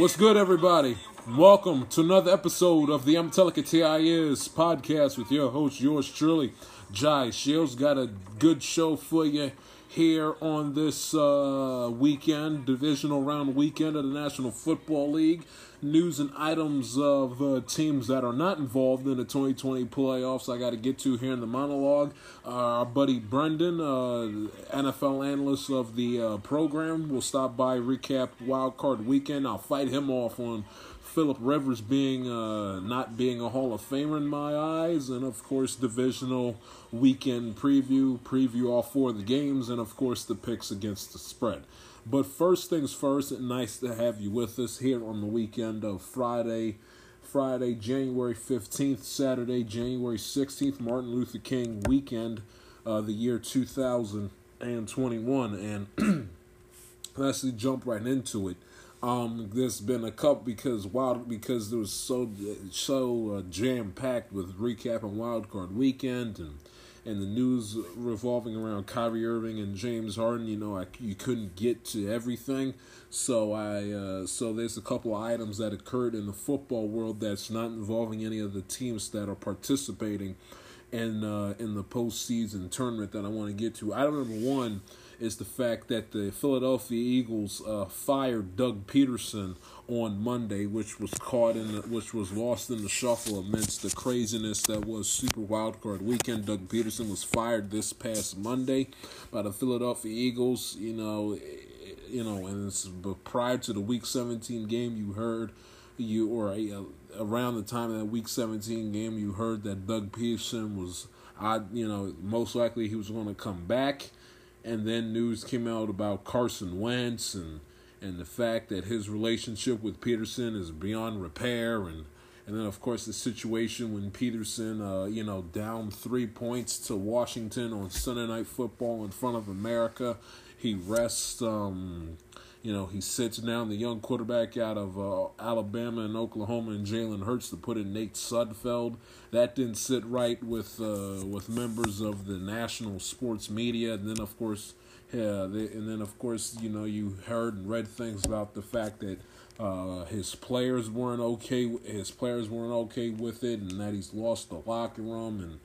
What's good, everybody? Welcome to another episode of the I'm Telling It Is podcast with your host, yours truly, Jai Shields. Got a good show for you here on this uh, weekend, divisional round weekend of the National Football League. News and items of uh, teams that are not involved in the 2020 playoffs I got to get to here in the monologue. Uh, our buddy Brendan, uh, NFL analyst of the uh, program, will stop by, recap Wild Card Weekend. I'll fight him off on Philip Rivers being uh, not being a Hall of Famer in my eyes, and of course divisional weekend preview, preview all four of the games, and of course the picks against the spread. But first things first, nice to have you with us here on the weekend of Friday, Friday, January fifteenth, Saturday, January sixteenth, Martin Luther King weekend, uh, the year two thousand and twenty-one, and let's jump right into it. Um, there's been a couple because wild because it was so so uh, jam packed with recapping Wild Card Weekend and and the news revolving around Kyrie Irving and James Harden. You know, I you couldn't get to everything, so I uh, so there's a couple of items that occurred in the football world that's not involving any of the teams that are participating in uh, in the postseason tournament that I want to get to. Item number one is the fact that the Philadelphia Eagles uh, fired Doug Pederson on Monday, which was caught in the, which was lost in the shuffle amidst the craziness that was Super Wildcard Weekend. Doug Pederson was fired this past Monday by the Philadelphia Eagles. You know, you know, and prior to the Week 17 game, you heard you or uh, around the time of that Week 17 game, you heard that Doug Pederson was, I you know, most likely he was going to come back and then news came out about Carson Wentz and and the fact that his relationship with Pederson is beyond repair. And and then of course the situation when Pederson uh, you know down 3 points to Washington on Sunday night football in front of America. He rests um you know, he sits down the young quarterback out of uh, Alabama and Oklahoma and Jalen Hurts to put in Nate Sudfeld. That didn't sit right with uh, with members of the national sports media. And then, of course, yeah, they, and then of course, you know, you heard and read things about the fact that uh, his players weren't okay. His players weren't okay with it, and that he's lost the locker room and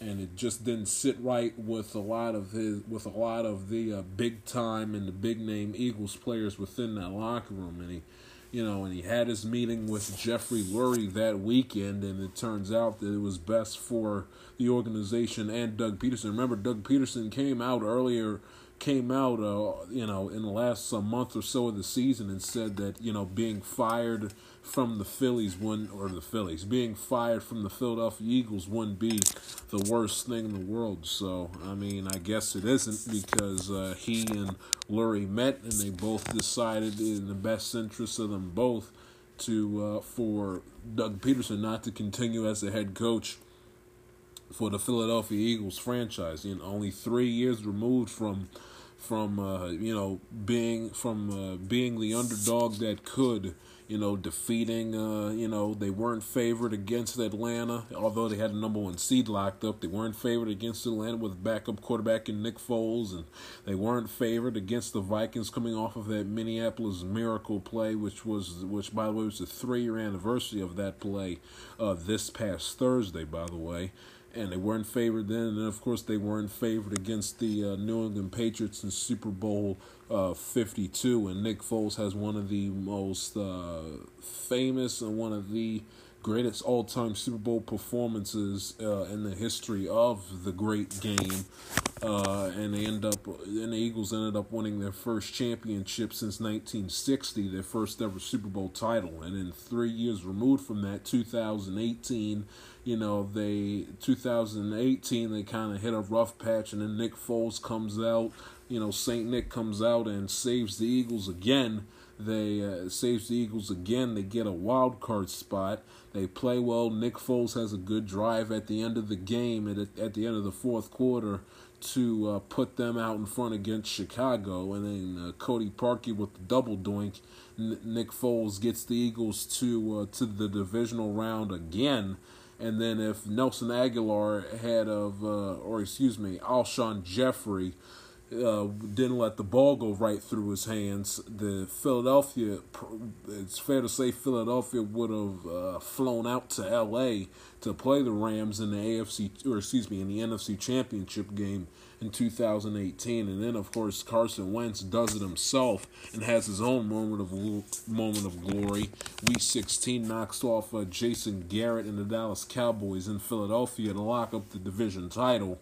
and it just didn't sit right with a lot of his with a lot of the uh, big time and the big name Eagles players within that locker room. And he you know and he had his meeting with Jeffrey Lurie that weekend and it turns out that it was best for the organization and Doug Pederson. Remember Doug Pederson came out earlier came out uh, you know in the last uh, month or so of the season and said that you know being fired from the Phillies wouldn't, or the Phillies being fired from the Philadelphia Eagles wouldn't be the worst thing in the world. So, I mean, I guess it isn't because uh, he and Lurie met and they both decided in the best interest of them both to uh, for Doug Pederson not to continue as the head coach for the Philadelphia Eagles franchise. You know, only three years removed from from uh, you know being from uh, being the underdog that could you know, defeating, uh, you know, they weren't favored against Atlanta, although they had the number one seed locked up. They weren't favored against Atlanta with backup quarterback in Nick Foles, and they weren't favored against the Vikings coming off of that Minneapolis miracle play, which was, which by the way was the three year anniversary of that play, uh, this past Thursday, by the way and they weren't favored then. And of course, they weren't favored against the uh, New England Patriots in Super Bowl uh, 52. And Nick Foles has one of the most uh, famous and one of the greatest all-time Super Bowl performances uh, in the history of the great game. Uh, and they end up, and the Eagles ended up winning their first championship since 1960, their first ever Super Bowl title. And in three years removed from that, 2018 you know, they 2018 they kind of hit a rough patch, and then Nick Foles comes out. You know, Saint Nick comes out and saves the Eagles again. They uh, saves the Eagles again. They get a wild card spot. They play well. Nick Foles has a good drive at the end of the game. At at the end of the fourth quarter to uh, put them out in front against Chicago, and then uh, Cody Parkey with the double doink. N- Nick Foles gets the Eagles to uh, to the divisional round again, and then if Nelson Agholor had of, uh, or excuse me, Alshon Jeffery uh, didn't let the ball go right through his hands, the Philadelphia, it's fair to say Philadelphia would have uh, flown out to L.A. to play the Rams in the AFC, or excuse me, in the NFC Championship game in 2018, and then of course Carson Wentz does it himself and has his own moment of moment of glory. Week 16 knocks off uh, Jason Garrett and the Dallas Cowboys in Philadelphia to lock up the division title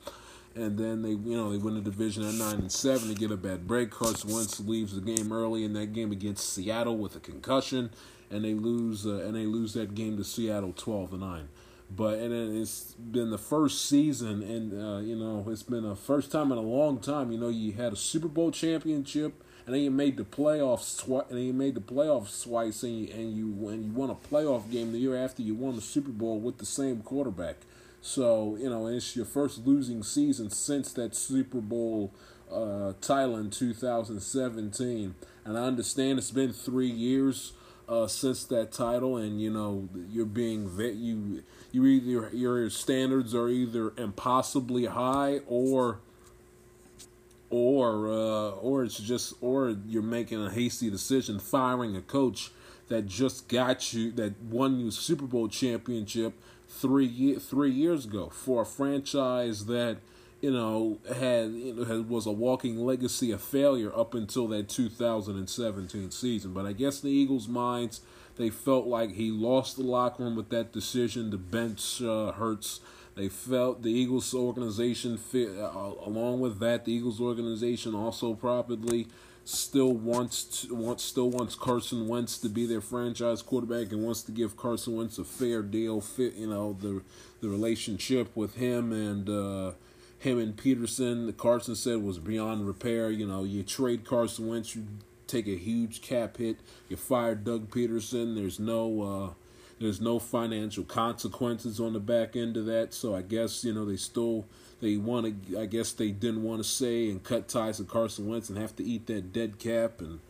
and then they you know they win the division at nine and seven. They get a bad break. Carson Wentz leaves the game early in that game against Seattle with a concussion, and they lose uh, and they lose that game to Seattle twelve to nine. But and it's been the first season, and uh, you know it's been a first time in a long time. You know you had a Super Bowl championship, and then you made the playoffs twice, and then you made the playoffs twice, and you, and you and you won a playoff game the year after you won the Super Bowl with the same quarterback. So, you know, it's your first losing season since that Super Bowl uh, title in 2017. And I understand it's been three years uh, since that title, and you know you're being vet you you either your standards are either impossibly high or or uh, or it's just or you're making a hasty decision firing a coach that just got you that won you Super Bowl championship three three years ago for a franchise that you know had you know had, was a walking legacy of failure up until that 2017 season. But I guess the Eagles' minds they felt like he lost the locker room with that decision. The bench uh, hurts. They felt the Eagles organization fit, uh, along with that, the Eagles organization also probably still wants to, wants still wants Carson Wentz to be their franchise quarterback and wants to give Carson Wentz a fair deal. Fit you know the the relationship with him and uh, him and Pederson. Carson said was beyond repair. You know you trade Carson Wentz, you take a huge cap hit. You fire Doug Pederson. There's no. Uh, there's no financial consequences on the back end of that, so I guess you know they still they want to. I guess they didn't want to say and cut ties with Carson Wentz and have to eat that dead cap and.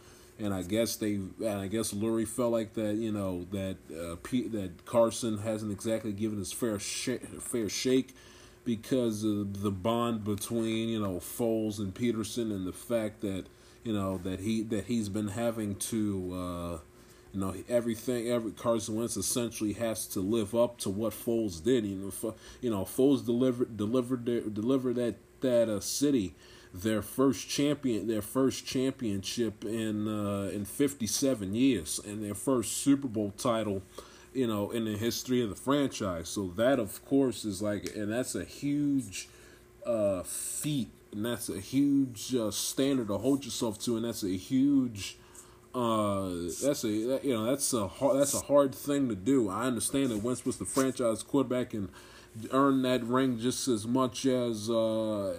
And I guess they, and I guess Lurie felt like that, you know, that uh, that Carson hasn't exactly given his fair sh- fair shake because of the bond between you know Foles and Pederson and the fact that you know that he that he's been having to uh, you know, everything, every Carson Wentz essentially has to live up to what Foles did. You know, you know, Foles delivered delivered their, delivered that that uh, city their first champion, their first championship in uh, in 57 years, and their first Super Bowl title, you know, in the history of the franchise. So that, of course, is like, and that's a huge uh, feat, and that's a huge uh, standard to hold yourself to, and that's a huge uh, that's a that, you know that's a hard, that's a hard thing to do. I understand that Wentz was the franchise quarterback and earned that ring just as much as uh,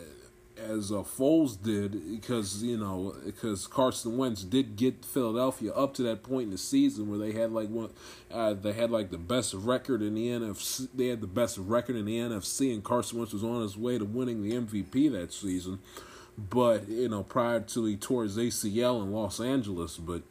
as uh, Foles did because you know because Carson Wentz did get Philadelphia up to that point in the season where they had like one uh, they had like the best record in the NFC they had the best record in the NFC and Carson Wentz was on his way to winning the MVP that season but you know prior to he tore his ACL in Los Angeles. But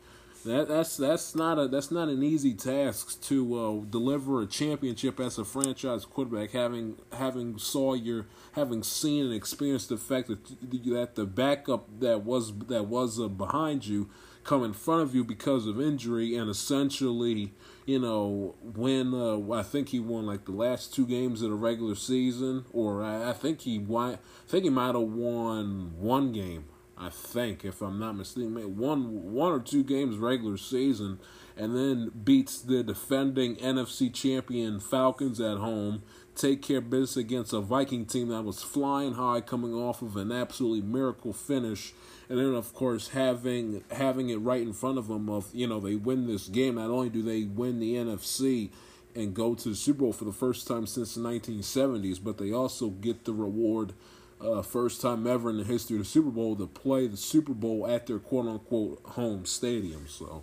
that that's that's not a that's not an easy task to uh, deliver a championship as a franchise quarterback, having having saw your having seen and experienced the fact that that the backup that was that was uh, behind you come in front of you because of injury and essentially you know, when uh, I think he won like the last two games of the regular season, or I, I think he won. I think he might have won one game. I think, if I'm not mistaken, one one or two games regular season, and then beats the defending NFC champion Falcons at home. Take care of business against a Viking team that was flying high, coming off of an absolutely miracle finish and then of course having having it right in front of them of you know they win this game not only do they win the NFC and go to the Super Bowl for the first time since the 1970s but they also get the reward uh, first time ever in the history of the Super Bowl to play the Super Bowl at their quote unquote home stadium so.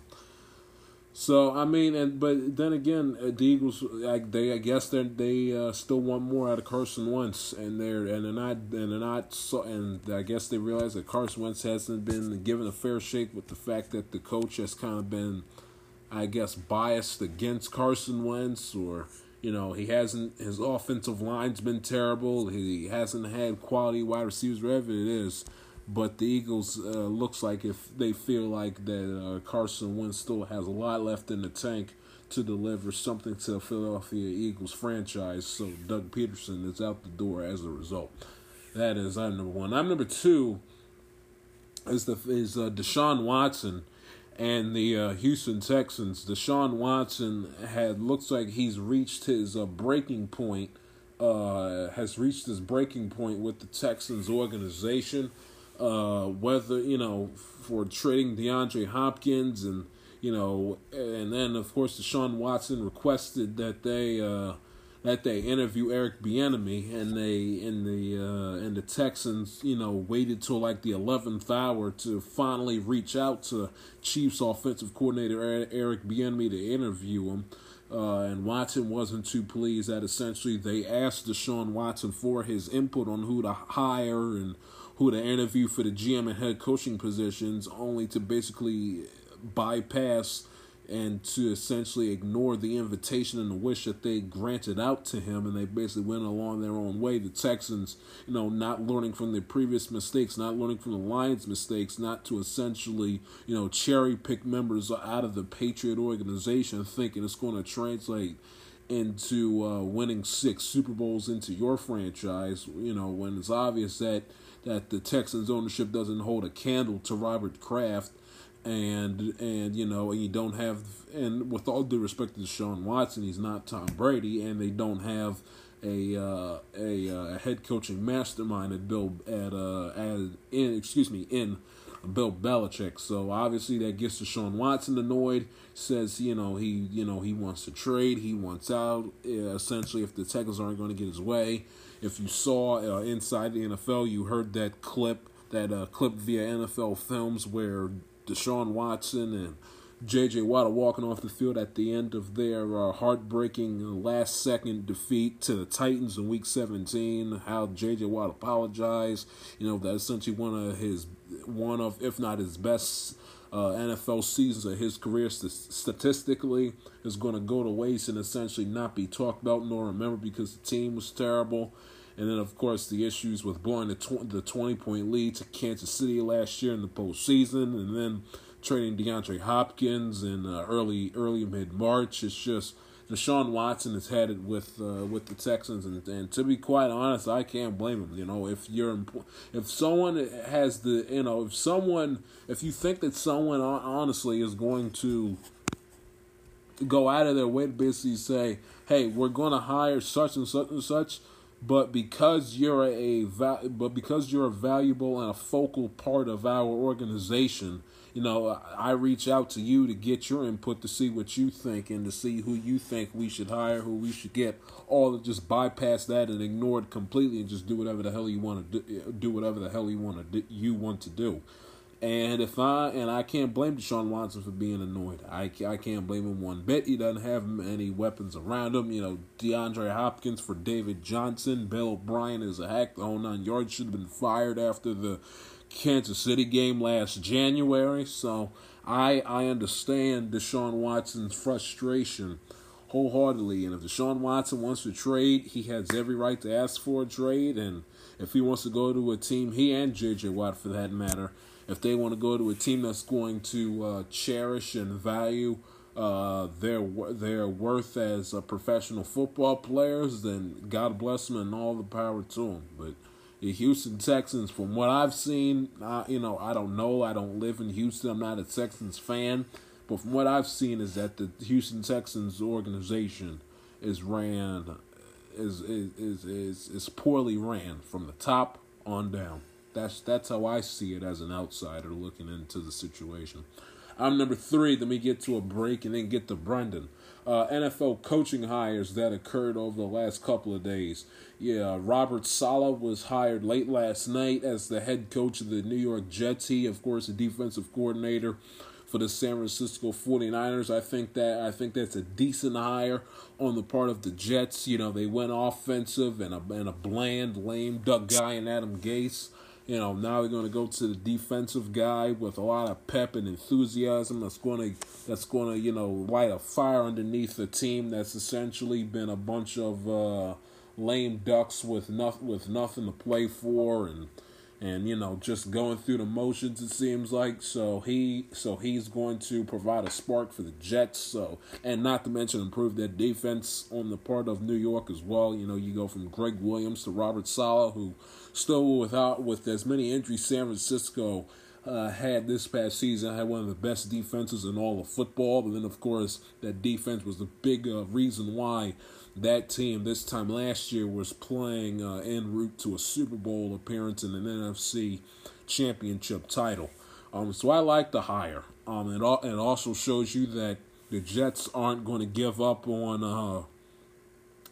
So I mean, and but then again, uh, the Eagles, like they, I guess they they uh, still want more out of Carson Wentz, and they're and they're not and they're not so, and I guess they realize that Carson Wentz hasn't been given a fair shake with the fact that the coach has kind of been, I guess, biased against Carson Wentz, or you know he hasn't his offensive line's been terrible, he hasn't had quality wide receivers, whatever it is. But the Eagles uh, looks like if they feel like that uh, Carson Wentz still has a lot left in the tank to deliver something to the Philadelphia Eagles franchise. So Doug Pederson is out the door as a result. That is I'm number one. I'm number two. Is the is uh, Deshaun Watson and the uh, Houston Texans. Deshaun Watson had looks like he's reached his uh, breaking point. Uh, has reached his breaking point with the Texans organization uh, whether you know for trading DeAndre Hopkins and you know, and then of course Deshaun Watson requested that they uh, that they interview Eric Bieniemy, and they and the uh, and the Texans you know waited till like the eleventh hour to finally reach out to Chiefs offensive coordinator Eric Bieniemy to interview him. Uh, and Watson wasn't too pleased that essentially they asked Deshaun Watson for his input on who to hire and who to interview for the GM and head coaching positions, only to basically bypass and to essentially ignore the invitation and the wish that they granted out to him, and they basically went along their own way. The Texans, you know, not learning from their previous mistakes, not learning from the Lions' mistakes, not to essentially, you know, cherry pick members out of the Patriot organization, thinking it's going to translate into uh, winning six Super Bowls into your franchise. You know, when it's obvious that that the Texans ownership doesn't hold a candle to Robert Kraft and and you know you don't have and with all due respect to Sean Watson, he's not Tom Brady, and they don't have a uh, a, uh, head coaching mastermind at Bill at uh at in excuse me in Bill Belichick. So obviously that gets Deshaun Watson annoyed. Says you know he you know he wants to trade. He wants out. essentially, if the Texans aren't going to get his way, if you saw uh, inside the NFL, you heard that clip that uh, clip via NFL Films where Deshaun Watson and J.J. Watt are walking off the field at the end of their uh, heartbreaking last second defeat to the Titans in Week 17. How J.J. Watt apologized. You know that essentially one of his one of if not his best uh, NFL seasons of his career st- statistically is going to go to waste and essentially not be talked about nor remembered because the team was terrible. And then, of course, the issues with blowing the, the 20 point lead to Kansas City last year in the postseason, and then trading DeAndre Hopkins in uh, early early mid March. It's just Deshaun Watson has had it with uh, with the Texans, and, and to be quite honest, I can't blame him. You know, if you're if someone has the you know if someone if you think that someone honestly is going to go out of their way to basically say, hey, we're going to hire such and such and such, but because you're a but because you're a valuable and a focal part of our organization you know, I reach out to you to get your input to see what you think and to see who you think we should hire, who we should get. All just bypass that and ignore it completely and just do whatever the hell you want to do, do whatever the hell you want to do, you want to do. And if I and I can't blame Deshaun Watson for being annoyed. I, I can't blame him one bit. He doesn't have any weapons around him. You know, DeAndre Hopkins for David Johnson. Bill O'Brien is a hack. The whole nine yards should have been fired after the Kansas City game last January. So I I understand Deshaun Watson's frustration wholeheartedly. And if Deshaun Watson wants to trade, he has every right to ask for a trade. And if he wants to go to a team, he and JJ Watt for that matter, if they want to go to a team that's going to uh, cherish and value uh, their their worth as professional football players, then God bless them and all the power to them. But the Houston Texans, from what I've seen, uh, you know, I don't know. I don't live in Houston. I'm not a Texans fan. But from what I've seen is that the Houston Texans organization is ran is is is is poorly ran from the top on down. That's that's how I see it as an outsider looking into the situation. I'm number three. Let me get to a break and then get to Brendan. Uh, NFL coaching hires that occurred over the last couple of days. Yeah, Robert Saleh was hired late last night as the head coach of the New York Jets. He, of course, a defensive coordinator for the San Francisco 49ers. I think that I think that's a decent hire on the part of the Jets. You know, they went offensive and a and a bland, lame duck guy in Adam Gase. You know, now they're going to go to the defensive guy with a lot of pep and enthusiasm. That's going to that's going to you know light a fire underneath the team that's essentially been a bunch of uh, lame ducks with nothing with nothing to play for and and you know just going through the motions it seems like. So he so he's going to provide a spark for the Jets. So and not to mention improve their defense on the part of New York as well. You know you go from Gregg Williams to Robert Saleh who still without with as many injuries San Francisco uh, had this past season had one of the best defenses in all of football. But then of course that defense was the big uh, reason why that team this time last year was playing uh, en route to a Super Bowl appearance and an NFC championship title. Um, so I like the hire. Um, it, it also shows you that the Jets aren't going to give up on uh,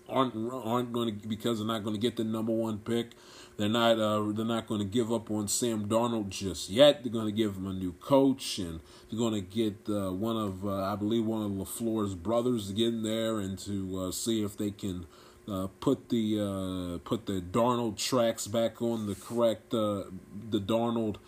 aren't aren't going to because they're not going to get the number one pick. They're not uh, they're not going to give up on Sam Darnold just yet. They're going to give him a new coach, and they're going to get uh, one of uh, I believe one of LaFleur's brothers to get in there and to uh, see if they can uh, put the uh, put the Darnold tracks back on the correct the Darnold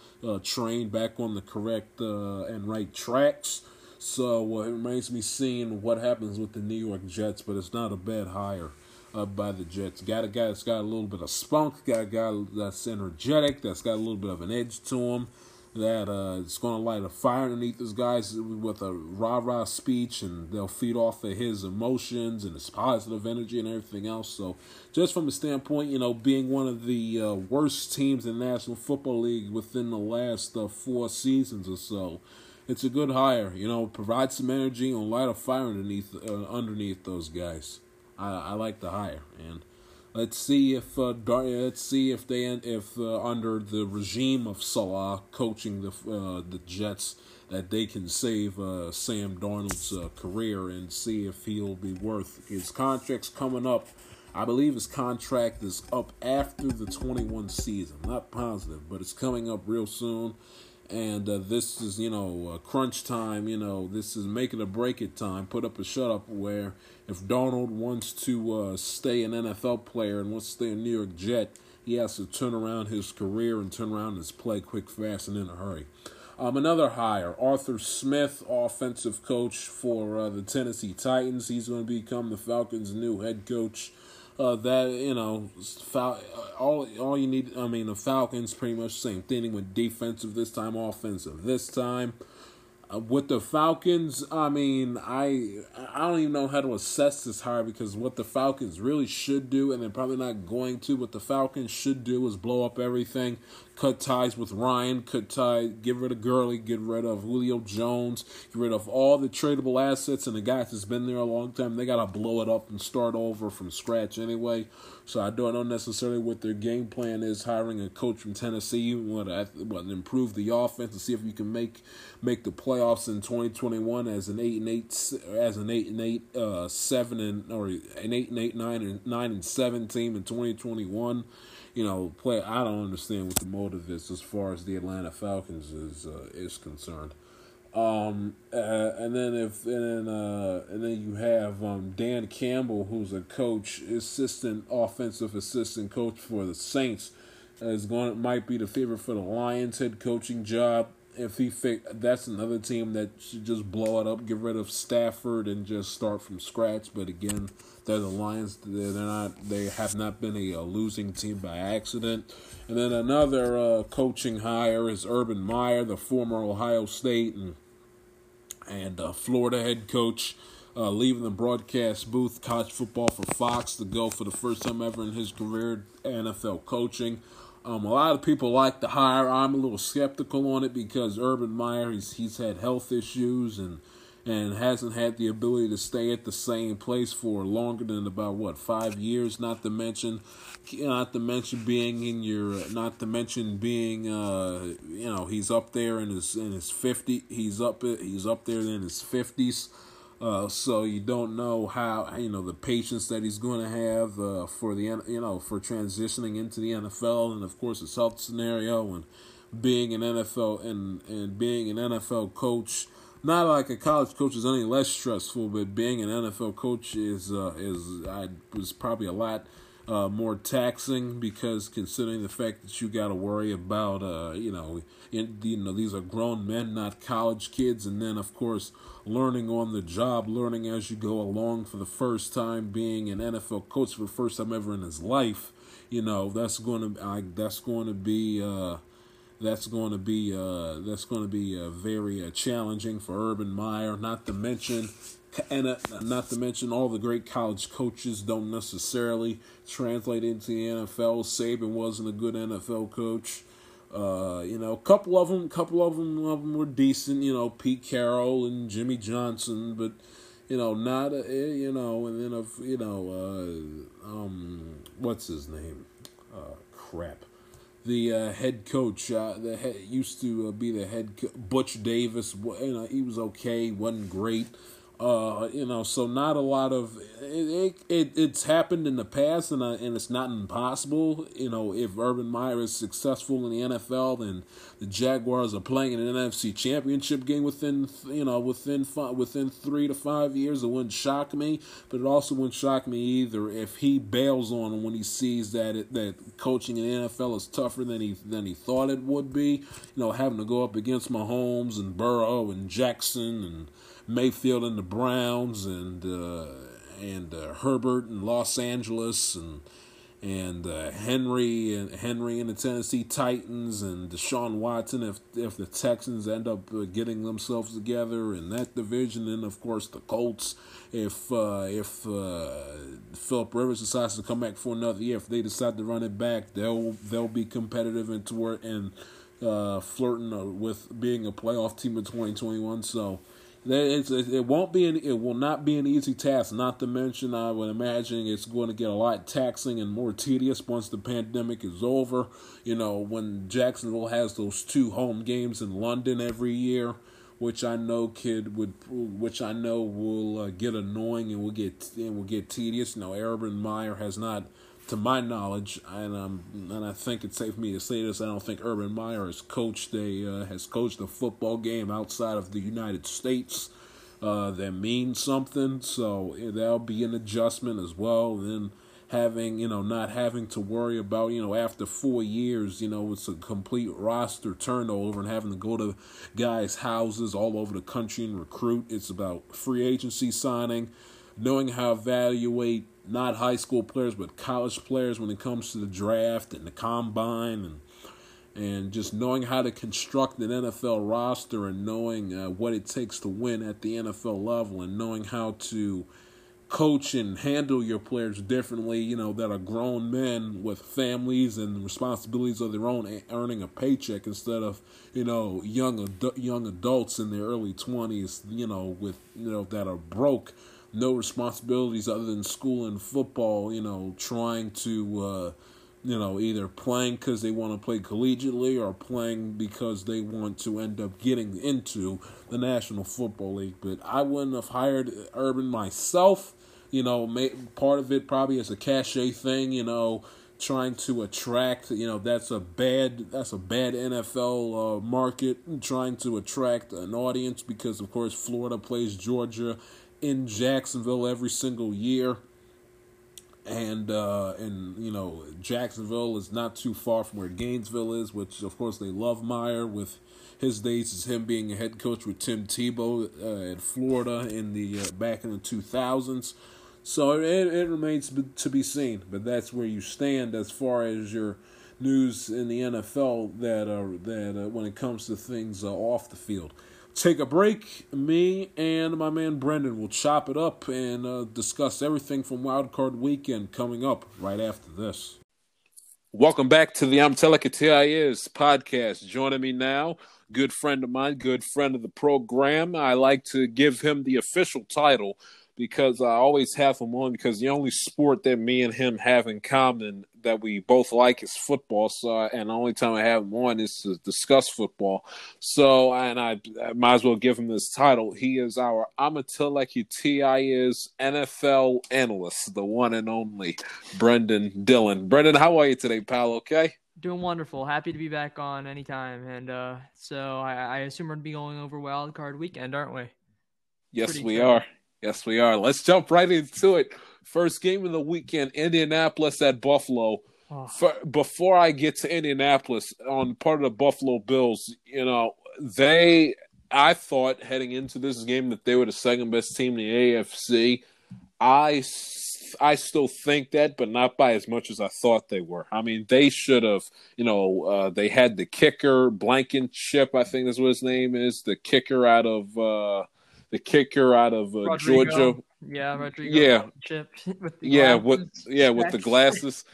train back on the correct and right tracks. So it remains me seeing what happens with the New York Jets, but it's not a bad hire uh, by the Jets. Got a guy that's got a little bit of spunk, got a guy that's energetic, that's got a little bit of an edge to him, that uh, it's going to light a fire underneath these guys with a rah rah speech, and they'll feed off of his emotions and his positive energy and everything else. So, just from a standpoint, you know, being one of the uh, worst teams in the National Football League within the last uh, four seasons or so it's a good hire. You know, provide some energy and light a fire underneath uh, underneath those guys. I, I like the hire, and let's see if uh, let's see if they if uh, under the regime of Saleh coaching the uh, the Jets that they can save uh, Sam Darnold's uh, career and see if he'll be worth his contract's coming up. I believe his contract is up after the 21 season. Not positive, but it's coming up real soon and uh, this is you know uh, crunch time you know this is making a break it time put up a shut up where if Darnold wants to uh, stay an NFL player and wants to stay a New York Jet he has to turn around his career and turn around his play quick fast and in a hurry um, another hire Arthur Smith offensive coach for uh, the Tennessee Titans he's going to become the Falcons new head coach uh, that you know, Fal- all all you need. I mean, the Falcons pretty much same thing with defensive this time, offensive this time. With the Falcons, I mean, I I don't even know how to assess this hire because what the Falcons really should do, and they're probably not going to. What the Falcons should do is blow up everything, cut ties with Ryan, cut ties, get rid of Gurley, get rid of Julio Jones, get rid of all the tradable assets and the guys that's been there a long time. They gotta blow it up and start over from scratch anyway. So I don't know necessarily what their game plan is. Hiring a coach from Tennessee, what what improve the offense and see if you can make make the playoffs in 2021 as an eight and eight as an eight and eight uh seven and or an eight and eight nine and nine and seven team in 2021 you know, play. I don't understand what the motive is as far as the Atlanta Falcons is uh, is concerned. Um, uh, and then if and then uh, and then you have um, Dan Campbell, who's a coach, assistant offensive assistant coach for the Saints, is going might be the favorite for the Lions head coaching job if he fi- that's another team that should just blow it up, get rid of Stafford, and just start from scratch. But again, they're the Lions. They're not. They have not been a, a losing team by accident. And then another uh, coaching hire is Urban Meyer, the former Ohio State and and uh, Florida head coach. Uh, leaving the broadcast booth, college football for Fox to go for the first time ever in his career NFL coaching. Um, a lot of people like the hire. I'm a little skeptical on it because Urban Meyer he's he's had health issues and and hasn't had the ability to stay at the same place for longer than about what five years. Not to mention, not to mention being in your, not to mention being, uh, you know, he's up there in his in his fifty. He's up he's up there in his fifties. Uh, so you don't know how you know the patience that he's going to have uh, for the you know for transitioning into the NFL, and of course his health scenario and being an NFL and and being an NFL coach not like a college coach is any less stressful, but being an NFL coach is uh, is I was probably a lot uh, more taxing because considering the fact that you got to worry about uh, you know in, you know these are grown men, not college kids, and then of course learning on the job, learning as you go along for the first time, being an NFL coach for the first time ever in his life. You know that's going to I, that's going to be. Uh, that's going to be uh, that's going to be uh, very uh, challenging for Urban Meyer. Not to mention, and uh, not to mention all the great college coaches don't necessarily translate into the NFL. Saban wasn't a good NFL coach. Uh, you know, a couple of them, couple of them, of them were decent. You know, Pete Carroll and Jimmy Johnson, but you know, not a, eh, you know, and then of you know, uh, um, what's his name? crap the uh, head coach. Uh, the head, used to uh, be the head co- Butch Davis. You know, he was okay, wasn't great. Uh, you know, so not a lot of it, it, it's happened in the past, and uh, and it's not impossible. You know, if Urban Meyer is successful in the NFL, then the Jaguars are playing in an NFC Championship game within you know within within three to five years. It wouldn't shock me, but it also wouldn't shock me either if he bails on him when he sees that it, that coaching in the NFL is tougher than he than he thought it would be. You know, having to go up against Mahomes and Burrow and Jackson and Mayfield and the Browns and uh, and uh, Herbert and Los Angeles and and uh, Henry and Henry and the Tennessee Titans and Deshaun Watson if if the Texans end up uh, getting themselves together in that division. And of course the Colts if uh, if uh, Philip Rivers decides to come back for another year if they decide to run it back they'll they'll be competitive and toward and uh, flirting with being a playoff team in 2021 so it won't be an, it will not be an easy task. Not to mention, I would imagine it's going to get a lot taxing and more tedious once the pandemic is over. You know, when Jacksonville has those two home games in London every year, which I know kid would, which I know will uh, get annoying and will get and will get tedious. You know, Urban Meyer has not to my knowledge, and um, and I think it's safe for me to say this. I don't think Urban Meyer has coached a uh, has coached a football game outside of the United States uh, that means something. So that'll be an adjustment as well. then having you know not having to worry about you know after four years you know it's a complete roster turnover and having to go to guys' houses all over the country and recruit. It's about free agency signing, knowing how to evaluate not high school players but college players when it comes to the draft and the combine and and just knowing how to construct an NFL roster and knowing uh, what it takes to win at the NFL level and knowing how to coach and handle your players differently, you know, that are grown men with families and responsibilities of their own earning a paycheck instead of, you know, young young adults in their early 20s, you know, with, you know, that are broke no responsibilities other than school and football, you know, trying to, uh, you know, either playing because they want to play collegiately or playing because they want to end up getting into the National Football League. But I wouldn't have hired Urban myself. You know, part of it probably is a cachet thing, you know, trying to attract you know that's a bad that's a bad NFL uh, market trying to attract an audience because of course Florida plays Georgia in Jacksonville every single year. And uh, and you know Jacksonville is not too far from where Gainesville is, which of course they love Meyer with his days as him being a head coach with Tim Tebow uh, at Florida in the uh, back in the two thousands. So it, it remains to be seen, but that's where you stand as far as your news in the NFL that uh, that uh, when it comes to things uh, off the field take a break. Me and my man Brendan will chop it up and uh, discuss everything from Wild Card Weekend coming up right after this. Welcome back to the I'm Telling podcast. Joining me now, good friend of mine, good friend of the program. I like to give him the official title because I always have him on because the only sport that me and him have in common that we both like is football. So, and the only time I have him on is to discuss football. So, and I, I might as well give him this title. He is our Amatileki TI is NFL analyst, the one and only Brendan Dillon. Brendan, how are you today, pal? Okay. Doing wonderful. Happy to be back on anytime. And uh, so I, I assume we're going to be going over wild card weekend, aren't we? Yes, Pretty we are. Yes, we are. Let's jump right into it. First game of the weekend: Indianapolis at Buffalo. Oh, For, before I get to Indianapolis, on part of the Buffalo Bills, you know, they, I thought heading into this game that they were the second best team in the AFC. I I still think that, but not by as much as I thought they were. I mean, they should have, you know, uh, they had the kicker, Blankenship, I think that's what his name is, the kicker out of, uh, the kicker out of uh, Georgia. yeah, Rodrigo. Yeah. Chip with the Yeah, with yeah, with the glasses.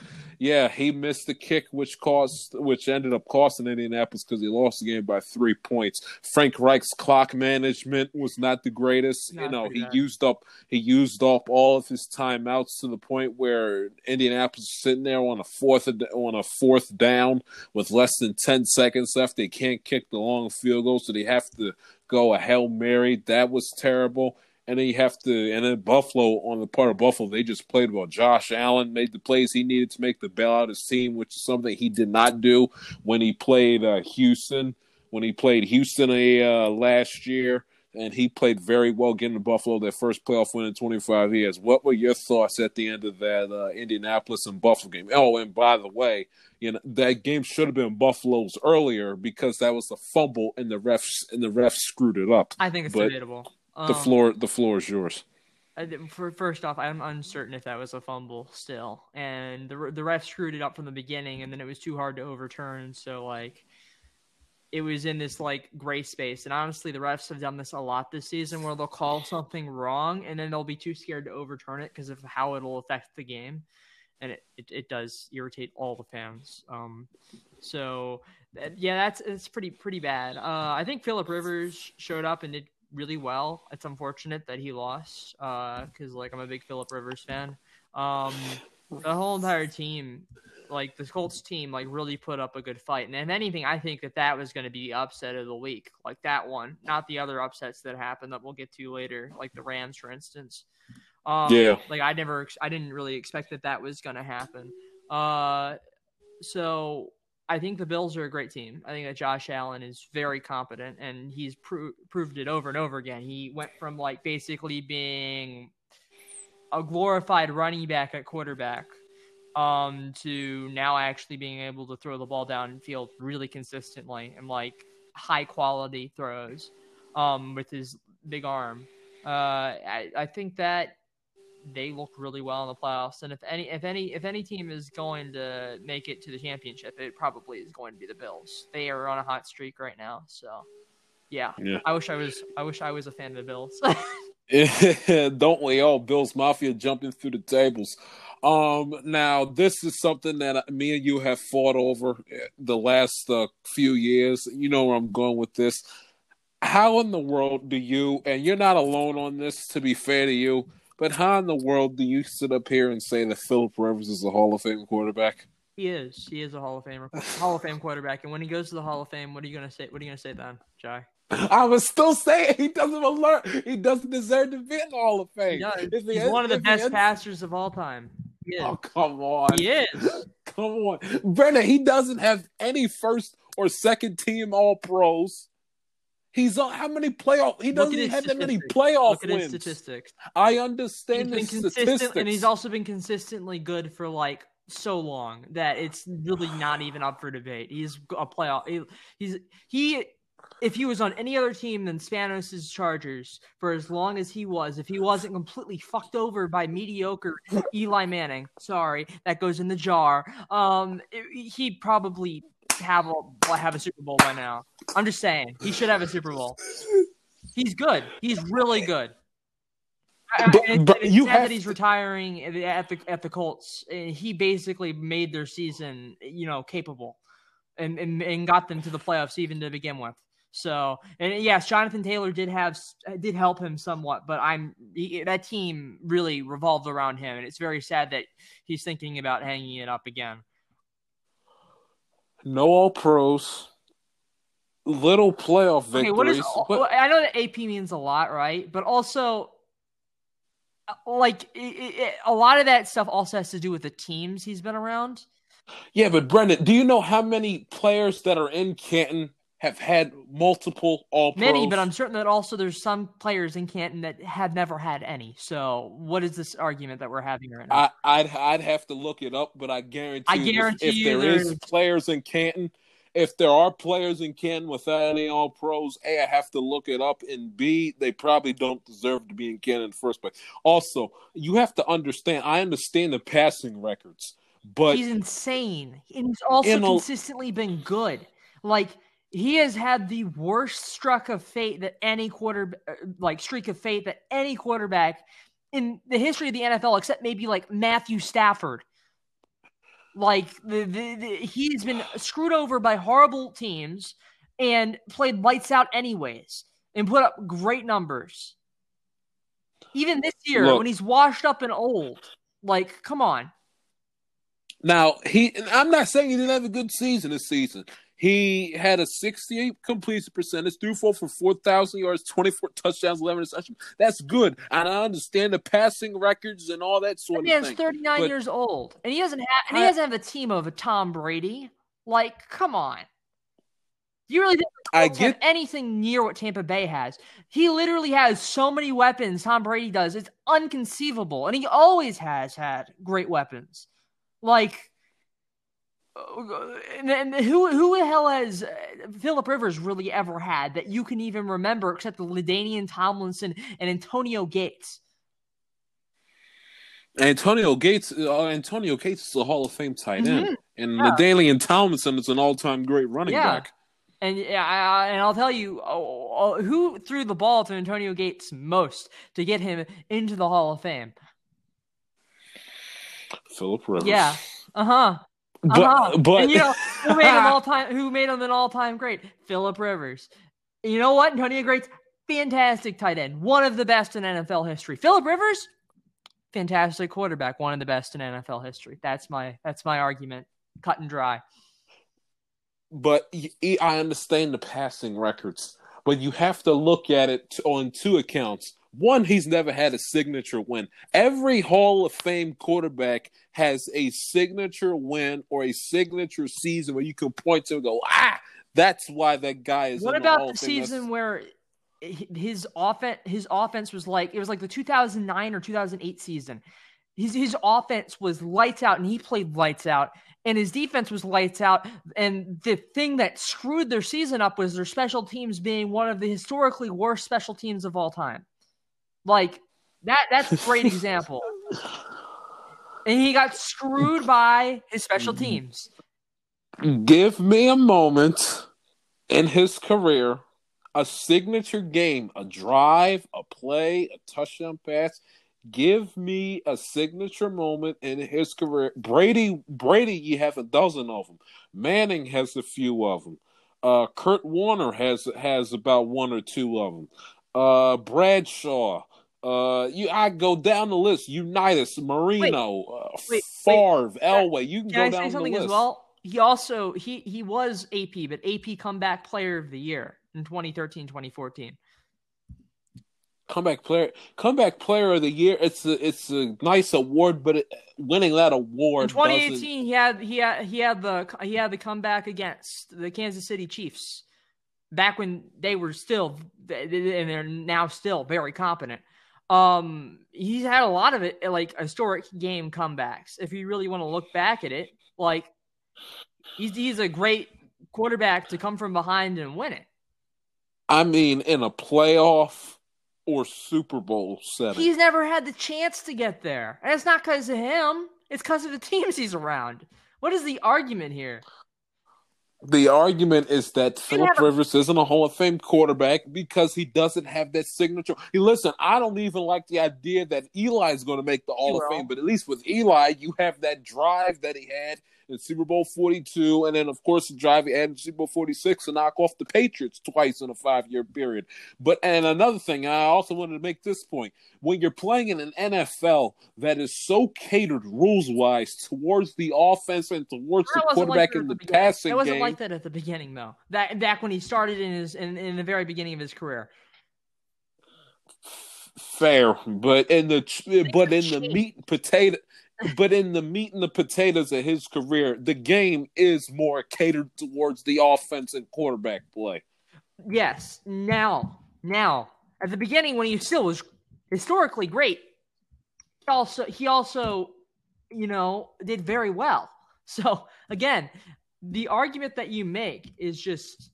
Yeah, he missed the kick, which cost, which ended up costing Indianapolis because he lost the game by three points. Frank Reich's clock management was not the greatest. No, you know, he used up he used up all of his timeouts to the point where Indianapolis is sitting there on a fourth on a fourth down with less than ten seconds left. They can't kick the long field goal, so they have to go a hail mary. That was terrible. And then you have to, and then Buffalo on the part of Buffalo, they just played well. Josh Allen made the plays he needed to make to bail out his team, which is something he did not do when he played uh, Houston. When he played Houston uh, last year, and he played very well, getting to Buffalo their first playoff win in 25 years. What were your thoughts at the end of that uh, Indianapolis and Buffalo game? Oh, and by the way, you know that game should have been Buffalo's earlier because that was the fumble, and the refs and the refs screwed it up. I think it's but debatable. The Um, floor, the floor is yours. For first off, I'm uncertain if that was a fumble still, and the the ref screwed it up from the beginning, and then it was too hard to overturn. So like, it was in this like gray space. And honestly, the refs have done this a lot this season, where they'll call something wrong, and then they'll be too scared to overturn it because of how it'll affect the game, and it, it, it does irritate all the fans. Um, so yeah, that's it's pretty pretty bad. Uh, I think Philip Rivers showed up and did really well. It's unfortunate that he lost because like I'm a big Philip Rivers fan. Um, the whole entire team, like the Colts team, like really put up a good fight. And if anything, I think that that was going to be upset of the week, like that one, not the other upsets that happened that we'll get to later, like the Rams, for instance. Um, Yeah. Like I never, I didn't really expect that that was going to happen. Uh, so I think the Bills are a great team. I think that Josh Allen is very competent, and he's pro- proved it over and over again. He went from like basically being a glorified running back at quarterback um, to now actually being able to throw the ball downfield really consistently and like high quality throws um, with his big arm. Uh, I, I think that they look really well in the playoffs. And if any if any if any team is going to make it to the championship, it probably is going to be the Bills. They are on a hot streak right now. So yeah. Yeah. I wish I was I wish I was a fan of the Bills. Don't we all? Bills Mafia jumping through the tables. Um, now this is something that me and you have fought over uh, the last uh, few years. You know where I'm going with this. How in the world do you? And you're not alone on this. To be fair to you, but how in the world do you sit up here and say that Philip Rivers is a Hall of Fame quarterback? he is. He is a Hall of Famer. Hall of Fame quarterback. And when he goes to the Hall of Fame, what are you gonna say what are you gonna say then, Jai? I was still saying he doesn't alert. He doesn't deserve to be in the Hall of Fame. He he's one of the he best passers of all time. Oh come on! Yes. Come on, Brennan. He doesn't have any first or second team All Pros. He's on how many playoff? He doesn't have that many playoff Look at his wins. statistics. I He's understand the been consistent, statistics. and he's also been consistently good for like so long that it's really not even up for debate. He's a playoff. He, he's he. If he was on any other team than Spanos' Chargers for as long as he was, if he wasn't completely fucked over by mediocre Eli Manning, sorry, that goes in the jar. Um, it- he'd probably have a have a Super Bowl by now. I'm just saying he should have a Super Bowl. He's good. He's really good. I- I- But- but you have that he's retiring at the at the, at the Colts. And He basically made their season, you know, capable, and, and and got them to the playoffs even to begin with. So, and yes, Jonathan Taylor did have did help him somewhat, but I'm he, that team really revolved around him, and it's very sad that he's thinking about hanging it up again. no All Pros, little playoff victories. Okay, what is? but- I know that AP means a lot, right? But also, like, it, it, a lot of that stuff also has to do with the teams he's been around. Yeah, but Brendan, do you know how many players that are in Canton have had multiple All Pros? Many, but I'm certain that also there's some players in Canton that have never had any. So, what is this argument that we're having right now? I, I'd I'd have to look it up, but I guarantee. I if- guarantee if, you there is players in Canton, if there are players in Canton without any All Pros, a I have to look it up, and b they probably don't deserve to be in Canton in the first place. Also, you have to understand. I understand the passing records, but he's insane. And he's also a- consistently been good. Like he has had the worst struck of fate that any quarter uh, like streak of fate that any quarterback in the history of the NFL except maybe like Matthew Stafford. Like the, the, the he's been screwed over by horrible teams and played lights out anyways and put up great numbers. Even this year Look. when he's washed up and old. Like come on. Now he, I'm not saying he didn't have a good season this season. He had a 68 completion percentage, threw for for 4,000 yards, 24 touchdowns, 11 interceptions. That's good, and I understand the passing records and all that That sort of man's thing. 39 But- years old, and he doesn't have and he I- doesn't have a team of a Tom Brady. Like, come on. You really think I get- anything near what Tampa Bay has? He literally has so many weapons. Tom Brady does. It's unconceivable, and he always has had great weapons. Like, and, and who who the hell has uh, Philip Rivers really ever had that you can even remember except the Ladainian Tomlinson and Antonio Gates? Antonio Gates, uh, Antonio Gates is a Hall of Fame tight end, and Yeah. LaDainian Tomlinson is an all-time great running Yeah. back. And yeah, I, I- and I'll tell you oh, oh, who threw the ball to Antonio Gates most to get him into the Hall of Fame. Philip Rivers. Yeah, uh huh. But Uh-huh. but you know who made him all time? Who made him an all time great? Philip Rivers. You know what? Antonio Gates, fantastic tight end, one of the best in NFL history. Philip Rivers, fantastic quarterback, one of the best in NFL history. That's my that's my argument, cut and dry. but I understand the passing records, but you have to look at it on two accounts. One, he's never had a signature win. Every Hall of Fame quarterback has a signature win or a signature season where you can point to and go, ah, that's why that guy is. What the about the of Fame. That's- season where his offense his offense was like it was like the 2009 or 2008 season. His his offense was lights out and he played lights out and his defense was lights out and the thing that screwed their season up was their special teams being one of the historically worst special teams of all time. Like that that's a great example. And he got screwed by his special teams. Give me a moment in his career, a signature game, a drive, a play, a touchdown pass. Give me a signature moment in his career. Brady, Brady, you have a dozen of them. Manning has a few of them. Uh, Kurt Warner has has about one or two of them. Uh, Bradshaw. Uh, you I go down the list. Unitas, Marino, uh, wait, Favre, Elway. You can, Can I down say something the list. as well? He also he he was AP, but AP comeback player of the year in 2013, 2014. comeback player comeback player of the year it's a it's a nice award but it, winning that award In doesn't 2018, he had he had he had the he had the comeback against the Kansas City Chiefs back when they were still and they're now still very competent. Um, he's had a lot of it like historic game comebacks. If you really want to look back at it, like he's he's a great quarterback to come from behind and win it. i mean in a playoff or super bowl setting He's never had the chance to get there. And it's not because of him, it's because of the teams he's around. What is the argument here? The argument is that Philip a- Rivers isn't a Hall of Fame quarterback because he doesn't have that signature. Hey, listen, I don't even like the idea that Eli's going to make the Hall of. Fame, but at least with Eli, you have that drive that he had in Super Bowl 42, and then, of course, the drive he had in Super Bowl 46 to knock off the Patriots twice in a five year period. But, and another thing, I also wanted to make this point when you're playing in an NFL that is so catered rules wise towards the offense and towards the like quarterback that in the beginning. passing It wasn't game. like that at the beginning, though. That back when he started in his in, in the very beginning of his career. Fair, but in the but in the meat and potato but in the meat and the potatoes of his career, the game is more catered towards the offense and quarterback play. Yes. Now, now, at the beginning when he still was historically great, he also he also, you know, did very well. So again, the argument that you make is just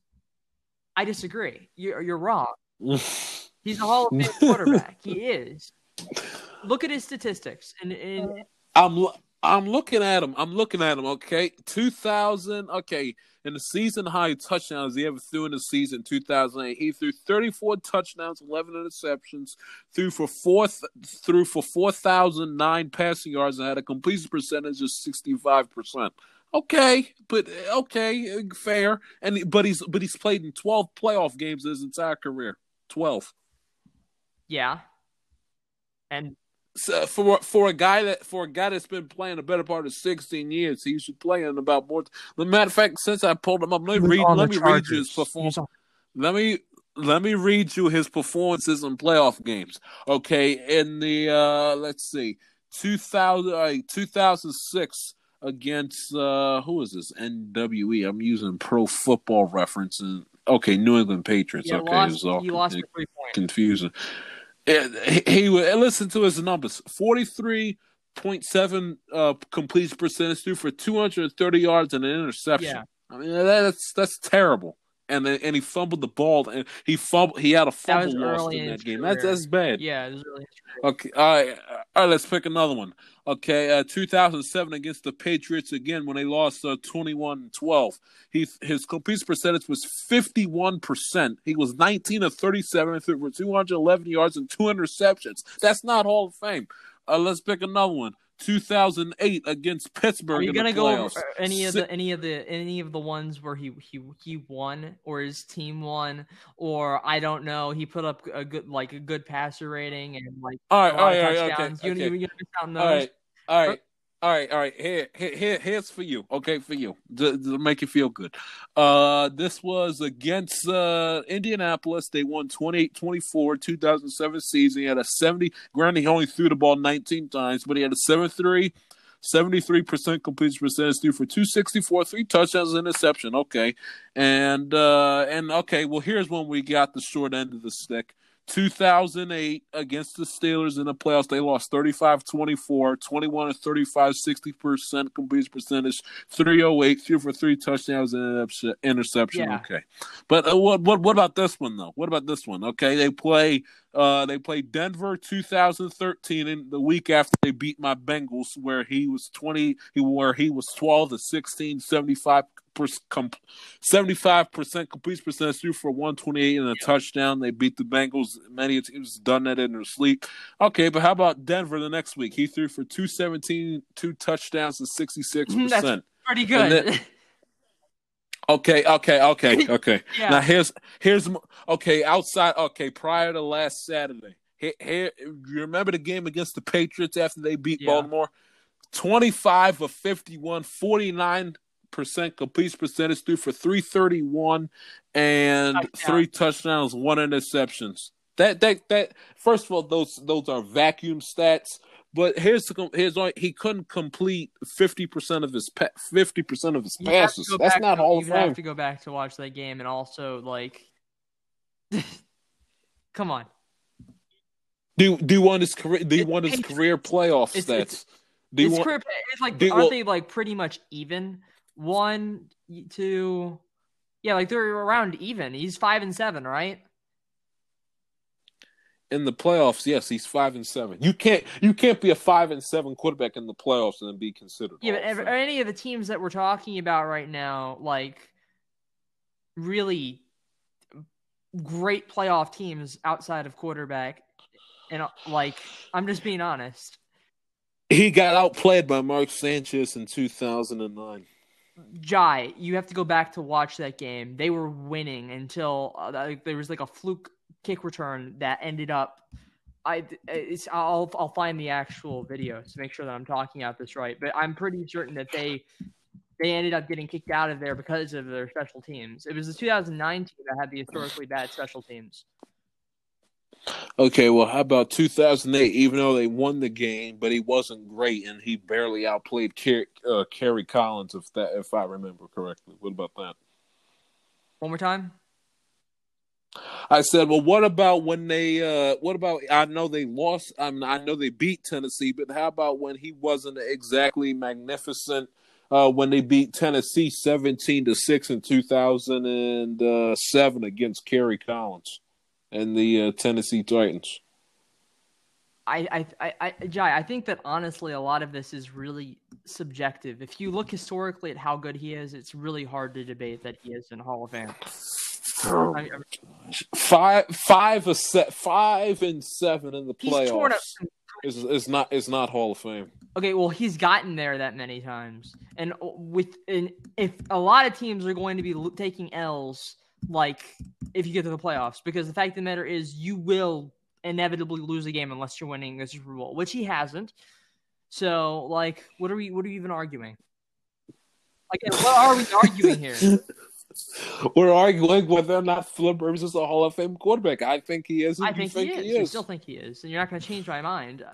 I disagree. You're you're wrong. He's a Hall of Fame quarterback. He is. Look at his statistics, and, and I'm I'm looking at him. I'm looking at him. Okay, two thousand. Okay, in the season high touchdowns he ever threw in the season 2008, he threw 34 touchdowns, 11 interceptions, threw for four threw for 4,009 passing yards, and had a completion percentage of 65 percent. Okay, but okay, fair. And but he's but he's played in 12 playoff games his entire career. 12. yeah, and So for for a guy that for a guy that's been playing a better part of 16 years, he should play in about more. The matter of fact, since I pulled him up, let me read. Let the me read you his Chargers. performance. On- Let me let me read you his performances in playoff games. Okay, in the uh let's see, 2000 uh, 2006 against uh who is this? NWE. I'm using Pro Football Reference and okay, New England Patriots. Yeah, okay, lost, it's all he lost for three confusing. He, he would listen to his numbers: forty-three point seven uh, completion percentage, threw for two hundred and thirty yards and an interception. Yeah. I mean that's that's terrible. And then, and he fumbled the ball, and he fumbled. He had a fumble lost in that game. That's career. that's bad. Yeah, it was really Okay, all right, all right. Let's pick another one. Okay, uh, 2007 against the Patriots again when they lost uh, 21-12. He his completion percentage was 51 percent. He was 19 of 37 for 211 yards and two interceptions. That's not Hall of Fame. Uh, let's pick another one. 2008 against Pittsburgh Are you gonna go over any of the any of the any of the ones where he he he won or his team won or I don't know he put up a good like a good passer rating and like all right, all right, all right, okay. You, okay. you, you? All right, all right, all right, all right. Here, here, here here's for you. Okay, for you to, to make you feel good. Uh, this was against uh Indianapolis. They won 28-24, 2007 season. He had a 70. Granted, he only threw the ball 19 times, but he had a 7-3. 73% completion percentage threw for 264, three touchdowns, interception. Okay. And uh and okay, well here's when we got the short end of the stick. 2008 against the Steelers in the playoffs. They lost 35 24, 21 to 35, 60% completion percentage, 308, threw for three touchdowns and an interception- interception. Yeah. Okay. But uh, what, what what about this one, though? What about this one? Okay. They play. Uh, they played Denver 2013, and the week after they beat my Bengals, where he was 20, he where he was 12 to 16, 75 75 percent complete percentage threw for 128 and a touchdown. They beat the Bengals. Many teams done that in their sleep. Okay, but how about Denver the next week? He threw for 217, two touchdowns and 66 That's percent. Pretty good. Okay, okay, okay, okay. Yeah. Now here's here's okay outside. Okay, prior to last Saturday, here, here you remember the game against the Patriots after they beat Yeah. Baltimore? Twenty five of 51, 49 percent complete percentage, threw for three thirty one, and Touchdown. three touchdowns, one interceptions. That that that first of all, those those are vacuum stats. But here's the here's all, he couldn't complete fifty percent of his fifty percent of his passes. That's back not Hall You have to go back to watch that game and also like, come on. Do do you want his career? Do you want his career playoff it's- stats? it's- do you It's want? career, it's like aren't they like pretty much even? One, two, yeah, like they're around even. He's five and seven, right? In the playoffs, yes, he's five and seven. You can't you can't be a five and seven quarterback in the playoffs and then be considered. Yeah, but of any of the teams that we're talking about right now, like really great playoff teams outside of quarterback, and like I'm just being honest. he got outplayed by Mark Sanchez in two thousand and nine. Jai, you have to go back to watch that game. They were winning until uh, there was like a fluke kick return that ended up. I it's I'll I'll find the actual video to make sure that I'm talking out this right, but I'm pretty certain that they they ended up getting kicked out of there because of their special teams. It was the 2009 team that had the historically bad special teams. Okay, well, how about 2008? Even though they won the game, but he wasn't great, and he barely outplayed Ker- uh, Kerry Collins, if that if I remember correctly. What about that? One more time. I said, well, what about when they? Uh, what about? I know they lost. I, mean, I know they beat Tennessee, but how about when he wasn't exactly magnificent? Uh, when they beat Tennessee seventeen to six in two thousand and seven against Kerry Collins and the uh, Tennessee Titans. I, I, I, Jai, I think that honestly, a lot of this is really subjective. If you look historically at how good he is, it's really hard to debate that he is in Hall of Fame. Oh I mean, Five, five, a set, five and seven in the playoffs is is not is not Hall of Fame. Okay, well, he's gotten there that many times, and uh, with and if a lot of teams are going to be taking L's, like if you get to the playoffs, because the fact of the matter is, you will inevitably lose a game unless you're winning the Super Bowl, which he hasn't. So, like, what are we? What are we even arguing? Like, what are we arguing here? We're arguing whether or not Philip Rivers is a Hall of Fame quarterback. I think he is. I you think, he, is. I still think he is, and you're not going to change my mind.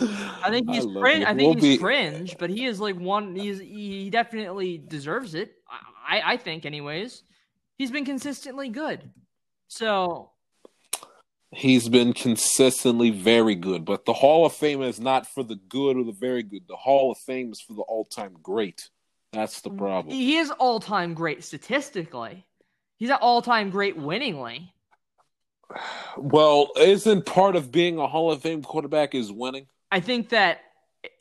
I think he's love fringe. I think We'll he's be- fringe, but he is like one. He's he definitely deserves it. I I think, anyways. He's been consistently good. So He's been consistently very good, but the Hall of Fame is not for the good or the very good. The Hall of Fame is for the all-time great. That's the mm. problem. he is all time great statistically. He's at all time great winningly. Well, isn't part of being a Hall of Fame quarterback is winning? I think that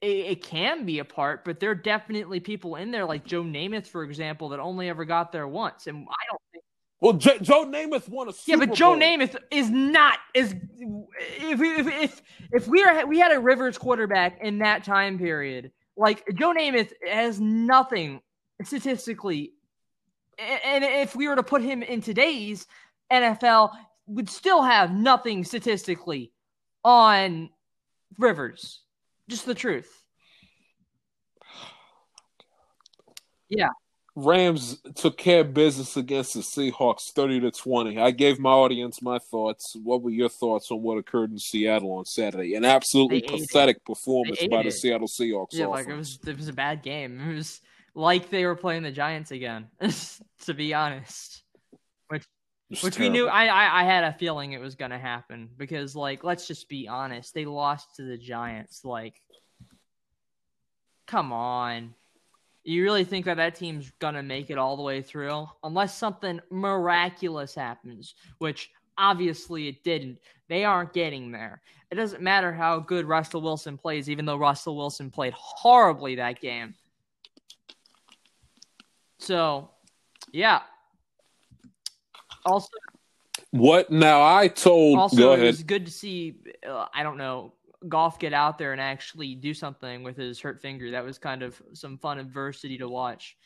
it, it can be a part, but there are definitely people in there like Joe Namath, for example, that only ever got there once, and I don't think. Well, J- Joe Namath won a Super Yeah, but Joe Bowl. Namath is not as if if if, if we are we had a Rivers quarterback in that time period, like Joe Namath has nothing statistically, and if we were to put him in today's NFL, would still have nothing statistically on Rivers. Just the truth. Yeah, Rams took care of business against the Seahawks, thirty to twenty. I gave my audience my thoughts. What were your thoughts on what occurred in Seattle on Saturday? An absolutely ate it. pathetic performance by ate the. Seattle Seahawks. yeah, like it was it was a bad game. It was like they were playing the Giants again. to be honest, which It which we knew. I, I I had a feeling it was gonna happen because like let's just be honest, they lost to the Giants. Like, come on. You really think that that team's gonna make it all the way through unless something miraculous happens, which obviously it didn't. They aren't getting there. It doesn't matter how good Russell Wilson plays, even though Russell Wilson played horribly that game. So, yeah. Also, What now? I told. also it was good to see. Uh, I don't know. Goff get out there and actually do something with his hurt finger. That was kind of some fun adversity to watch.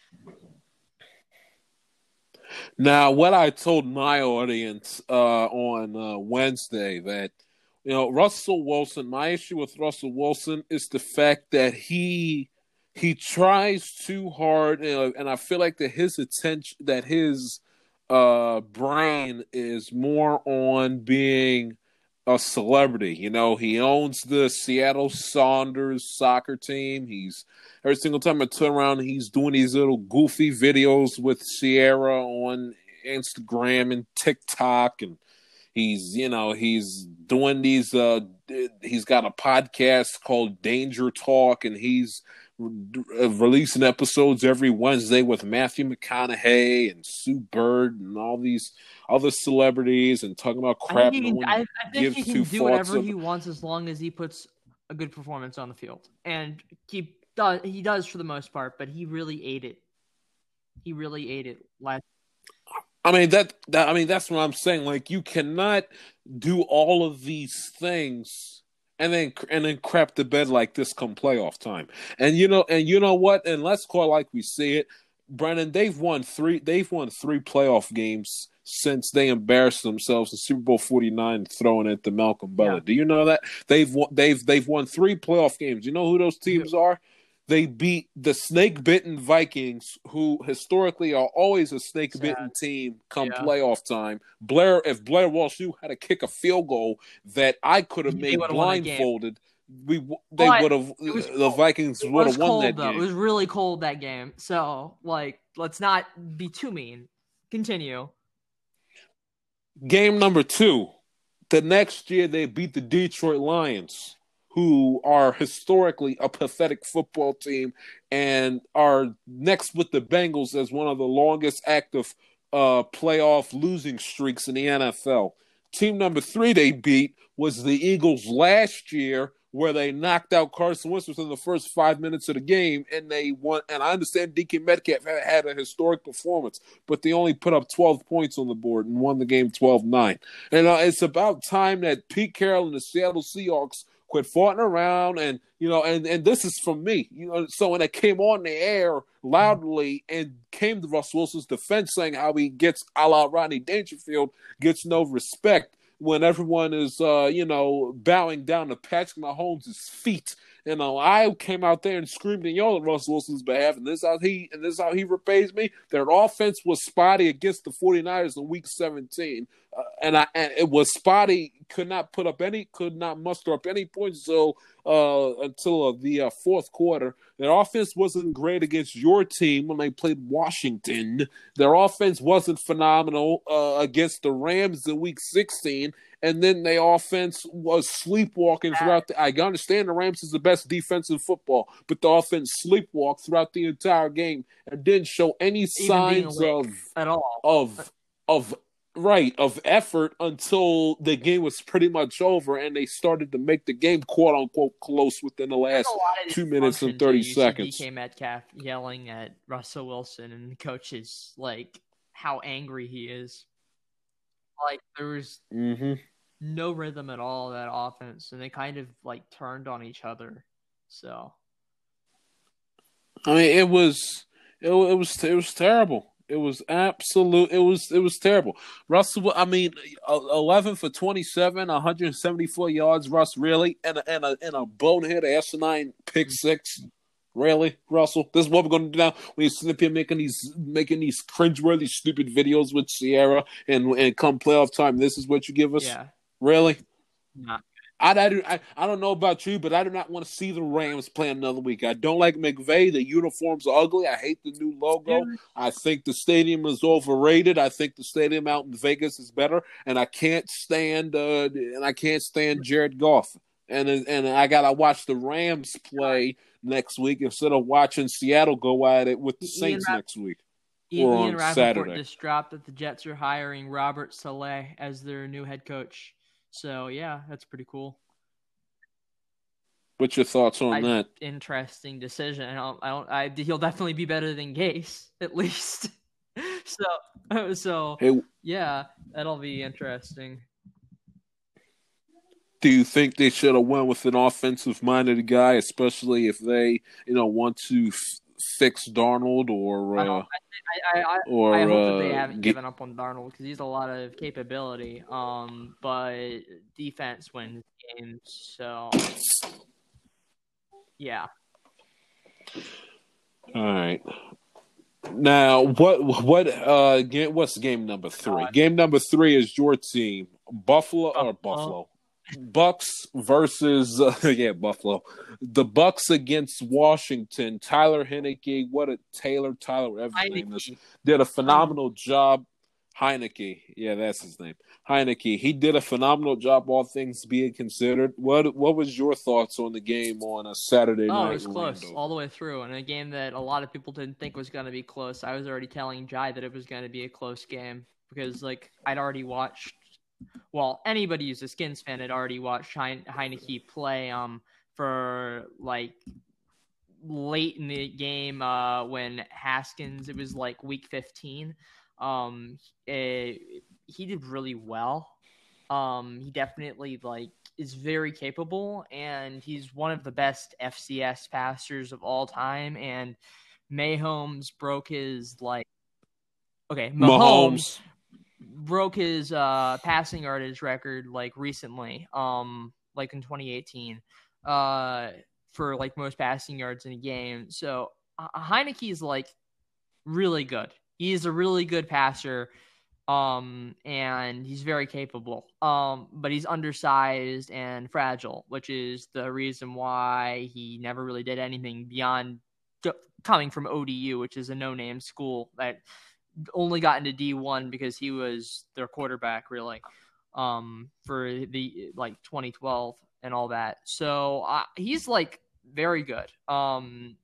Now, what I told my audience uh, on uh, Wednesday that you know Russell Wilson. My issue with Russell Wilson is the fact that he he tries too hard, uh, and I feel like that his attention, that his uh, brain is more on being a celebrity. You know, he owns the Seattle Sounders soccer team. He's every single time I turn around, he's doing these little goofy videos with Ciara on Instagram and TikTok, and he's you know he's doing these. Uh, he's got a podcast called Danger Talk, and he's releasing episodes every Wednesday with Matthew McConaughey and Sue Bird and all these other celebrities, and talking about I crap. think he no can, one I, I think he can do whatever of- he wants as long as he puts a good performance on the field. And he does, he does for the most part, but he really ate it. He really ate it last. I mean that, that I mean that's what I'm saying. Like you cannot do all of these things and then and then crap the bed like this come playoff time. And you know and you know what? And let's call it like we see it. Brendan, they've won three they've won three playoff games since they embarrassed themselves in Super Bowl 49 throwing at the Malcolm Butler. Yeah. Do you know that? They've won they've they've won three playoff games. You know who those teams are? They beat the snake bitten Vikings, who historically are always a snake bitten team come Yeah. playoff time. Blair, if Blair Walsh knew how to kick a field goal that I could have made would've won that game. blindfolded, we they would have the. Vikings would have won cold that though. game. It was really cold that game. So like, let's not be too mean. Continue. Game number two. The next year, they beat the Detroit Lions, who are historically a pathetic football team and are next with the Bengals as one of the longest active uh, playoff losing streaks in the NFL. Team number three they beat was the Eagles last year, where they knocked out Carson Wentz within the first five minutes of the game, and they won. And I understand DK Metcalf had, a historic performance, but they only put up 12 points on the board and won the game 12 9. And uh, it's about time that Pete Carroll and the Seattle Seahawks quit farting around and you know and and this is from me you know so when it came on the air loudly and came to Russ Wilson's defense saying how he gets a la Rodney Dangerfield gets no respect when everyone is uh you know bowing down to Patrick Mahomes' feet. You know I came out there and screamed and yelled at Russ Wilson's behalf and this is how he and this is how he repays me. Their offense was spotty against the 49ers in week 17 uh, and I and it was spotty. Could not put up any, could not muster up any points until uh, until uh, the uh, fourth quarter. Their offense wasn't great against your team when they played Washington. Their offense wasn't phenomenal uh, against the Rams in Week 16, and then their offense was sleepwalking throughout. The, I understand the Rams is the best defense in football, but the offense sleepwalked throughout the entire game and didn't show any signs of At all. of of right of effort until the game was pretty much over and they started to make the game quote unquote close within the last a lot of two minutes and 30 too. You see seconds. DK Metcalf yelling at Russell Wilson and the coaches like how angry he is. Like there was hmm no rhythm at all that offense, and they kind of like turned on each other. So I mean, it was it, it was it was terrible. It was absolute. It was it was terrible. Russell, I mean, uh, eleven for twenty seven, one hundred seventy four yards. Russ, really, and a and a and a bonehead asinine pick six. Really, Russell? This is what we're gonna do now. When you sit up here making these making these cringeworthy, stupid videos with Ciara, and and come playoff time, this is what you give us. yeah, Really? not I, I, I, I don't know about you, but I do not want to see the Rams play another week. I don't like McVay. The uniforms are ugly. I hate the new logo. I think the stadium is overrated. I think the stadium out in Vegas is better, and I can't stand uh, and I can't stand Jared Goff. And and I gotta watch the Rams play next week instead of watching Seattle go at it with the Saints Rapp- next week. Ian, Or Ian on Rappaport Saturday. just dropped that the Jets are hiring Robert Saleh as their new head coach. So yeah, that's pretty cool. What's your thoughts on I- that? Interesting decision. I don't. I don't. I, he'll definitely be better than Gase at least. so so Hey, yeah, that'll be interesting. do you think they should have went with an offensive minded guy, especially if they, you know, want to fix Darnold or uh. I, I, I, or I hope that they uh, haven't get- given up on Darnold because he's a lot of capability. Um, but defense wins games. So yeah, All right. Now, what what uh game, what's game number three? God. Game number three is your team, Buffalo or Buffalo. Bucks versus uh, yeah Buffalo, the Bucks against Washington. Tyler Heinicke, what a Taylor Tyler, whatever name is, did a phenomenal job. Heinicke, yeah, that's his name. Heinicke, he did a phenomenal job, all things being considered. What what was your thoughts on the game on a Saturday Oh, night? it was close Orlando? all the way through, and a game that a lot of people didn't think was going to be close. I was already telling Jai that it was going to be a close game because, like, I'd already watched. Well, anybody who's a Skins fan had already watched Hein- Heinicke play um for like late in the game uh, when Haskins. It was like week fifteen. Um, eh, he did really well. Um, he definitely like is very capable, and he's one of the best FCS passers of all time. And Mahomes broke his like, okay, Mahomes, Mahomes. Broke his uh passing yardage record like recently, um, like in 2018. Uh, for like most passing yards in a game. So Heinicke is like really good. He's a really good passer um and he's very capable um but he's undersized and fragile which is the reason why he never really did anything beyond coming from ODU which is a no-name school that only got into D1 because he was their quarterback really um for the like 2012 and all that so uh, he's like very good um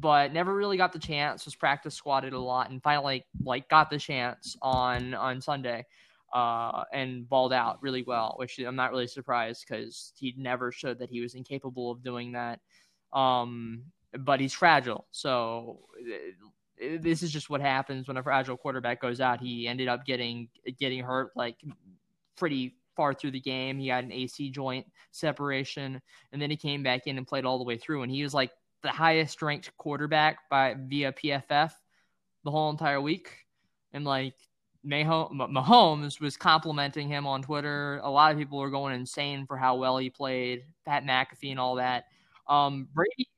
but never really got the chance. Was practice squatted a lot, and finally like got the chance on on Sunday, uh, and balled out really well. Which I'm not really surprised because he never showed that he was incapable of doing that. Um, but he's fragile, so this is just what happens when a fragile quarterback goes out. He ended up getting getting hurt like pretty far through the game. He had an AC joint separation, and then he came back in and played all the way through. And he was like the highest ranked quarterback by via PFF the whole entire week, and like Mahomes was complimenting him on Twitter. A lot of people were going insane for how well he played. Pat McAfee and all that. Um, Brady,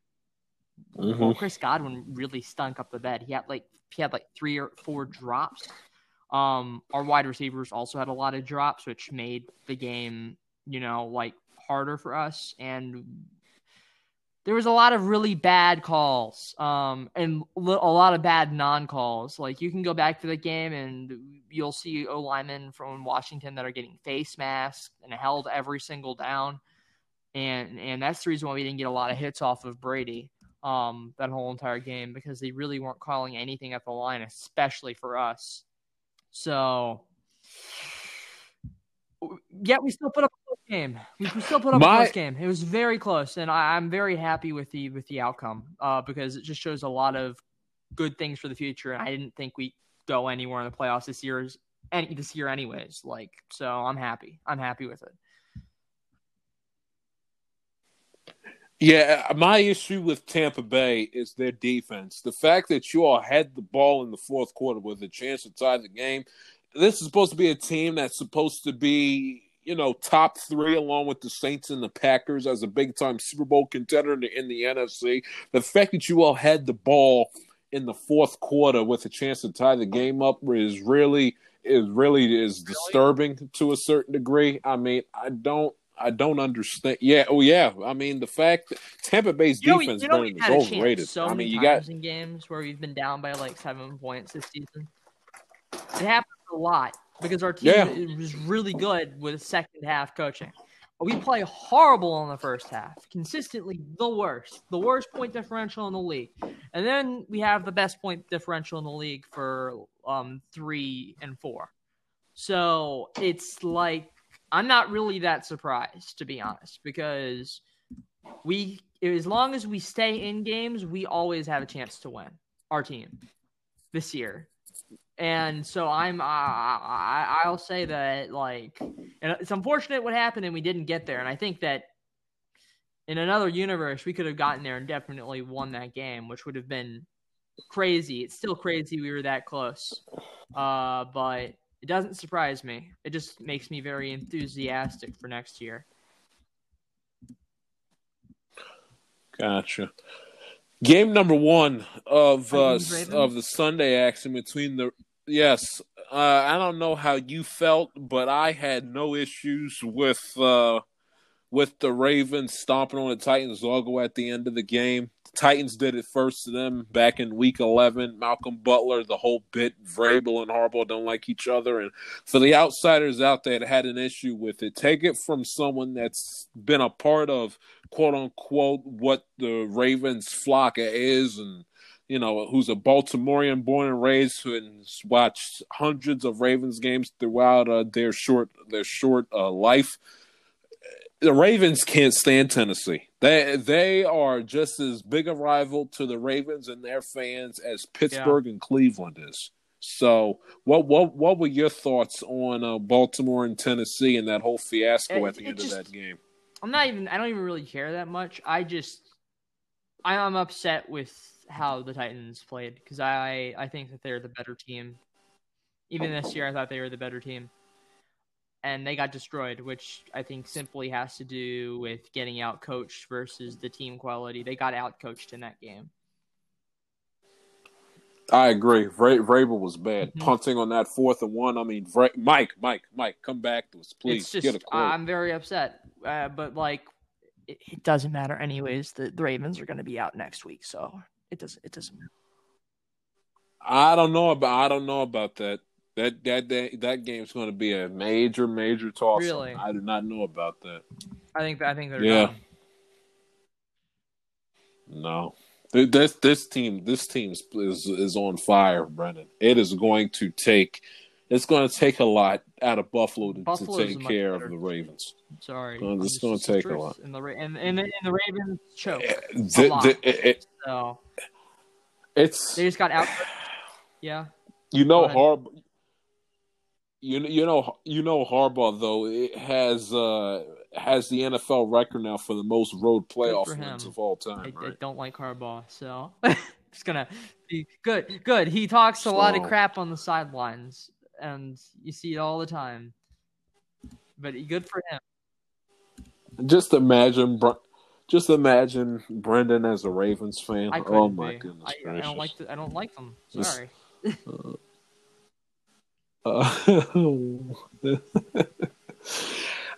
mm-hmm. well, Chris Godwin really stunk up the bed. He had like he had like three or four drops. Um, our wide receivers also had a lot of drops, which made the game, you know, like harder for us. And there was a lot of really bad calls um, and a lot of bad non-calls. Like you can go back to the game and you'll see O linemen from Washington that are getting face masks and held every single down, and and that's the reason why we didn't get a lot of hits off of Brady um, that whole entire game because they really weren't calling anything at the line, especially for us. So yet we still put up a close game. We still put up My, a close game. It was very close, and I, am very happy with the with the outcome uh, because it just shows a lot of good things for the future. And I didn't think we go anywhere in the playoffs this year, any this year, anyways. Like, so I'm happy. I'm happy with it. Yeah, uh, my issue with Tampa Bay is their defense. The fact that you all had the ball in the fourth quarter with a chance to tie the game this is supposed to be a team that's supposed to be, you know, top three along with the Saints and the Packers as a big time Super Bowl contender in the, in the NFC. The fact that you all had the ball in the fourth quarter with a chance to tie the game up is really is really is disturbing to a certain degree. I mean, I don't I don't understand. Yeah, oh yeah. I mean, the fact that Tampa Bay's you know, defense you know, than overrated. So I mean, you got in games where we've been down by like seven points this season. It happens a lot because our team yeah. was really good with second half coaching. We play horrible in the first half, consistently the worst, the worst point differential in the league, and then we have the best point differential in the league for um three and four. So it's like I'm not really that surprised to be honest, because we as long as we stay in games, we always have a chance to win. Our team this year. And so I'm I, I'll say that like and it's unfortunate what happened and we didn't get there. And I think that in another universe we could have gotten there and definitely won that game which would have been crazy. It's still crazy we were that close. Uh but it doesn't surprise me. It just makes me very enthusiastic for next year. Gotcha. Game number one of uh, of the Sunday action between the yes, uh, I don't know how you felt, but I had no issues with uh, with the Ravens stomping on the Titans logo at the end of the game. Titans did it first to them back in Week 11. Malcolm Butler, the whole bit. Vrabel and Harbaugh don't like each other, and for the outsiders out there that had an issue with it, take it from someone that's been a part of quote unquote what the Ravens flock is and you know, who's a Baltimorean born and raised who has watched hundreds of Ravens games throughout uh, their short their short uh, life. The Ravens can't stand Tennessee. They they are just as big a rival to the Ravens and their fans as Pittsburgh yeah. and Cleveland is. So, what what what were your thoughts on uh, Baltimore and Tennessee and that whole fiasco it, at the end just, of that game? I'm not even. I don't even really care that much. I just I'm upset with how the Titans played because I I think that they're the better team. Even this year, I thought they were the better team. And they got destroyed, which I think simply has to do with getting out coached versus the team quality. They got out coached in that game. I agree. Vra- Vrabel was bad. Mhm. Punting on that fourth and one. I mean, Vra- Mike, Mike, Mike, come back to us, please. it's just Get a quote. I'm very upset, uh, but like it, it doesn't matter anyways. The, the Ravens are going to be out next week, so it doesn't it doesn't. I don't know about. I don't know about that. That that that, that game's going to be a major, major toss. Really? I do not know about that. I think I think they're Yeah. done. No, Th- this this team this team is is, on fire, Brendan. It is going to take. It's going to take a lot out of Buffalo to, to take care of the Ravens. Sorry, Well, I'm this gonna take a lot. And the and and the, and the Ravens choke. Eh, the- lot. the- it- it- So it's they just got out. Yeah, You know. Harbaugh. You know, you know, you know, Harbaugh though it has uh has the NFL record now for the most road playoff wins of all time. I Right? don't like Harbaugh, so it's gonna be good. Good. He talks a lot of crap on the sidelines, and you see it all the time. But good for him. Just imagine, just imagine Brendan as a Ravens fan. I oh my be. goodness I, I don't like. The, I don't like them. This- Sorry. Uh,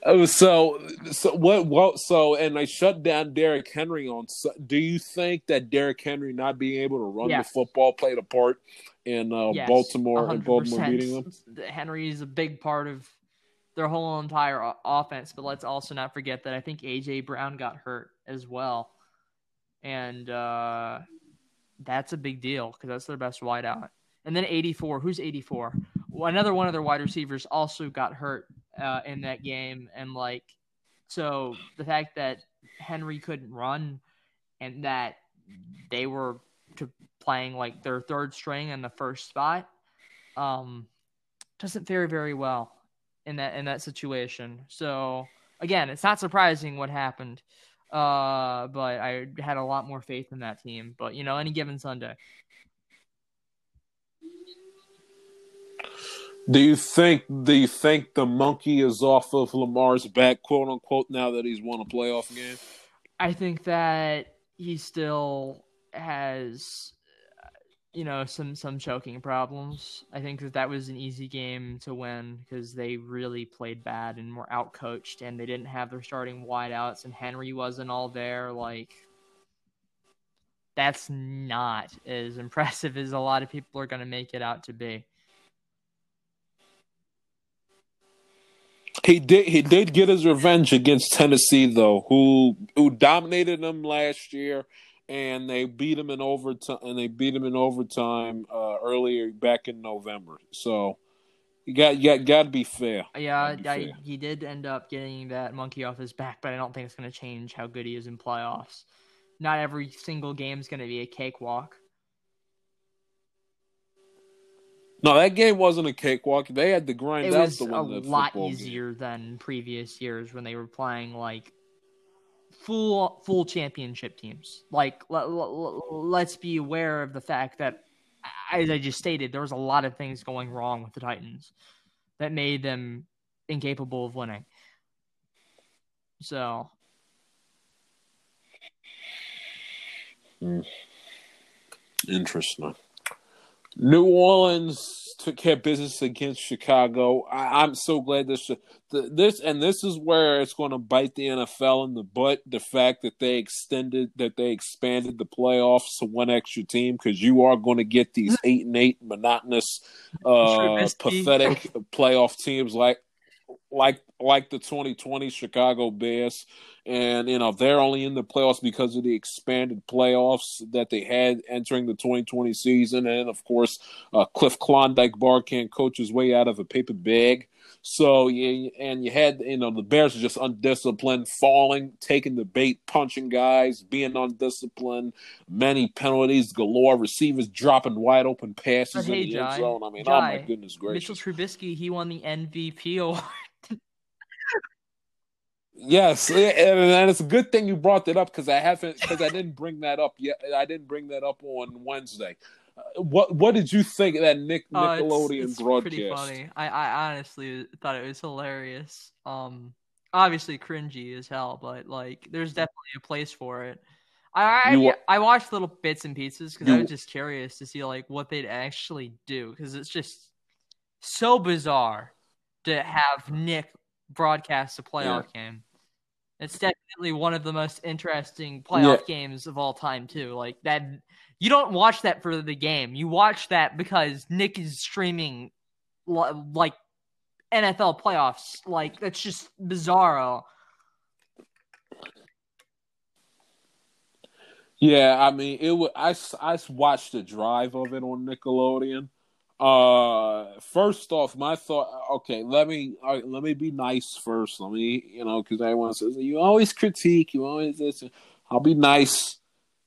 oh, so, so what? What? So, and they shut down Derrick Henry on. Su- Do you think that Derrick Henry not being able to run Yes. the football played a part in uh, Yes, Baltimore and Baltimore 100%. beating them? Henry is a big part of their whole entire o- offense, but let's also not forget that I think AJ Brown got hurt as well, and uh, that's a big deal because that's their best wideout. And then 84, who's 84? Well, another one of their wide receivers also got hurt uh, in that game, and like, so the fact that Henry couldn't run and that they were to playing like their third string in the first spot um doesn't fare very well in that in that situation. So again it's not surprising what happened uh but i had a lot more faith in that team. But you know any given sunday Do you think? Do you think the monkey is off of Lamar's back, quote unquote, now that he's won a playoff game? i think that he still has you know some some choking problems i think that that was an easy game to win because they really played bad and were outcoached and they didn't have their starting wideouts and henry wasn't all there like that's not as impressive as a lot of people are going to make it out to be He did. He did get his revenge against Tennessee, though, who who dominated them last year, and they beat him in overtime. And they beat him in overtime uh, earlier back in November. So you got you got, got to be fair. yeah be I, fair. he did end up getting that monkey off his back but i don't think it's going to change how good he is in playoffs not every single game is going to be a cakewalk No, that game wasn't a cakewalk. They had to grind it out was to a win the lot football game. easier than previous years when they were playing like full full championship teams. Like l- l- l- let's be aware of the fact that as I just stated, there was a lot of things going wrong with the Titans that made them incapable of winning. So hmm. Interesting. New Orleans took care of business against Chicago. I, I'm so glad this this and this is where it's going to bite the NFL in the butt. The fact that they extended that they expanded the playoffs to one extra team because you are going to get these eight and eight monotonous, uh, pathetic playoff teams like like like the 2020 Chicago Bears, and you know they're only in the playoffs because of the expanded playoffs that they had entering the 2020 season, and of course, uh, Cliff Klondike Bar can't coach his way out of a paper bag. So yeah, and you had you know the Bears are just undisciplined, falling, taking the bait, punching guys, being undisciplined, many penalties galore, receivers dropping wide open passes hey, in the end zone. I mean, oh my goodness gracious! Mitchell Trubisky, he won the MVP award. Yes, and, and it's a good thing you brought that up because I haven't because I didn't bring that up yet. I didn't bring that up on Wednesday. Uh, what what did you think of that Nick Oh, it's- Nickelodeon it's broadcast? Pretty funny. I, I honestly thought it was hilarious. Um, obviously cringy as hell, but like, there's mm. definitely a place for it. I I, You I watched little bits and pieces because I was just curious to see like what they'd actually do because it's just so bizarre to have Nick broadcast a playoff game. It's definitely one of the most interesting playoff games of all time too. Like that you don't watch that for the game. You watch that because Nick is streaming like NFL playoffs. Like that's just bizarro. Yeah, I mean, it was. I I watched the drive of it on Nickelodeon. Uh, first off, my thought. Okay, let me right, let me be nice first. Let me, you know, because everyone says you always critique, you always this. I'll be nice.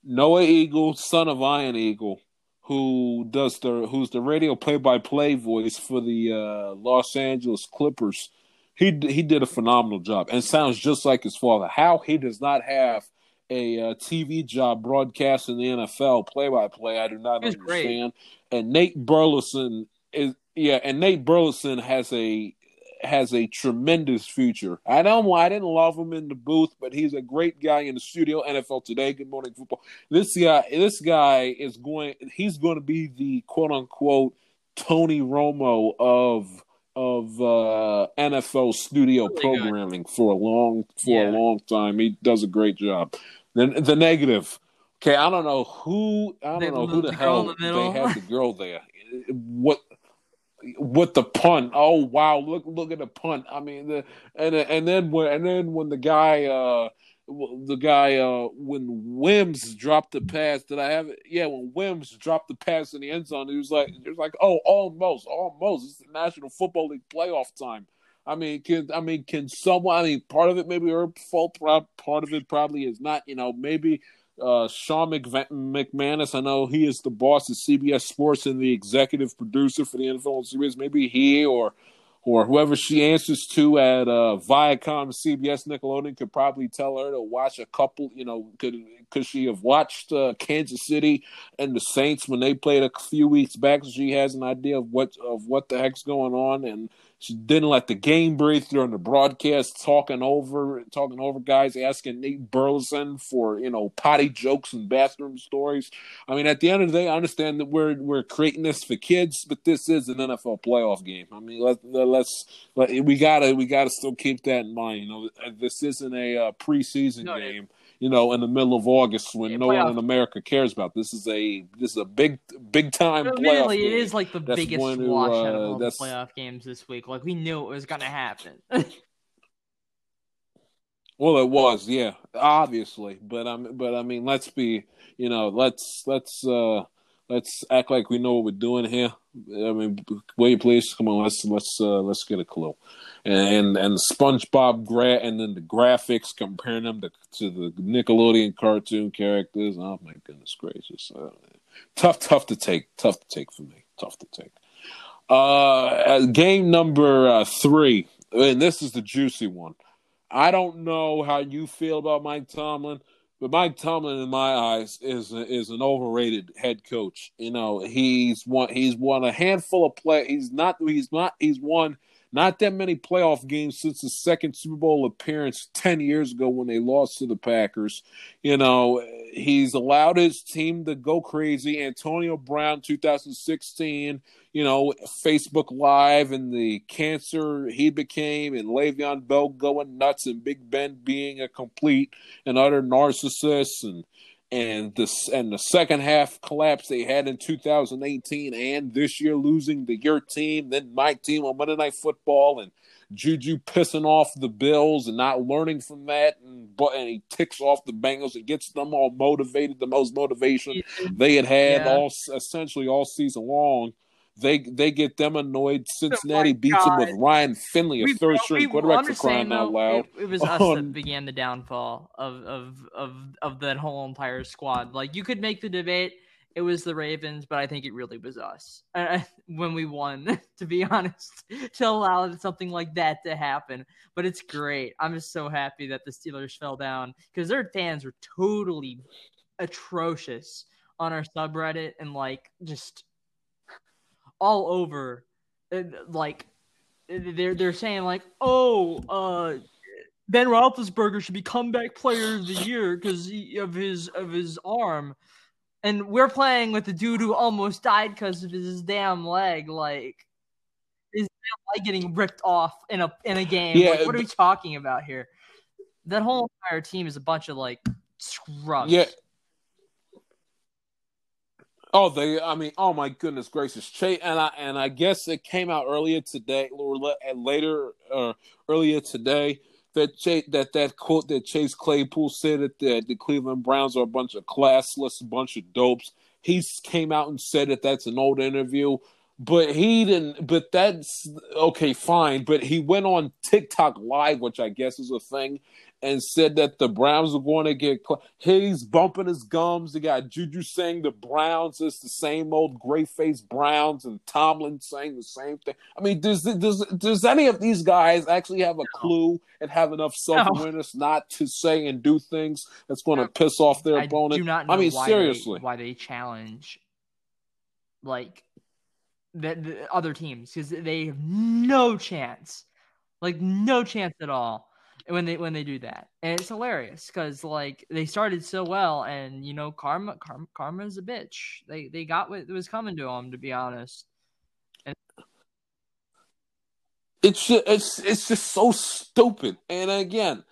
Noah Eagle, son of Ian Eagle, who does the who's the radio play-by-play voice for the uh, Los Angeles Clippers. He he did a phenomenal job and sounds just like his father. How he does not have a uh, TV job broadcasting the NFL play-by-play, I do not was great. And Nate Burleson is yeah, and Nate Burleson has a has a tremendous future. I don't I didn't love him in the booth, but he's a great guy in the studio. NFL Today, Good Morning Football. This guy, this guy is going. He's going to be the quote unquote Tony Romo of of uh, NFL studio Really good. programming for a long for Yeah. a long time. He does a great job. Then the negative. Okay, I don't know who I don't know who the the hell the they had the girl there. What with the punt. Oh wow, look look at the punt. I mean the and and then when and then when the guy uh the guy uh when Wims dropped the pass did I have it? Yeah, when Wims dropped the pass in the end zone, he was like he was like, "Oh, almost, almost. It's the National Football League playoff time." I mean, can I mean can someone? I mean, part of it maybe her fault. Part of it probably is not. You know, maybe uh, Sean McV- McManus. I know he is the boss of CBS Sports and the executive producer for the NFL series. Maybe he or or whoever she answers to at uh, Viacom, CBS, Nickelodeon could probably tell her to watch a couple. You know, could could she have watched uh, Kansas City and the Saints when they played a few weeks back? So she has an idea of what of what the heck's going on and. She didn't let the game breathe during the broadcast, talking over talking over guys, asking Nate Burleson for you know potty jokes and bathroom stories. I mean, at the end of the day, I understand that we're we're creating this for kids, but this is an NFL playoff game. I mean, let, let's let, we gotta we gotta still keep that in mind. You know, this isn't a uh, preseason No, it game. You know, in the middle of August when Yeah, no one in America cares about this is a this is a big big time playoff. Admittedly, it is like the That's biggest to, wash out of uh, all the playoff games this week. Like we knew it was gonna happen. Well, it was, yeah, obviously, but I'm, but I mean, let's be, you know, let's let's uh let's act like we know what we're doing here. I mean, will you please come on? Let's let's uh let's get a clue, and and SpongeBob gra and then the graphics comparing them to, to the Nickelodeon cartoon characters. Oh my goodness gracious, uh, tough tough to take, tough to take for me, tough to take. Uh, game number uh, three, and this is the juicy one. I don't know how you feel about Mike Tomlin, but Mike Tomlin, in my eyes, is is an overrated head coach. You know, he's won he's won a handful of play. He's not he's not he's won not that many playoff games since the second Super Bowl appearance ten years ago when they lost to the Packers. You know, he's allowed his team to go crazy. Antonio Brown, 2016 you know, Facebook Live and the cancer he became, and Le'Veon Bell going nuts, and Big Ben being a complete and utter narcissist, and and this and the second half collapse they had in 2018, and this year losing to your team, then my team on Monday Night Football, and Juju pissing off the Bills and not learning from that, and but and he ticks off the Bengals and gets them all motivated, the most motivation they had had Yeah. all essentially all season long. They they get them annoyed. Cincinnati my beats them with Ryan Finley, a We- third we- string I'm quarterback for just saying, crying out loud. It, it was us On- that began the downfall of of of of that whole entire squad. Like you could make the debate. It was the Ravens, but I think it really was us uh, when we won. To be honest, to allow something like that to happen, but it's great. I'm just so happy that the Steelers fell down because their fans were totally atrocious on our subreddit and like just all over, uh, like they're they're saying like, oh, uh, Ben Roethlisberger should be comeback player of the year because of his of his arm, and we're playing with the dude who almost died because of his damn leg, like Is leg getting ripped off in a in a game. Yeah, like, what are we talking about here? That whole entire team is a bunch of like scrubs. Yeah. Oh, they. I mean, oh my goodness gracious, Chase, and I and I guess it came out earlier today, or later, uh, earlier today that Chase, that that quote that Chase Claypool said that the, the Cleveland Browns are a bunch of classless, bunch of dopes. He came out and said that that's an old interview, but he didn't. But that's okay, fine. But he went on TikTok Live, which I guess is a thing, and said that the Browns are going to get. Cl- He's bumping his gums. They got Juju saying the Browns is the same old gray faced Browns, and Tomlin saying the same thing. I mean, does does does any of these guys actually have a clue and have enough self awareness not to say and do things that's going to piss off their I opponent? do not know I mean, why seriously. they, why they challenge like the, the other teams because they have no chance, like no chance at all when they when they do that, and it's hilarious because like they started so well, and you know karma karma karma's a bitch. They they got what was coming to them, to be honest. it's just, it's it's just so stupid. And again,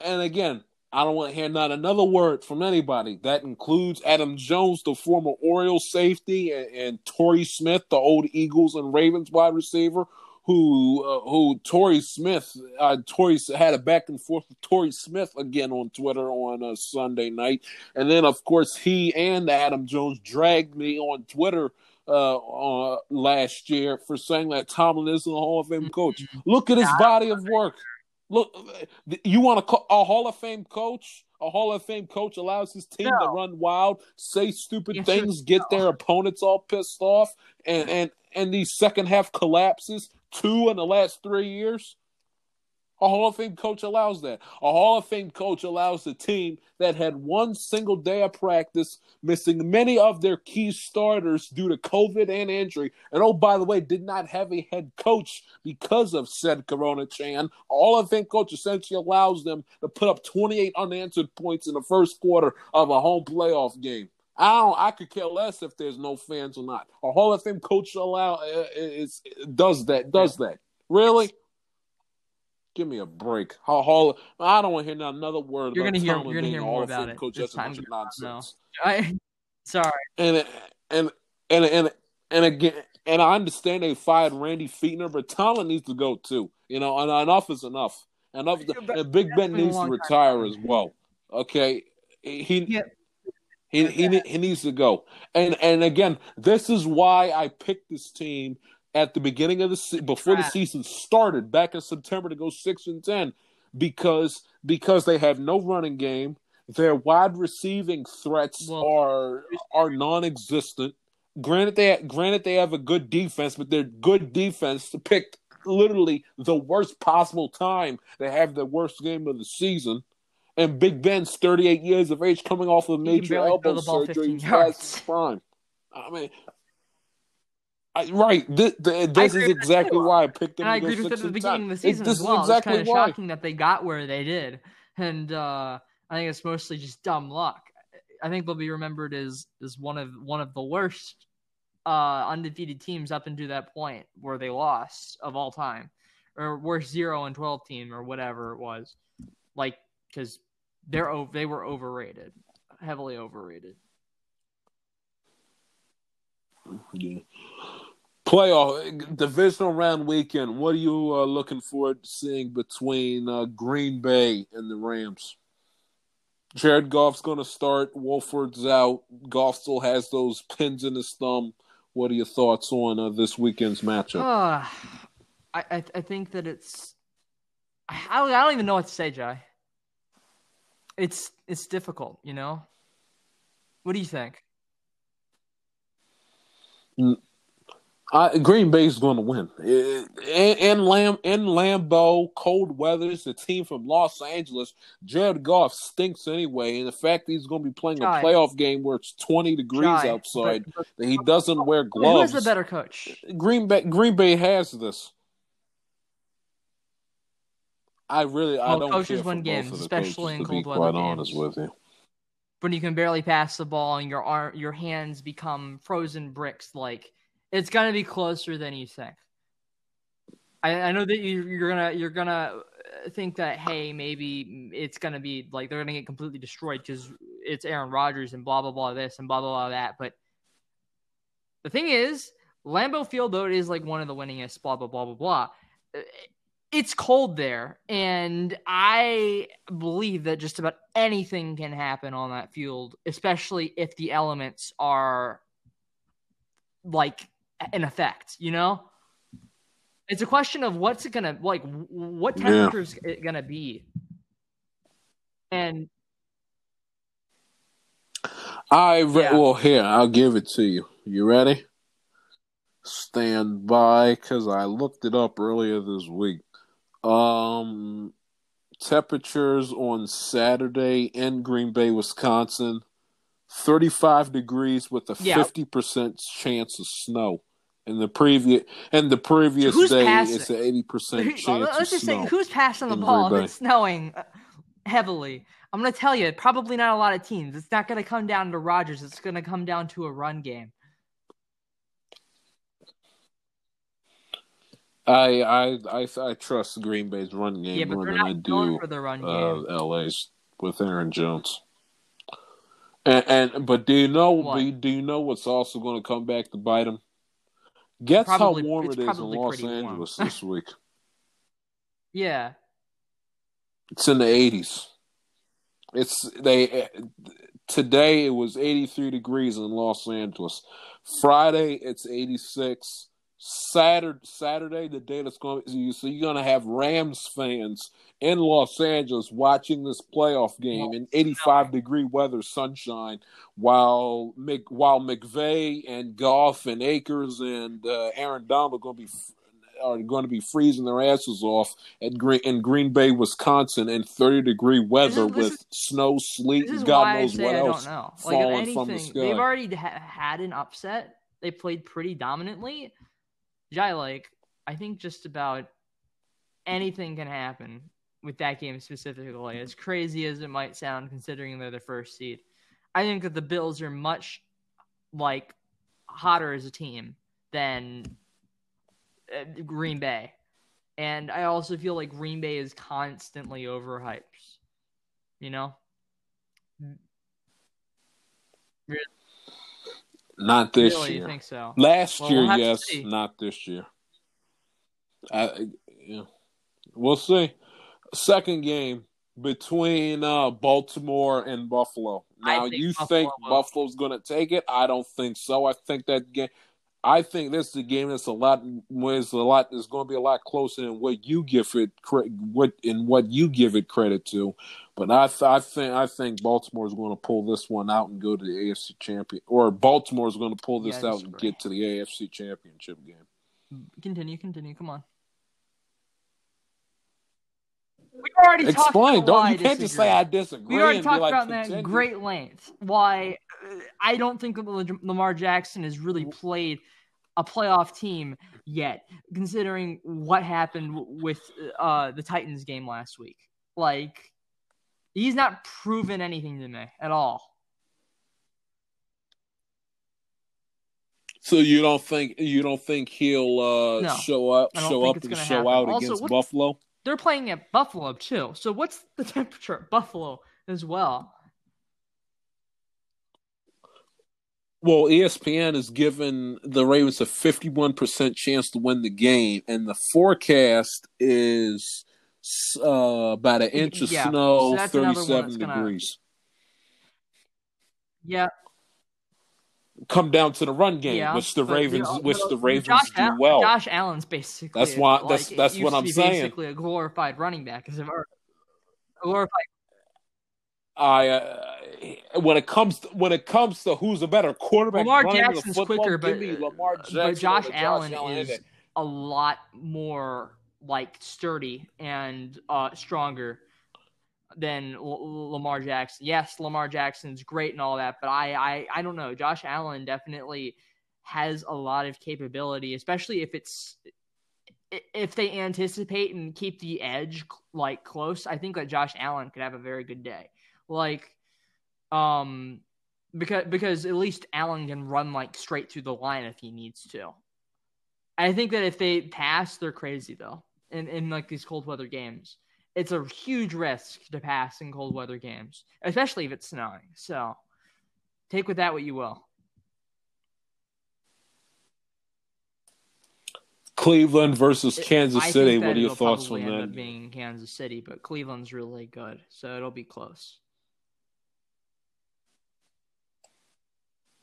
and again, I don't want to hear not another word from anybody. That includes Adam Jones, the former Orioles safety, and, and Torrey Smith, the old Eagles and Ravens wide receiver, who uh, who Torrey Smith, uh, Torrey had a back and forth with Torrey Smith again on Twitter on uh, Sunday night, and then of course he and Adam Jones dragged me on Twitter uh, uh, last year for saying that Tomlin isn't a Hall of Fame coach. Look at his body of work. Look, you want a, a Hall of Fame coach? A Hall of Fame coach allows his team to run wild, say stupid things, get no? their opponents all pissed off, and and and these second half collapses. Two in the last three years. A Hall of Fame coach allows that. A Hall of Fame coach allows the team that had one single day of practice, missing many of their key starters due to COVID and injury. And oh, by the way, did not have a head coach because of said Corona Chan. A Hall of Fame coach essentially allows them to put up 28 unanswered points in the first quarter of a home playoff game. I don't. I could care less if there's no fans or not. A Hall of Fame coach allow uh, is does that does that really? Give me a break. How Hall? I don't want to hear another word. You're about gonna hear- you're gonna hear more about it Coach, as that's a bunch time of goes on, nonsense. I sorry. And and and and and again, and I understand they fired Randy Fichtner, but Tomlin needs to go too. You know, and enough is enough. Enough. And Big Ben needs to retire as well. Okay, he. Yeah. He, he he needs to go, and and again, this is why I picked this team at the beginning of the se- before the season started back in September to go six and ten, because because they have no running game, their wide receiving threats Well- are are non-existent. Granted, they granted they have a good defense, but their good defense picked literally the worst possible time to have the worst game of the season. And Big Ben's 38 years of age, coming off of major elbow the surgery, 15 past yards. his prime. I mean, I, right. This, this agree is exactly why I picked them And I agreed with it at the beginning 10. of the season It- this as well. is exactly it's kind of why. shocking that they got where they did, and uh, I think it's mostly just dumb luck. I think they'll be remembered as as one of one of the worst uh, undefeated teams up until that point where they lost of all time, or worst zero and twelve team or whatever it was, like because they're they were overrated, heavily overrated. Yeah. Playoff divisional round weekend. What are you uh, looking forward to seeing between uh, Green Bay and the Rams? Jared Goff's going to start. Wolford's out. Goff still has those pins in his thumb. What are your thoughts on uh, this weekend's matchup? Uh, I, I I think that it's I, I don't- I don't even know what to say, Jai. It's it's difficult, you know. What do you think? Mm, I, Green Bay's going to win. Eh, eh, in, in, Lam, in Lambeau, cold weather, it's a team from Los Angeles. Jared Goff stinks anyway, and the fact that he's going to be playing Jai. a playoff game where it's 20 degrees Jai, outside, but- but that he doesn't wear gloves. Who's gloves. the better coach? Green Bay, Green Bay has this. I really, I Well, don't coaches win games, especially in to be cold weather quite honest games. with you. When you can barely pass the ball and your arm, your hands become frozen bricks, like it's gonna be closer than you think. I, I know that you, you're gonna you're gonna uh, think that hey maybe it's gonna be like they're gonna get completely destroyed because it's Aaron Rodgers and blah blah blah this and blah blah blah that. But the thing is, Lambeau Field though it is like one of the winningest blah blah blah blah blah. It's cold there, and I believe that just about anything can happen on that field, especially if the elements are like in effect. You know, it's a question of what's it gonna like. What Yeah. temperature is it gonna be? And I re- Yeah. well here I'll give it to you. You ready? Stand by, because I looked it up earlier this week. Um, temperatures on Saturday in Green Bay, Wisconsin, thirty-five degrees with a Yeah. fifty percent chance of snow. In the previous and the previous who's day, passing? it's an eighty percent Who- chance let's of just say who's passing the ball if it's snowing uh, heavily. I'm gonna tell you, probably not a lot of teams. It's not gonna come down to Rodgers. It's gonna come down to a run game. I I I I trust Green Bay's run game Yeah, more than I do for the run uh. LA's with Aaron Jones. And, and but do you know What? do you, know what's also going to come back to bite him? Guess Probably- how warm it's in Los. Angeles this week. Yeah, It's in the 80s. It's they today it was 83 degrees in Los Angeles. Friday it's 86. Saturday, Saturday, the day that's going to so you're going to have Rams fans in Los Angeles watching this playoff game in 85 degree weather, sunshine, while Mc, while McVay and Goff and Akers and uh, Aaron Donald are going to be are going to be freezing their asses off at Green in Green Bay, Wisconsin, in 30 degree weather This is- this with snow, sleet, and God knows what I else don't know. Like falling from the anything, sky. they've already ha- had an upset. They played pretty dominantly. Jai, like I think just about anything can happen with that game specifically. As crazy as it might sound, considering they're the first seed, I think that the Bills are much like hotter as a team than uh, Green Bay, and I also feel like Green Bay is constantly overhyped. You know. Not this really, you year. think so? Last Well, year, we'll yes. Not this year. I, yeah. We'll see. Second game between uh, Baltimore and Buffalo. Now, think you Buffalo think. Buffalo's going to take it? I don't think so. I think that game. I think this is a game that's a lot. Was a lot. Is going to be a lot closer than what you give it. What in what you give it credit to. But I, th- I think I think Baltimore is going to pull this one out and go to the AFC champion, or Baltimore is going to pull this Yeah, out and disagree. get to the AFC championship game. Continue, continue. Come on. We already talked Explain. about Don't you can't just say I disagree. We already and talked like, about that in great length. Why uh, I don't think Lamar Jackson has really played a playoff team yet, considering what happened with uh, the Titans game last week. Like, he's not proven anything to me at all. So you don't think you don't think he'll uh, No, show up show up and show happen. out Also, against what- Buffalo? They're playing at Buffalo too. So what's the temperature at Buffalo as well? Well, ESPN is giving the Ravens a 51% chance to win the game, and the forecast is uh, about an inch of Yeah, snow, so that's another one 37 that's gonna- degrees. Yeah, Come down to the run game, yeah. which the Ravens, you know, which the Ravens Josh do well. Josh Allen's basically That's why- like, that's- that's what I'm saying. Basically, a glorified running back is a glorified. I uh, when it comes to, when it comes to who's a better quarterback, Lamar Jackson's football, quicker, but, Lamar Jackson but Josh over Allen any is a lot more like sturdy and uh, stronger than L- Lamar Jackson. Yes, Lamar Jackson's great and all that, but I, I I don't know. Josh Allen definitely has a lot of capability, especially if it's if they anticipate and keep the edge like close. I think that Josh Allen could have a very good day. Like um because because at least Allen can run like straight through the line if he needs to. I think that if they pass, they're crazy though. In in like these cold weather games, it's a huge risk to pass in cold weather games, especially if it's snowing. So take with that what you will. Cleveland versus Kansas I think City. What are your thoughts on that? up being Kansas City, but Cleveland's really good, so it'll be close.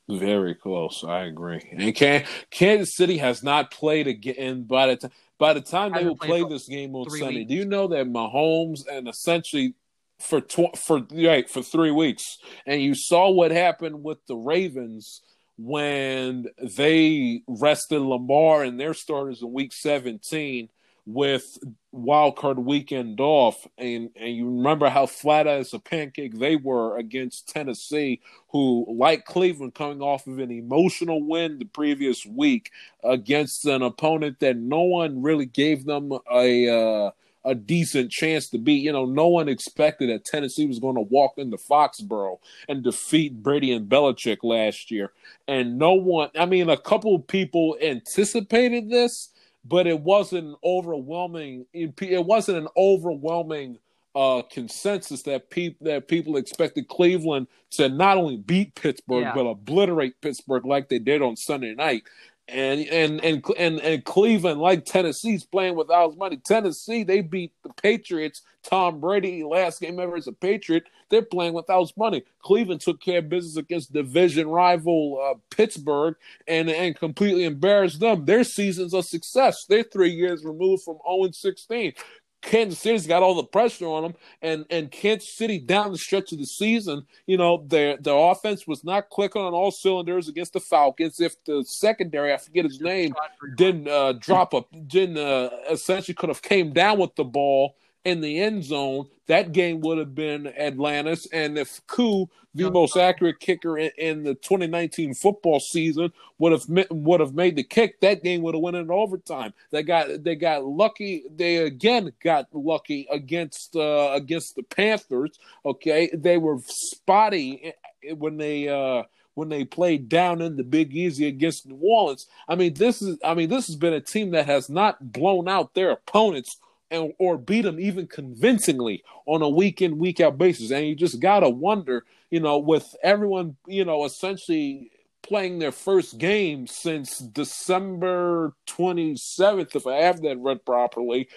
Very close. I agree. And can, Kansas City has not played again. By the time by the time they will play this game on Sunday, weeks. do you know that Mahomes and essentially for tw- for right for three weeks, and you saw what happened with the Ravens when they rested Lamar and their starters in Week 17 with wild card weekend off, and and you remember how flat as a pancake they were against Tennessee, who like Cleveland coming off of an emotional win the previous week against an opponent that no one really gave them a uh, a decent chance to beat. You know, no one expected that Tennessee was going to walk into Foxborough and defeat Brady and Belichick last year, and no one. I mean, a couple people anticipated this but it wasn't overwhelming. It, it wasn't an overwhelming uh, consensus that people that people expected Cleveland to not only beat Pittsburgh Yeah. but obliterate Pittsburgh like they did on Sunday night. And and and and and Cleveland, like Tennessee's playing without money. Tennessee, they beat the Patriots. Tom Brady, last game ever as a Patriot, they're playing without money. Cleveland took care of business against division rival uh, Pittsburgh and and completely embarrassed them. Their season's a success. They're three years removed from 0 16. Kansas City's got all the pressure on them, and and Kansas City down the stretch of the season, you know, their their offense was not clicking on all cylinders against the Falcons. If the secondary, I forget his name, didn't uh, drop a didn't uh, essentially could have came down with the ball in the end zone, that game would have been Atlanta's. And if Koo, the most accurate kicker in, in the 2019 football season, would have would have made the kick, that game would have went in overtime. They got they got lucky. They again got lucky against uh, against the Panthers. Okay, they were spotty when they. Uh, when they played down in the Big Easy against New Orleans. I mean, this is I mean, this has been a team that has not blown out their opponents and or beat them even convincingly on a week in week out basis. And you just gotta wonder, you know, with everyone, you know, essentially playing their first game since December twenty seventh, if I have that read properly.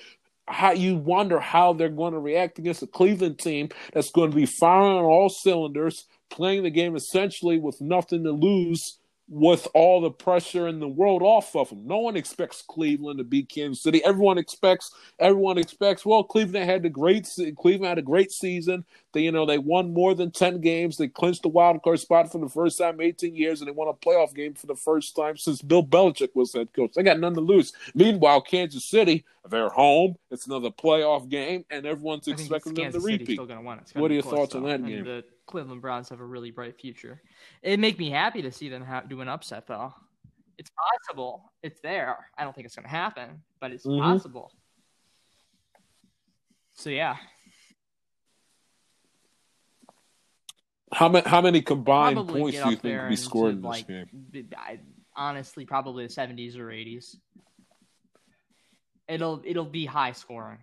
How you wonder how they're going to react against a Cleveland team that's going to be firing on all cylinders, playing the game essentially with nothing to lose, with all the pressure in the world off of them. No one expects Cleveland to beat Kansas City. Everyone expects everyone expects well Cleveland had a great Cleveland had a great season. They you know they won more than 10 games. They clinched the wild card spot for the first time in 18 years and they won a playoff game for the first time since Bill Belichick was head coach. They got none to lose. Meanwhile, Kansas City, they're home. It's another playoff game and everyone's expecting them to Kansas repeat. still gonna win. What are your close, thoughts on though, that and game? The Cleveland Browns have a really bright future. It'd make me happy to see them ha- do an upset, though. It's possible. It's there. I don't think it's gonna happen, but it's Mhm. possible. So yeah, How many how many combined probably points do you think will be scored in this like, game? b- I- honestly, probably the seventies or eighties. It'll it'll be high scoring.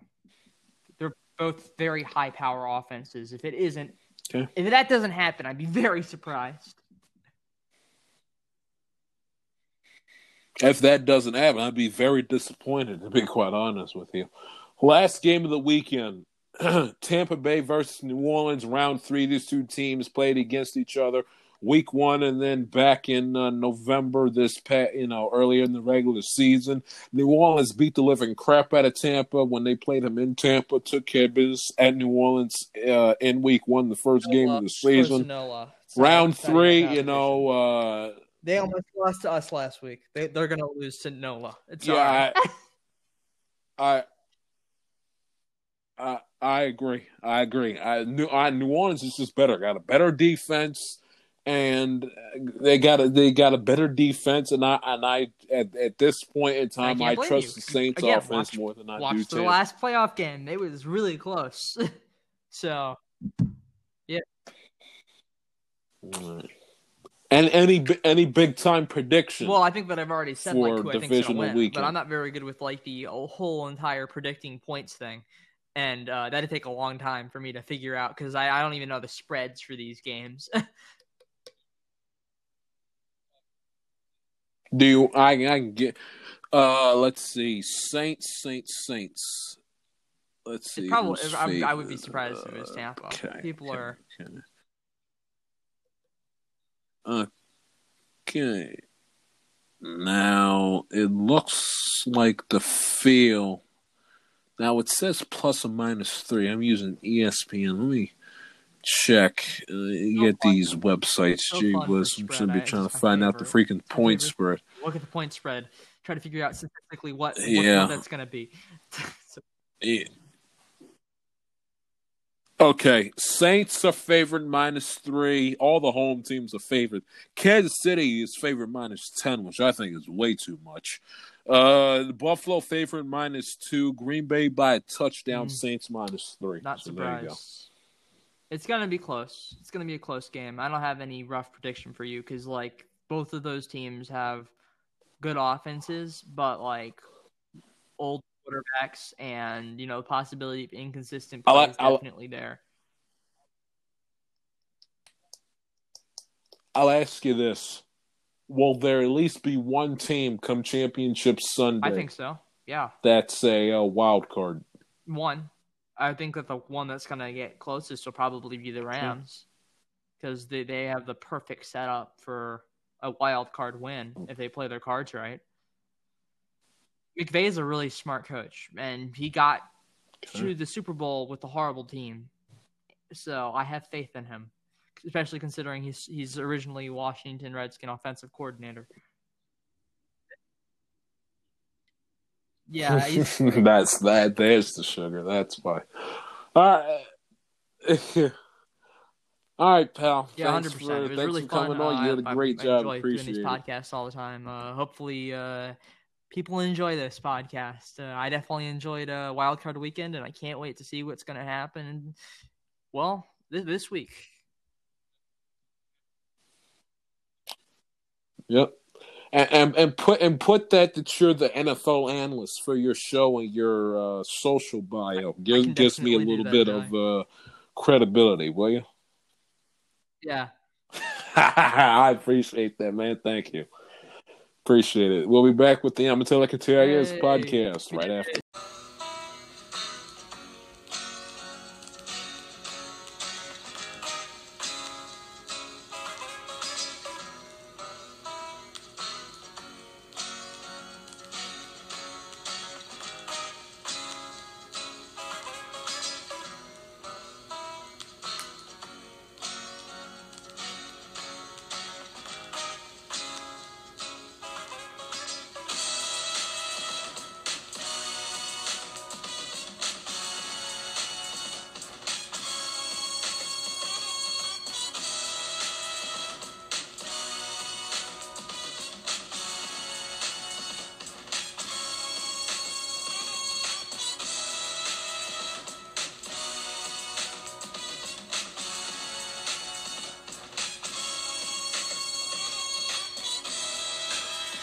They're both very high power offenses. If it isn't, Okay. if that doesn't happen, I'd be very surprised. If that doesn't happen, I'd be very disappointed, to be quite honest with you. Last game of the weekend Tampa Bay versus New Orleans, round three. These two teams played against each other. Week one, and then back in uh, November this past, you know, earlier in the regular season. New Orleans beat the living crap out of Tampa when they played them in Tampa. Took care of business at New Orleans uh, in week one, the first game of the season. Nola. It's not Round three, you know, uh, they almost lost to us last week. They they're gonna lose to Nola. It's all yeah, right. I, I, I, I agree. I agree. I, New, I, New Orleans is just better. Got a better defense, and they got a they got a better defense. And I and I at, at this point in time, can't I, trust you. the Saints Again, offense watch- more than I do Watch the Tampa. last playoff game. It was really close. so Right. And any any big time prediction? well, I think that I've already said like who I think's gonna win, weekend. but I'm not very good with like the whole entire predicting points thing. And uh, that'd take a long time for me to figure out because I, I don't even know the spreads for these games. Do you, I I can get? Uh, let's see. Saints, Saints, Saints. Let's see. It probably, I, I would be surprised if it was Uh, Tampa. Okay. People are Okay. Okay. Now it looks like the feel. Now it says plus or minus three. I'm using ESPN. Let me check. Uh, you get fun. these websites. So Gee for I'm spread. be trying to find out the freaking point spread. look at the point spread, try to figure out statistically what, what Yeah. that's going to be. So- Yeah. Okay, Saints are favored minus three. All the home teams are favored. Kansas City is favored minus ten, which I think is way too much. Uh, the Buffalo favored minus two. Green Bay by a touchdown. Mm. Saints minus three. Not So there you go. surprised. It's gonna be close. It's gonna be a close game. I don't have any rough prediction for you because like both of those teams have good offenses, but like old quarterbacks and you know the possibility of inconsistent play like- is I li- definitely there. I'll ask you this: Will there at least be one team come championship Sunday? I think so. Yeah, that's a, uh wild card. one. I think that the one that's gonna get closest will probably be the Rams because they they have the perfect setup for a wild card win if they play their cards right. McVay is a really smart coach, and he got to the Super Bowl with a horrible team. So I have faith in him, especially considering he's he's originally Washington Redskin offensive coordinator. Yeah, that's that. There's the sugar. That's why. All right. All right, pal. yeah, hundred percent. It was thanks really for fun. coming on. Uh, You had a great I job. enjoy doing these podcasts all the time. Uh, hopefully, uh, people enjoy this podcast. Uh, I definitely enjoyed uh, Wild Card Weekend, and I can't wait to see what's going to happen. Well, this, this week. Yep. And, and and put and put that that you're the NFL analyst for your show and your uh, social bio. can Gives gives me a little bit of uh, credibility, will you? Yeah. I appreciate that, man. Thank you. Appreciate it. We'll be back with the Amatelica TIS Yay. podcast right after.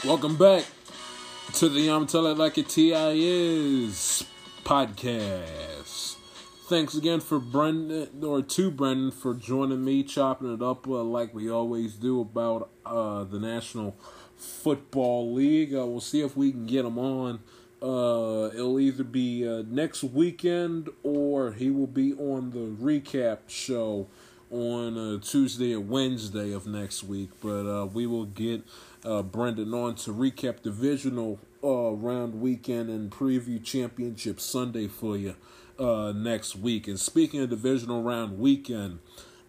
Welcome back to the I'm Tell It Like It TI Is podcast. Thanks again for Brendan or to Brendan for joining me, chopping it up uh, like we always do about uh, the National Football League. Uh, we'll see if we can get him on. Uh, it'll either be uh, next weekend or he will be on the recap show on uh, Tuesday or Wednesday of next week. But we will get uh, Brendan on to recap divisional uh, round weekend and preview championship Sunday for you uh, next week. And speaking of divisional round weekend,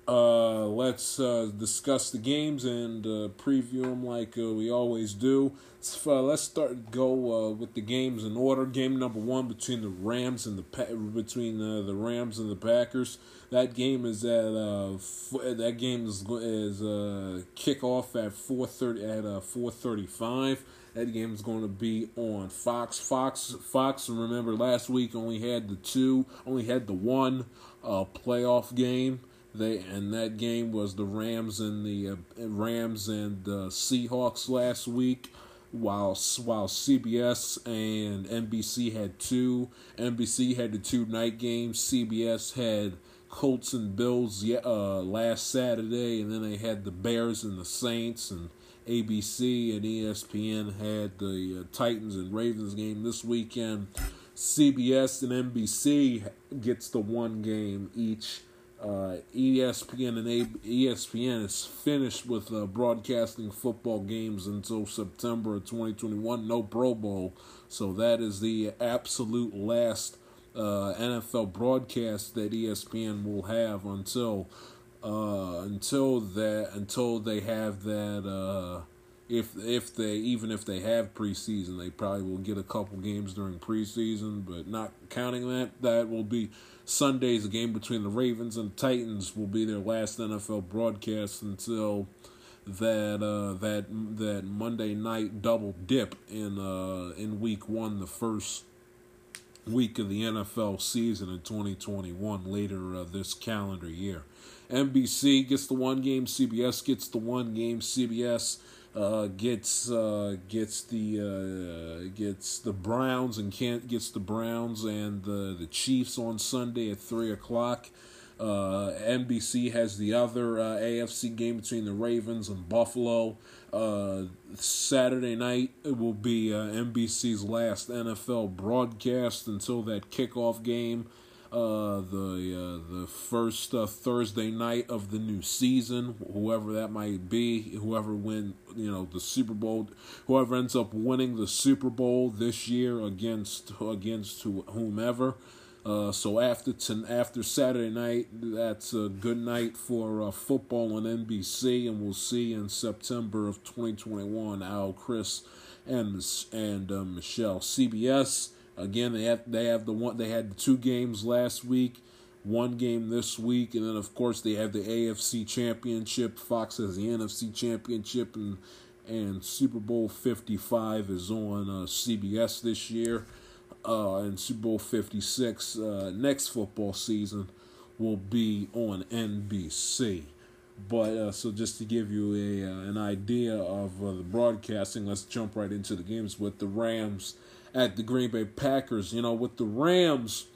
uh, let's uh, discuss the games and uh, preview them like uh, we always do. So, uh, let's start go uh, with the games in order. Game number one between the Rams and the pa- between the Rams and the Packers. That game is at uh, f- that game is is uh, kickoff at four thirty at uh, four thirty five. That game is going to be on Fox. Fox Fox. Remember last week only had the two, only had the one playoff game. They and that game was the Rams and the uh, Rams and the Seahawks last week. While while CBS and NBC had two, NBC had the two night games. CBS had Colts and Bills uh, last Saturday, and then they had the Bears and the Saints, and ABC and ESPN had the uh, Titans and Ravens game this weekend. CBS and NBC gets the one game each. Uh, ESPN and A- ESPN is finished with uh, broadcasting football games until September of 2021. No Pro Bowl, so that is the absolute last uh, NFL broadcast that ESPN will have until uh, until that until they have that. Uh, if if they even if they have preseason, they probably will get a couple games during preseason, but not counting that, that will be Sunday's game between the Ravens and Titans will be their last NFL broadcast until that uh, that that Monday night double dip in uh, in week one, the first week of the NFL season in 2021 later uh, this calendar year. NBC gets the one game, CBS gets the one game, CBS uh, gets uh, gets the uh, gets the Browns and can't gets the Browns and the the Chiefs on Sunday at three o'clock. Uh, NBC has the other uh, AFC game between the Ravens and Buffalo. Saturday night it will be NBC's last NFL broadcast until that kickoff game uh, the uh, the first uh, Thursday night of the new season, whoever that might be, whoever win, you know, the Super Bowl, whoever ends up winning the Super Bowl this year against against whomever. Uh, so after ten, after Saturday night, that's a good night for uh, football on NBC, and we'll see in September of 2021 Al, Chris, and and uh, Michelle CBS. Again, they have they have the one they had two games last week, one game this week, and then of course they have the AFC Championship. Fox has the NFC Championship, and and Super Bowl Fifty Five is on uh, CBS this year, uh, and Super Bowl Fifty Six uh, next football season will be on NBC. But uh, so just to give you a uh, an idea of uh, the broadcasting, let's jump right into the games with the Rams at the Green Bay Packers. You know, with the Rams,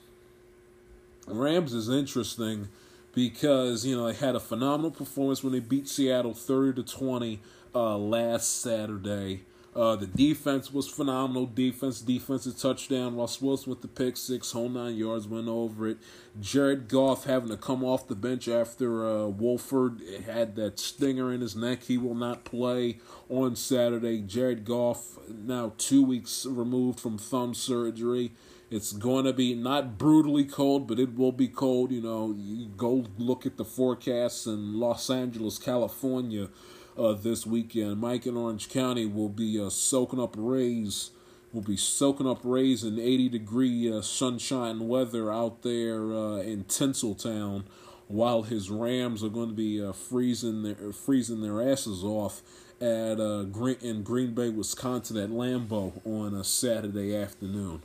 Rams is interesting because you know they had a phenomenal performance when they beat Seattle thirty to twenty uh, last Saturday. Uh, the defense was phenomenal. Defense, defensive touchdown. Ross Wilson with the pick six, whole nine yards, went over it. Jared Goff having to come off the bench after uh, Wolford had that stinger in his neck. He will not play on Saturday. Jared Goff now two weeks removed from thumb surgery. It's going to be not brutally cold, but it will be cold. You know, you go look at the forecasts in Los Angeles, California uh, this weekend. Mike in Orange County will be uh, soaking up rays. Will be soaking up rays in 80 degree uh, sunshine weather out there uh, in Tinseltown, while his Rams are going to be uh, freezing their freezing their asses off at uh, Green in Green Bay, Wisconsin, at Lambeau on a Saturday afternoon.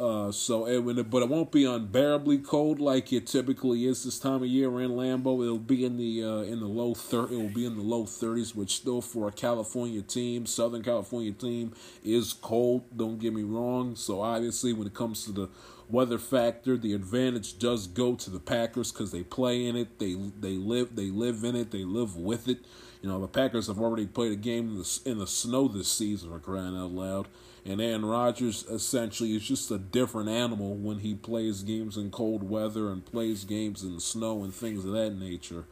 Uh, so it, but it won't be unbearably cold like it typically is this time of year in Lambeau. It'll be in the uh, in the low thir- It will be in the low thirties, which still for a California team, Southern California team, is cold. Don't get me wrong. So obviously, when it comes to the weather factor, the advantage does go to the Packers because they play in it. They they live they live in it. They live with it. You know the Packers have already played a game in the in the snow this season. For crying out loud. And Aaron Rodgers essentially is just a different animal when he plays games in cold weather and plays games in snow and things of that nature.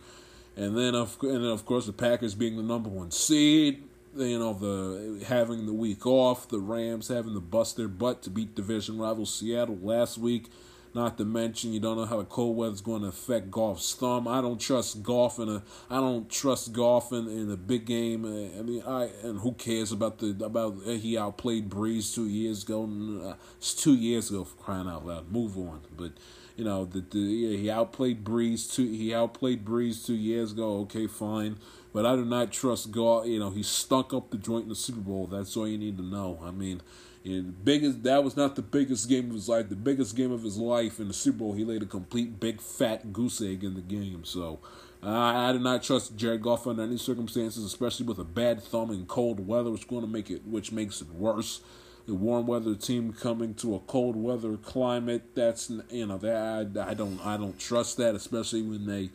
and then of and then of course the Packers being the number one seed, you know the having the week off, the Rams having to bust their butt to beat division rival Seattle last week. Not to mention, you don't know how the cold weather is going to affect Goff's thumb. I don't trust Goff in a. I don't trust Goff in, in a big game. I mean, I and who cares about the about he outplayed Brees two years ago? Uh, it's two years ago crying out loud. Move on. But you know, the, the yeah, he outplayed Brees two. He outplayed Brees two years ago. Okay, fine. But I do not trust Goff. You know, he stunk up the joint in the Super Bowl. That's all you need to know. I mean. And biggest that was not the biggest game of his life. The biggest game of his life in the Super Bowl, he laid a complete big fat goose egg in the game. So I do not trust Jared Goff under any circumstances, especially with a bad thumb and cold weather, which going to make it, which makes it worse. The warm weather team coming to a cold weather climate, that's you know that I, I don't I don't trust that, especially when they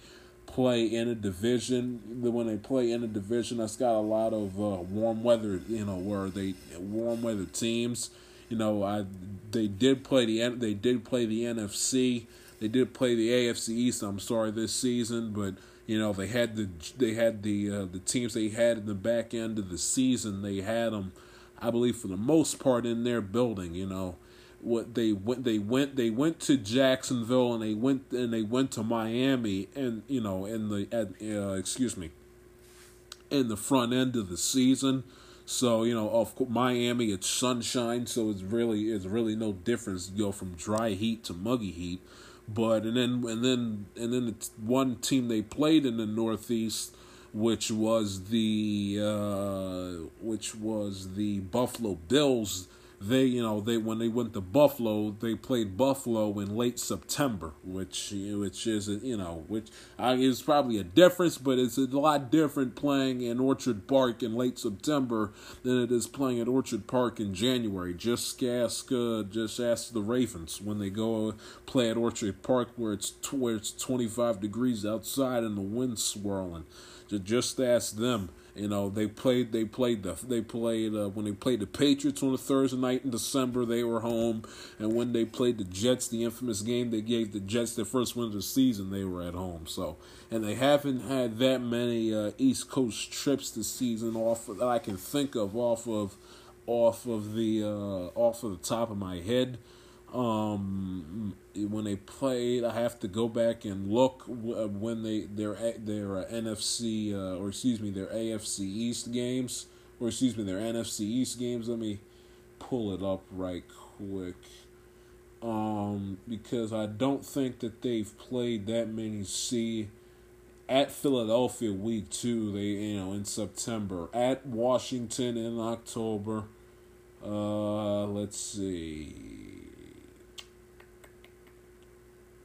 play in a division. When they play in a division that's got a lot of uh, warm weather, you know, where they warm weather teams. You know, I they did play the they did play the NFC. They did play the AFC East. I'm sorry this season, but you know they had the they had the uh, the teams they had in the back end of the season. They had them, I believe, for the most part in their building. You know, what they went they went they went to Jacksonville and they went and they went to Miami and you know in the at, uh, excuse me in the front end of the season. So you know of Miami it's sunshine so it's really it's really no difference you go from dry heat to muggy heat. But and then and then and then it's one team they played in the Northeast which was the uh, which was the Buffalo Bills they you know they when they went to Buffalo they played Buffalo in late September which which is you know which I is probably a difference but it's a lot different playing in Orchard Park in late September than it is playing at Orchard Park in January. Just ask uh, just ask the Ravens when they go play at Orchard Park where it's where it's 25 degrees outside and the wind swirling. Just ask them you know, they played. They played the. They played uh, when they played the Patriots on a Thursday night in December. They were home, and when they played the Jets, the infamous game they gave the Jets their first win of the season, they were at home. So, and they haven't had that many uh, East Coast trips this season off that I can think of off of, off of the uh, off of the top of my head. Um, when they played, I have to go back and look uh, when they their their uh, NFC uh, or excuse me their AFC East games or excuse me their NFC East games. Let me pull it up right quick. Um, because I don't think that they've played that many C at Philadelphia week two. They you know in September at Washington in October. Uh, let's see.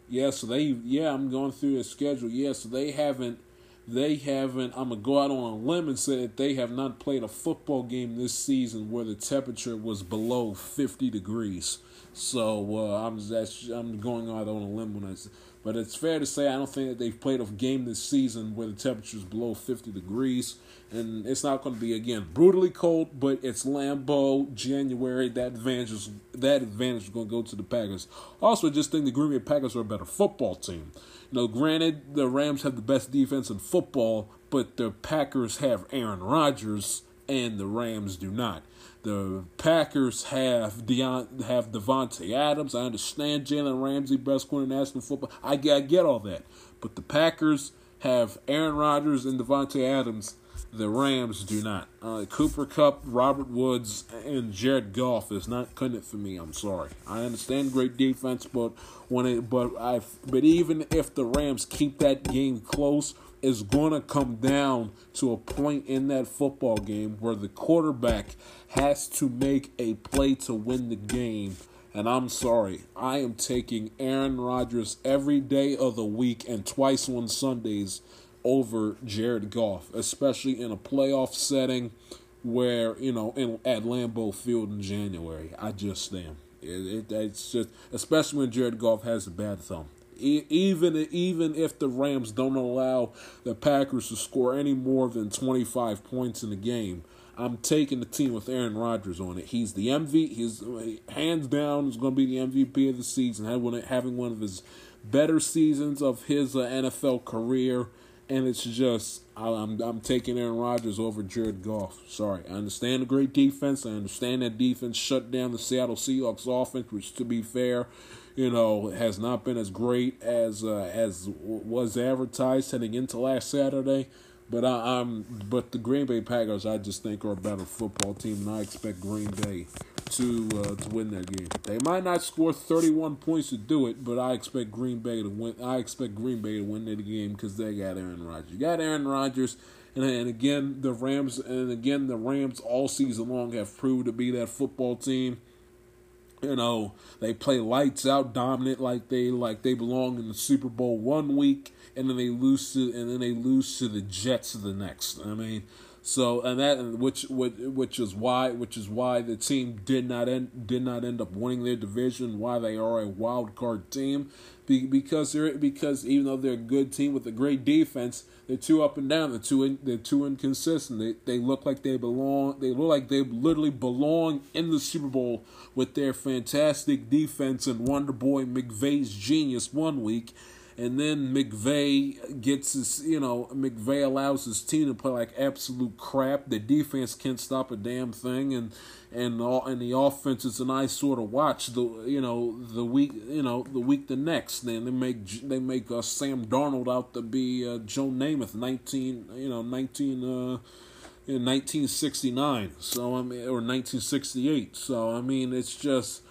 Yeah, so they yeah, I'm going through their schedule. Yeah, so they haven't they haven't I'm gonna go out on a limb and say that they have not played a football game this season where the temperature was below fifty degrees. So uh, I'm that's I'm going out on a limb when I but it's fair to say I don't think that they've played a game this season where the temperature is below 50 degrees. And it's not going to be, again, brutally cold, but it's Lambeau, January. That advantage is, that advantage is going to go to the Packers. Also, just think the Green Bay Packers are a better football team. You know, granted, the Rams have the best defense in football, but the Packers have Aaron Rodgers and the Rams do not. The Packers have Deon, have Davante Adams. I understand Jalen Ramsey, best corner in national football. I get, I get all that, but the Packers have Aaron Rodgers and Davante Adams. The Rams do not. Uh, Cooper Kupp, Robert Woods, and Jared Goff is not cutting it for me. I'm sorry. I understand great defense, but when it, but I, but even if the Rams keep that game close, is going to come down to a point in that football game where the quarterback has to make a play to win the game. And I'm sorry, I am taking Aaron Rodgers every day of the week and twice on Sundays over Jared Goff, especially in a playoff setting where, you know, in, at Lambeau Field in January. I just am. It, it, it's just, especially when Jared Goff has a bad thumb even even if the Rams don't allow the Packers to score any more than 25 points in the game, I'm taking the team with Aaron Rodgers on it. He's the MVP. He's hands down is going to be the MVP of the season. Having one of his better seasons of his uh, NFL career, and it's just I- I'm I'm taking Aaron Rodgers over Jared Goff. Sorry, I understand the great defense. I understand that defense shut down the Seattle Seahawks offense, which, to be fair, you know, has not been as great as uh, as was advertised heading into last Saturday. But I, I'm but the Green Bay Packers, I just think are a better football team, and I expect Green Bay to uh, to win that game. They might not score 31 points to do it, but I expect Green Bay to win. I expect Green Bay to win that game because they got Aaron Rodgers. You got Aaron Rodgers, and and again the Rams, and again the Rams all season long have proved to be that football team. You know they play lights out, dominant like they like they belong in the Super Bowl one week, and then they lose to and then they lose to the Jets the next. I mean. So and that which which is why which is why the team did not end did not end up winning their division. Why they are a wild card team, Be, because they're because even though they're a good team with a great defense, they're too up and down. They're too in, they're too inconsistent. They they look like they belong. They look like they literally belong in the Super Bowl with their fantastic defense and Wonder Boy McVay's genius one week, and then McVay gets his, you know, McVay allows his team to play like absolute crap. The defense can't stop a damn thing, and and all and the offense is an eyesore to watch. The you know the week you know the week the next, then they make they make uh, Sam Darnold out to be uh, Joe Namath, nineteen you know nineteen. Uh, in 1969, so I mean, or 1968. So I mean, it's just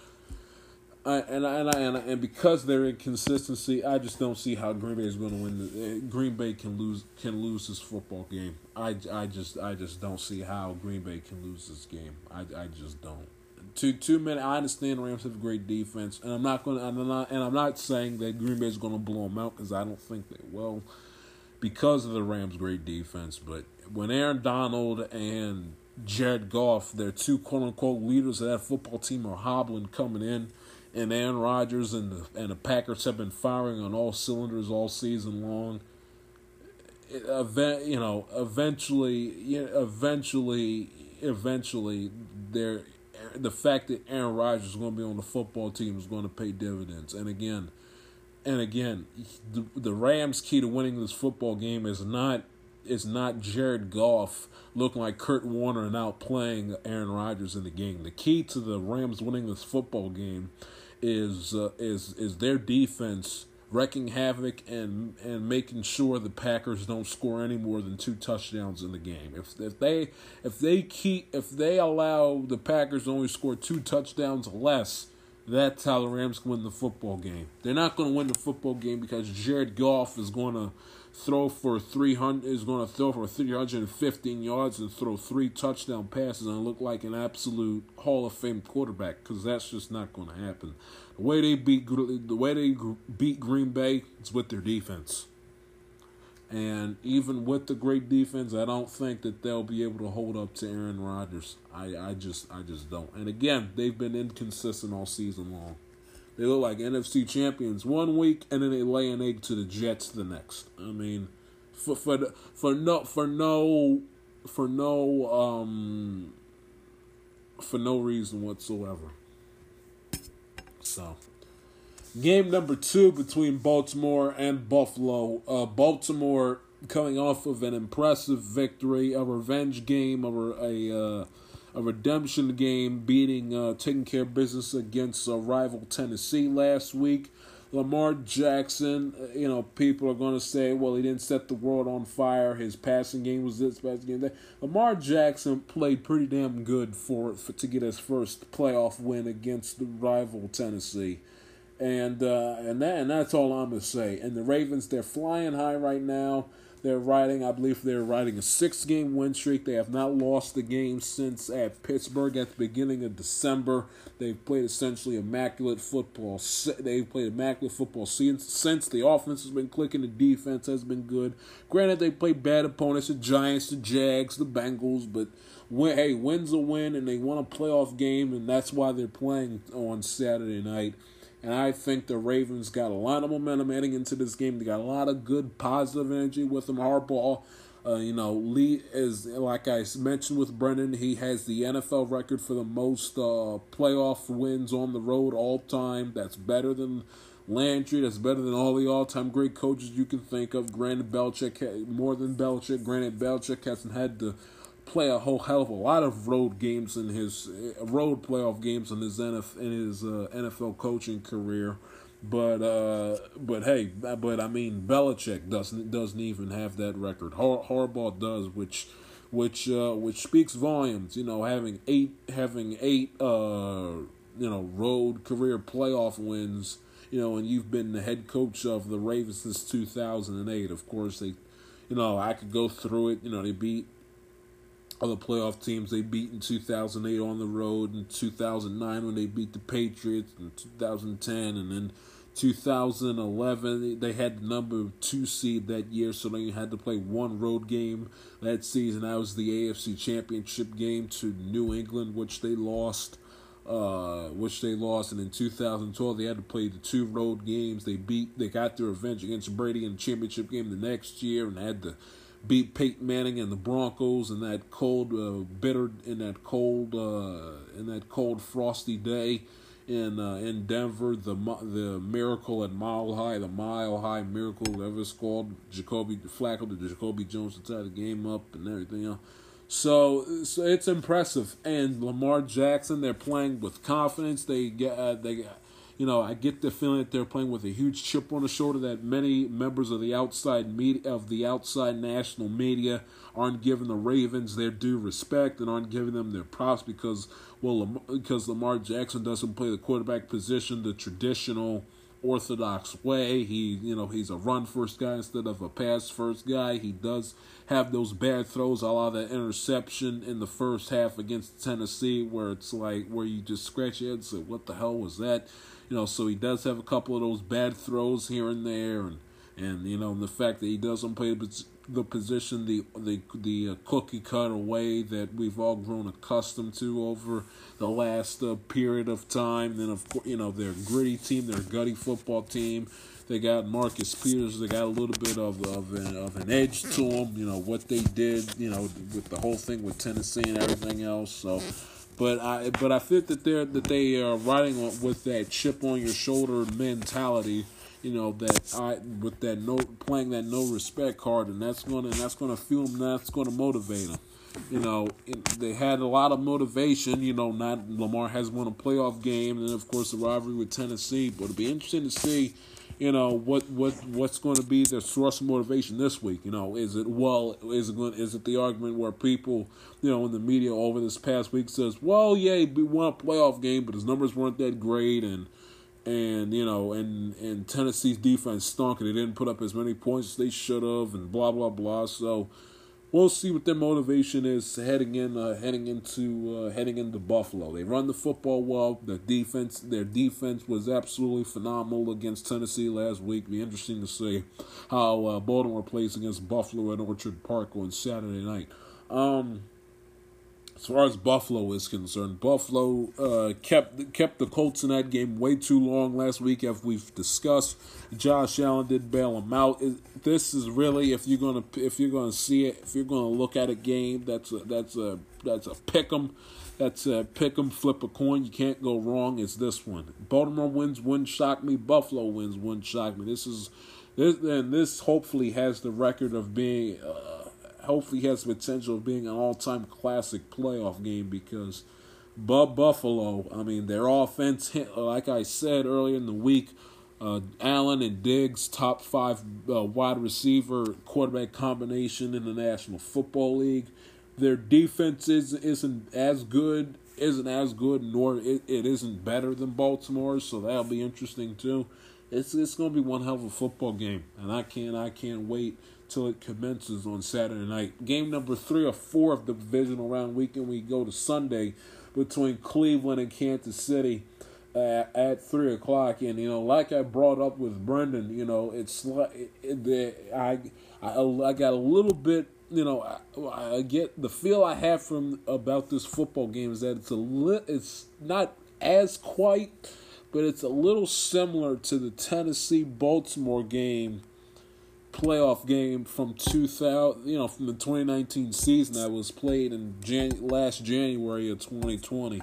And I, and I, and, I, and because their inconsistency, I just don't see how Green Bay is going to win. The, eh, Green Bay can lose can lose this football game. I, I just I just don't see how Green Bay can lose this game. I, I just don't. Too too many. I understand Rams have a great defense, and I'm not going. I'm not and I'm not saying that Green Bay is going to blow them out because I don't think they will, because of the Rams' great defense. But when Aaron Donald and Jared Goff, their two quote unquote leaders of that football team, are hobbling coming in and Aaron Rodgers and the and the Packers have been firing on all cylinders all season long. Event, you know, eventually, eventually, eventually, there, the fact that Aaron Rodgers is going to be on the football team is going to pay dividends. And again, and again, the, the Rams' key to winning this football game is not is not Jared Goff looking like Kurt Warner and out playing Aaron Rodgers in the game. The key to the Rams winning this football game is uh, is is their defense wrecking havoc and and making sure the Packers don't score any more than two touchdowns in the game. If if they if they keep if they allow the Packers only score two touchdowns less, that's how the Rams can win the football game. They're not going to win the football game because Jared Goff is going to throw for 300 is going to throw for 315 yards and throw three touchdown passes and look like an absolute Hall of Fame quarterback because that's just not going to happen. The way they beat the way they beat Green Bay is with their defense. And even with the great defense, I don't think that they'll be able to hold up to Aaron Rodgers. I, I just I just don't. And again, they've been inconsistent all season long. They look like NFC champions one week, and then they lay an egg to the Jets the next. I mean, for for for no for no for no um for no reason whatsoever. So, game number two between Baltimore and Buffalo. Uh, Baltimore coming off of an impressive victory, a revenge game, or a. Uh, a redemption game, beating uh, taking care of business against uh, rival Tennessee last week. Lamar Jackson, uh, you know, people are going to say, well, he didn't set the world on fire. His passing game was this, passing game that. Lamar Jackson played pretty damn good for, for to get his first playoff win against the rival Tennessee. And uh, and that and that's all I'm gonna say. And the Ravens, they're flying high right now. They're riding, I believe they're riding a six game win streak. They have not lost a game since at Pittsburgh at the beginning of December. They've played essentially immaculate football. They've played immaculate football since, since the offense has been clicking, the defense has been good. Granted, they played bad opponents the Giants, the Jags, the Bengals, but hey, win's a win, and they won a playoff game, and that's why they're playing on Saturday night. And I think the Ravens got a lot of momentum heading into this game. They got a lot of good positive energy with them. Harbaugh, uh, you know, Lee is like I mentioned with Brendan. He has the NFL record for the most uh, playoff wins on the road all time. That's better than Landry, that's better than all the all-time great coaches you can think of. Granted, Belichick more than Belichick. Granted, Belichick hasn't had to play a whole hell of a lot of road games in his uh, road playoff games in his NFL, in his uh, NFL coaching career. But uh, but hey, but I mean Belichick doesn't doesn't even have that record. Har- Harbaugh does, which which uh, which speaks volumes. You know, having eight having eight uh, you know road career playoff wins. You know, and you've been the head coach of the Ravens since two thousand and eight. Of course, they, you know, I could go through it. You know, they beat other playoff teams they beat in 2008 on the road, in 2009 when they beat the Patriots, in 2010, and then 2011 they had the number two seed that year, so they had to play one road game that season. That was the AFC Championship game to New England, which they lost. Uh, which they lost, and in 2012 they had to play the two road games. They beat, they got their revenge against Brady in the championship game the next year, and had to beat Peyton Manning and the Broncos in that cold, uh, bitter, in that cold, uh, in that cold, frosty day in uh, in Denver. The the miracle at Mile High, the Mile High Miracle, whatever it's called. Jacoby Flacco, the Jacoby Jones to tie the game up and everything else. So, so it's impressive. And Lamar Jackson, they're playing with confidence. They get uh, they you know, I get the feeling that they're playing with a huge chip on the shoulder that many members of the outside media of the outside national media aren't giving the Ravens their due respect and aren't giving them their props because well because Lamar Jackson doesn't play the quarterback position the traditional orthodox way. He, you know, he's a run first guy instead of a pass first guy. He does have those bad throws, a lot of that interception in the first half against Tennessee, where it's like where you just scratch your head and say, "What the hell was that?" You know, so he does have a couple of those bad throws here and there, and and you know, the fact that he doesn't play the position, the the the uh, cookie cutter way that we've all grown accustomed to over the last uh, period of time. Then of course, you know, their gritty team, their gutty football team. They got Marcus Peters. They got a little bit of of an, of an edge to them. You know what they did. You know with the whole thing with Tennessee and everything else. So. But I but I think that they're that they are riding on, with that chip on your shoulder mentality, you know that I with that no playing that no respect card, and that's gonna and that's gonna fuel them. That's gonna motivate them. You know, they had a lot of motivation. You know, not Lamar has won a playoff game, and of course the rivalry with Tennessee. But it'll be interesting to see you know what what what's going to be their source of motivation this week you know? Is it well is it going is it the argument where people you know in the media over this past week says well yeah we won a playoff game but his numbers weren't that great and and you know and and Tennessee's defense stunk and they didn't put up as many points as they should have and blah blah blah. So we'll see what their motivation is heading in, uh, heading into, uh, heading into Buffalo. They run the football well. The defense, their defense was absolutely phenomenal against Tennessee last week. Be interesting to see how uh, Baltimore plays against Buffalo at Orchard Park on Saturday night. Um, as far as Buffalo is concerned, Buffalo uh, kept kept the Colts in that game way too long last week, as we've discussed. Josh Allen did bail them out. This is really if you're gonna if you're gonna see it, if you're gonna look at a game, that's a, that's a that's a pick 'em. That's a pick 'em, flip a coin. You can't go wrong. It's this one. Baltimore wins, wouldn't shock me. Buffalo wins, wouldn't shock me. This is this and this hopefully has the record of being. Uh, hopefully has the potential of being an all-time classic playoff game because Bub Buffalo, I mean, their offense, like I said earlier in the week, uh, Allen and Diggs, top five uh, wide receiver quarterback combination in the National Football League. Their defense is, isn't as good, isn't as good, nor it, it isn't better than Baltimore. So that'll be interesting too. It's it's gonna be one hell of a football game, and I can't I can't wait till it commences on Saturday night. Game number three or four of the divisional round weekend. We go to Sunday between Cleveland and Kansas City uh, at three o'clock. And you know, like I brought up with Brendan, you know, it's like I, I I got a little bit. You know, I, I get the feel I have from about this football game is that it's a li- it's not as quite, but it's a little similar to the Tennessee Baltimore game playoff game from 2000, you know, from the 2019 season that was played in Jan- last January of 2020.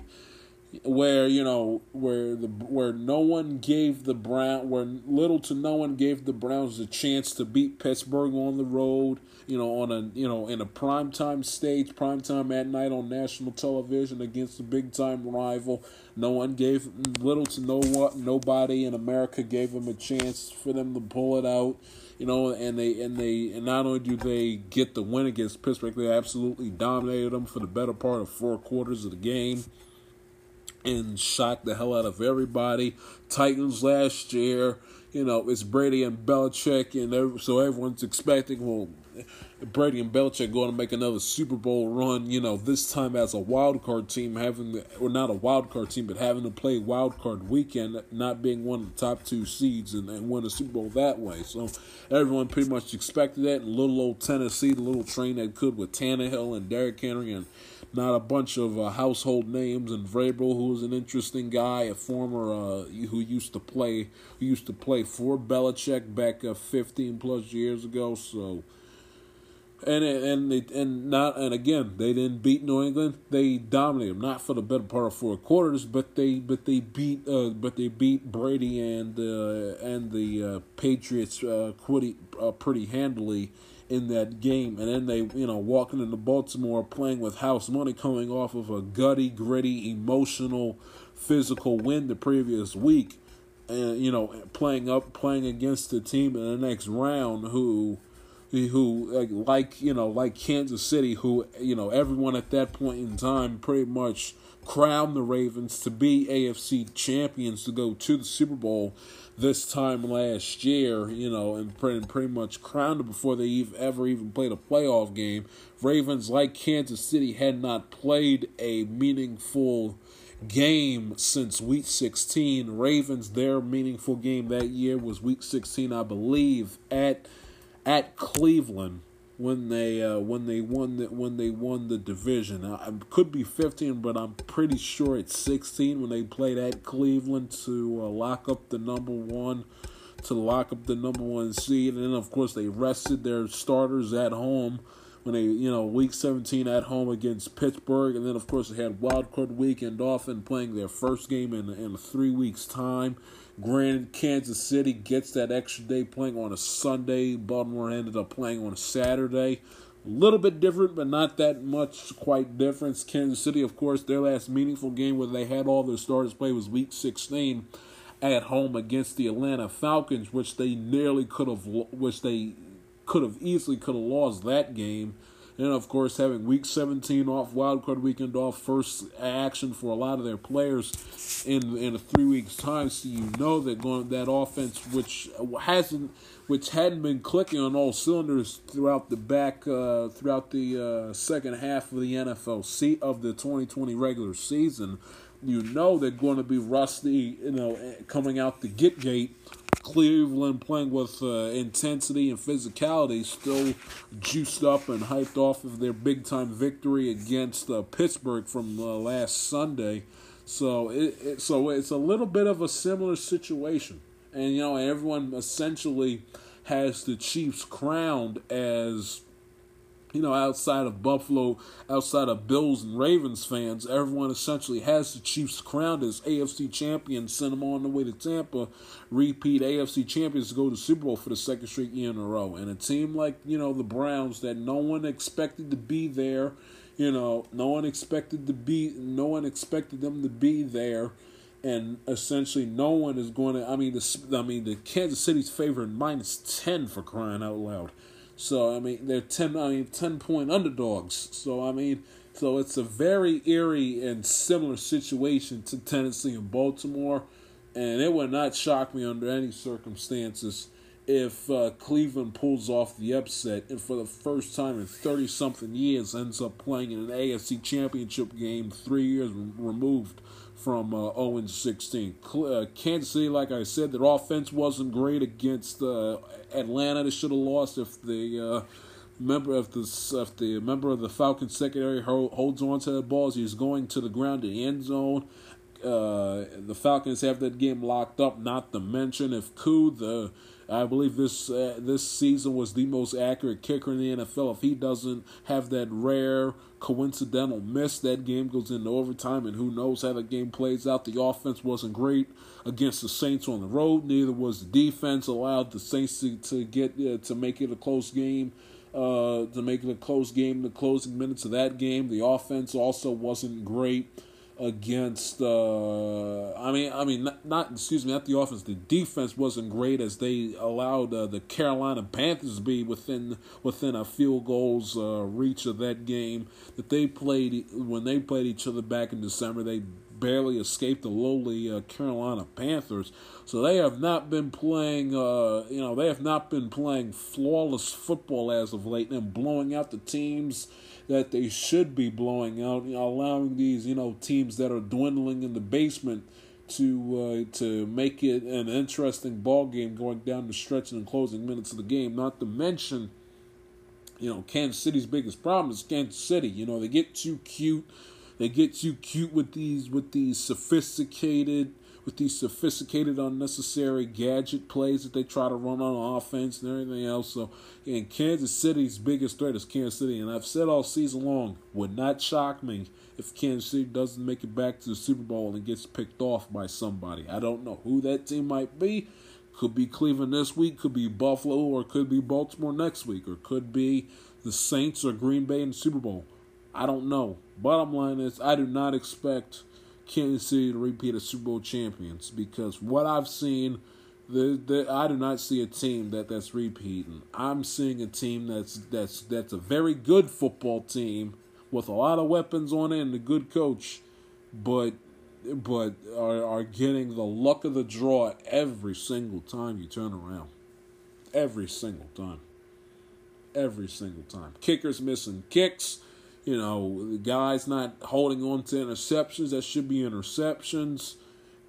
where you know where the where no one gave the Brown where little to no one gave the Browns a chance to beat Pittsburgh on the road. You know, on a you know in a primetime stage, primetime at night on national television against a big time rival. No one gave little to no what nobody in America gave them a chance for them to pull it out. You know, and they and they and not only do they get the win against Pittsburgh, they absolutely dominated them for the better part of four quarters of the game and shocked the hell out of everybody. Titans last year, you know, it's Brady and Belichick, and so everyone's expecting, well, Brady and Belichick going to make another Super Bowl run, you know, this time as a wild card team, having, or not a wild card team, but having to play wild card weekend, not being one of the top two seeds and, and win a Super Bowl that way. So everyone pretty much expected that. And little old Tennessee, the little train that could with Tannehill and Derrick Henry and not a bunch of uh, household names. And Vrabel, who was an interesting guy, a former uh, who used to play who used to play for Belichick back uh, 15 plus years ago. So. And and they, and not and again they didn't beat New England. They dominated them, not for the better part of four quarters, but they but they beat uh, but they beat Brady and uh, and the uh, Patriots uh, pretty uh, pretty handily in that game. And then they, you know, walking into Baltimore playing with house money coming off of a gutty, gritty, emotional, physical win the previous week. And, you know, playing up, playing against the team in the next round who who like, like you know like Kansas City who you know everyone at that point in time pretty much crowned the Ravens to be AFC champions to go to the Super Bowl this time last year, you know, and pretty, pretty much crowned it before they even, ever even played a playoff game. Ravens, like Kansas City, had not played a meaningful game since week 16. Ravens, their meaningful game that year was week 16, I believe, at at Cleveland when they uh, when they won the, when they won the division. I, could be 15, but I'm pretty sure it's 16 when they played at Cleveland to uh, lock up the number one to lock up the number one seed. And then of course they rested their starters at home when they you know week 17 at home against Pittsburgh, and then of course they had wild card weekend off and playing their first game in in three weeks time. Granted, Kansas City gets that extra day playing on a Sunday. Baltimore ended up playing on a Saturday. A little bit different, but not that much quite difference. Kansas City, of course, their last meaningful game where they had all their starters play was Week 16 at home against the Atlanta Falcons, which they nearly could have, which they could have easily could have lost that game. And of course, having Week 17 off, Wild Card Weekend off, first action for a lot of their players in in a three weeks time, so you know that going that offense, which hasn't, which hadn't been clicking on all cylinders throughout the back, uh, throughout the uh, second half of the NFL se- of the 2020 regular season, you know they're going to be rusty, you know, coming out the get gate Cleveland playing with uh, intensity and physicality, still juiced up and hyped off of their big time victory against uh, Pittsburgh from uh, last Sunday. So it, it, so it's a little bit of a similar situation, and you know everyone essentially has the Chiefs crowned as you know, outside of Buffalo, outside of Bills and Ravens fans, everyone essentially has the Chiefs crowned as AFC champions, send them on the way to Tampa, repeat AFC champions to go to Super Bowl for the second straight year in a row. And a team like, you know, the Browns that no one expected to be there, you know, no one expected to be, no one expected them to be there. And essentially, no one is going to. I mean, the I mean, the Kansas City's favorite minus ten for crying out loud. So I mean, they're ten. I mean, ten point underdogs. So I mean, so it's a very eerie and similar situation to Tennessee and Baltimore, and it would not shock me under any circumstances if uh, Cleveland pulls off the upset and for the first time in 30 something years ends up playing in an AFC championship game three years removed from uh, 0 16. Uh, Kansas City, like I said, their offense wasn't great against uh, Atlanta. They should have lost if the uh, member of the if the member of the Falcons secondary holds on to the balls. He's going to the ground the end zone. Uh, the Falcons have that game locked up. Not to mention if Koo, the I believe this uh, this season was the most accurate kicker in the NFL. If he doesn't have that rare coincidental miss, that game goes into overtime, and who knows how the game plays out. The offense wasn't great against the Saints on the road. Neither was the defense. Allowed the Saints to, to get uh, to make it a close game. Uh, to make it a close game, the closing minutes of that game, the offense also wasn't great against. Uh, I mean, I mean, not, not, excuse me, not the offense. The defense wasn't great as they allowed uh, the Carolina Panthers be within within a field goals uh, reach of that game that they played when they played each other back in December. They barely escaped the lowly uh, Carolina Panthers. So they have not been playing, uh, you know, they have not been playing flawless football as of late and blowing out the teams that they should be blowing out, you know, allowing these, you know, teams that are dwindling in the basement to uh, to make it an interesting ball game going down the stretch and closing minutes of the game. Not to mention, you know, Kansas City's biggest problem is Kansas City. You know, they get too cute. They get too cute with these with these sophisticated with these sophisticated, unnecessary gadget plays that they try to run on offense and everything else. So, and Kansas City's biggest threat is Kansas City, and I've said all season long, would not shock me if Kansas City doesn't make it back to the Super Bowl and gets picked off by somebody. I don't know who that team might be. Could be Cleveland this week, could be Buffalo, or could be Baltimore next week, or could be the Saints or Green Bay in the Super Bowl. I don't know. Bottom line is, I do not expect Kansas City to repeat as Super Bowl champions because what I've seen, the, the I do not see a team that that's repeating. I'm seeing a team that's that's that's a very good football team with a lot of weapons on it and a good coach, but but are are getting the luck of the draw every single time you turn around. Every single time. Every single time. Kickers missing kicks you know, the guys not holding on to interceptions that should be interceptions.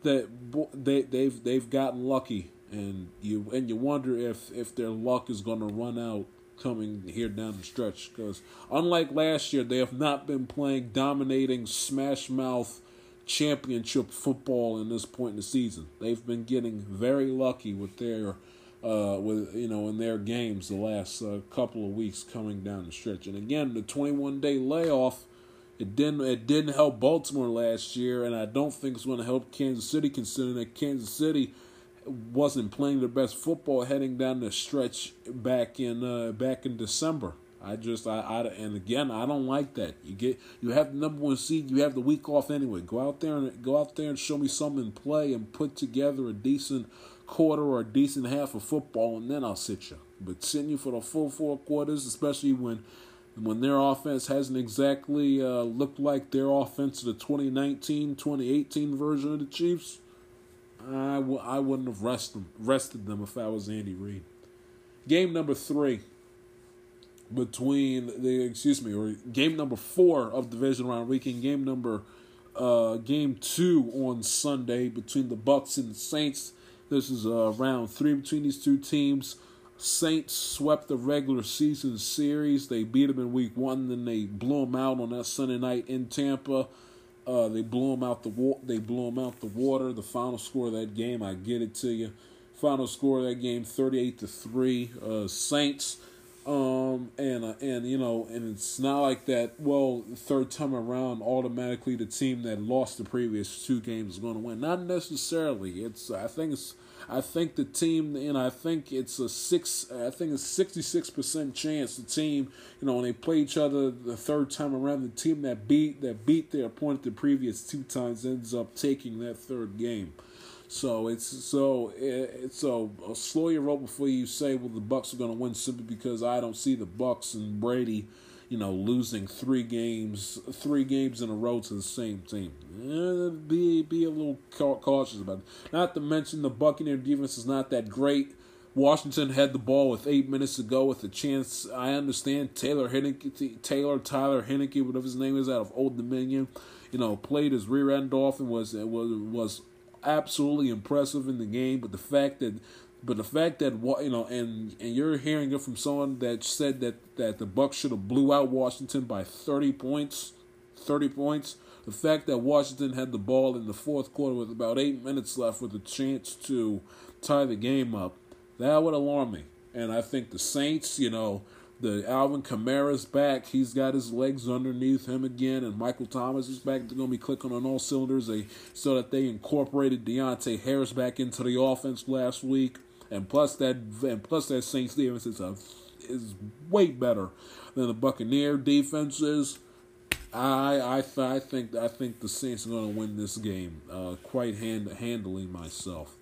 That they they've they've gotten lucky, and you and you wonder if if their luck is going to run out coming here down the stretch. Because unlike last year, they have not been playing dominating smash mouth championship football in this point in the season. They've been getting very lucky with their uh, with you know in their games the last uh, couple of weeks coming down the stretch. And again, the 21 day layoff it didn't it didn't help Baltimore last year, and I don't think it's going to help Kansas City, considering that Kansas City wasn't playing their best football heading down the stretch back in uh, back in December. I just I, I and again I don't like that. You get you have the number one seed, you have the week off anyway. Go out there and go out there and show me something and play and put together a decent quarter or a decent half of football, and then I'll sit you. But sitting you for the full four quarters, especially when when their offense hasn't exactly uh, looked like their offense of the 2019 2018 version of the Chiefs, I w- I wouldn't have rested them, rested them if I was Andy Reid. Game number three between the excuse me or game number four of division round weekend game number uh game two on Sunday between the Bucks and the Saints this is uh, round three between these two teams. Saints swept the regular season series. They beat them in week one, then they blew them out on that Sunday night in Tampa. Uh, they blew them out the wa- they blew them out the water. The final score of that game, I get it to you. Final score of that game, thirty-eight to three. Uh, Saints. Um, and uh, and you know, and it's not like that. Well, third time around, automatically the team that lost the previous two games is going to win. Not necessarily. It's I think it's I think the team, and I think it's a six. I think it's sixty six percent chance the team, you know, when they play each other the third time around, the team that beat that beat their opponent the previous two times ends up taking that third game. So it's so it's so slow your roll before you say, well, the Bucks are going to win simply because I don't see the Bucks and Brady, you know, losing three games, three games in a row to the same team. Eh, be be a little cautious about it. Not to mention the Buccaneer defense is not that great. Washington had the ball with eight minutes to go with a chance. I understand Taylor Heinicke, Taylor Tyler Heinicke, whatever his name is, out of Old Dominion, you know, played his rear end off and was was was absolutely impressive in the game, but the fact that but the fact that what you know, and and you're hearing it from someone that said that that the Bucks should have blew out Washington by 30 points, 30 points. The fact that Washington had the ball in the fourth quarter with about eight minutes left with a chance to tie the game up, That would alarm me. And I think the Saints, you know, the Alvin Kamara's back. He's got his legs underneath him again, and Michael Thomas is back. They're to be clicking on all cylinders. They so that they incorporated Deonte Harris back into the offense last week, and plus that and plus that Saints defense is a, is way better than the Buccaneer defense is. I I th- I think I think the Saints are going to win this game uh, quite hand handily myself,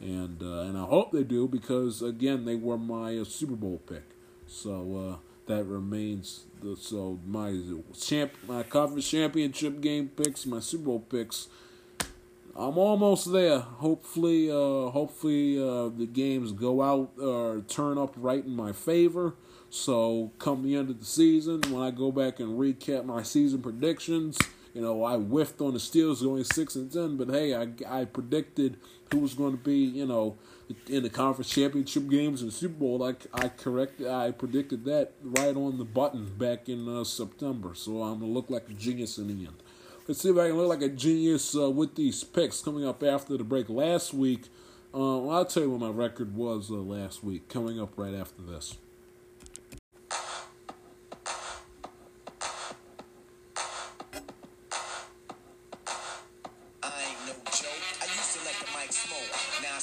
and uh, and I hope they do because again they were my uh, Super Bowl pick. So uh, that remains the so my champ my conference championship game picks, my Super Bowl picks. I'm almost there. Hopefully, uh, hopefully uh, the games go out or turn up right in my favor. So come the end of the season, when I go back and recap my season predictions, you know I whiffed on the Steelers going six and ten, but hey, I I predicted who was going to be you know in the conference championship games and Super Bowl. I, I corrected, I predicted that right on the button back in uh, September. So I'm gonna look like a genius in the end. Let's see if I can look like a genius uh, with these picks coming up after the break. Last week, uh, I'll tell you what my record was uh, last week. Coming up right after this.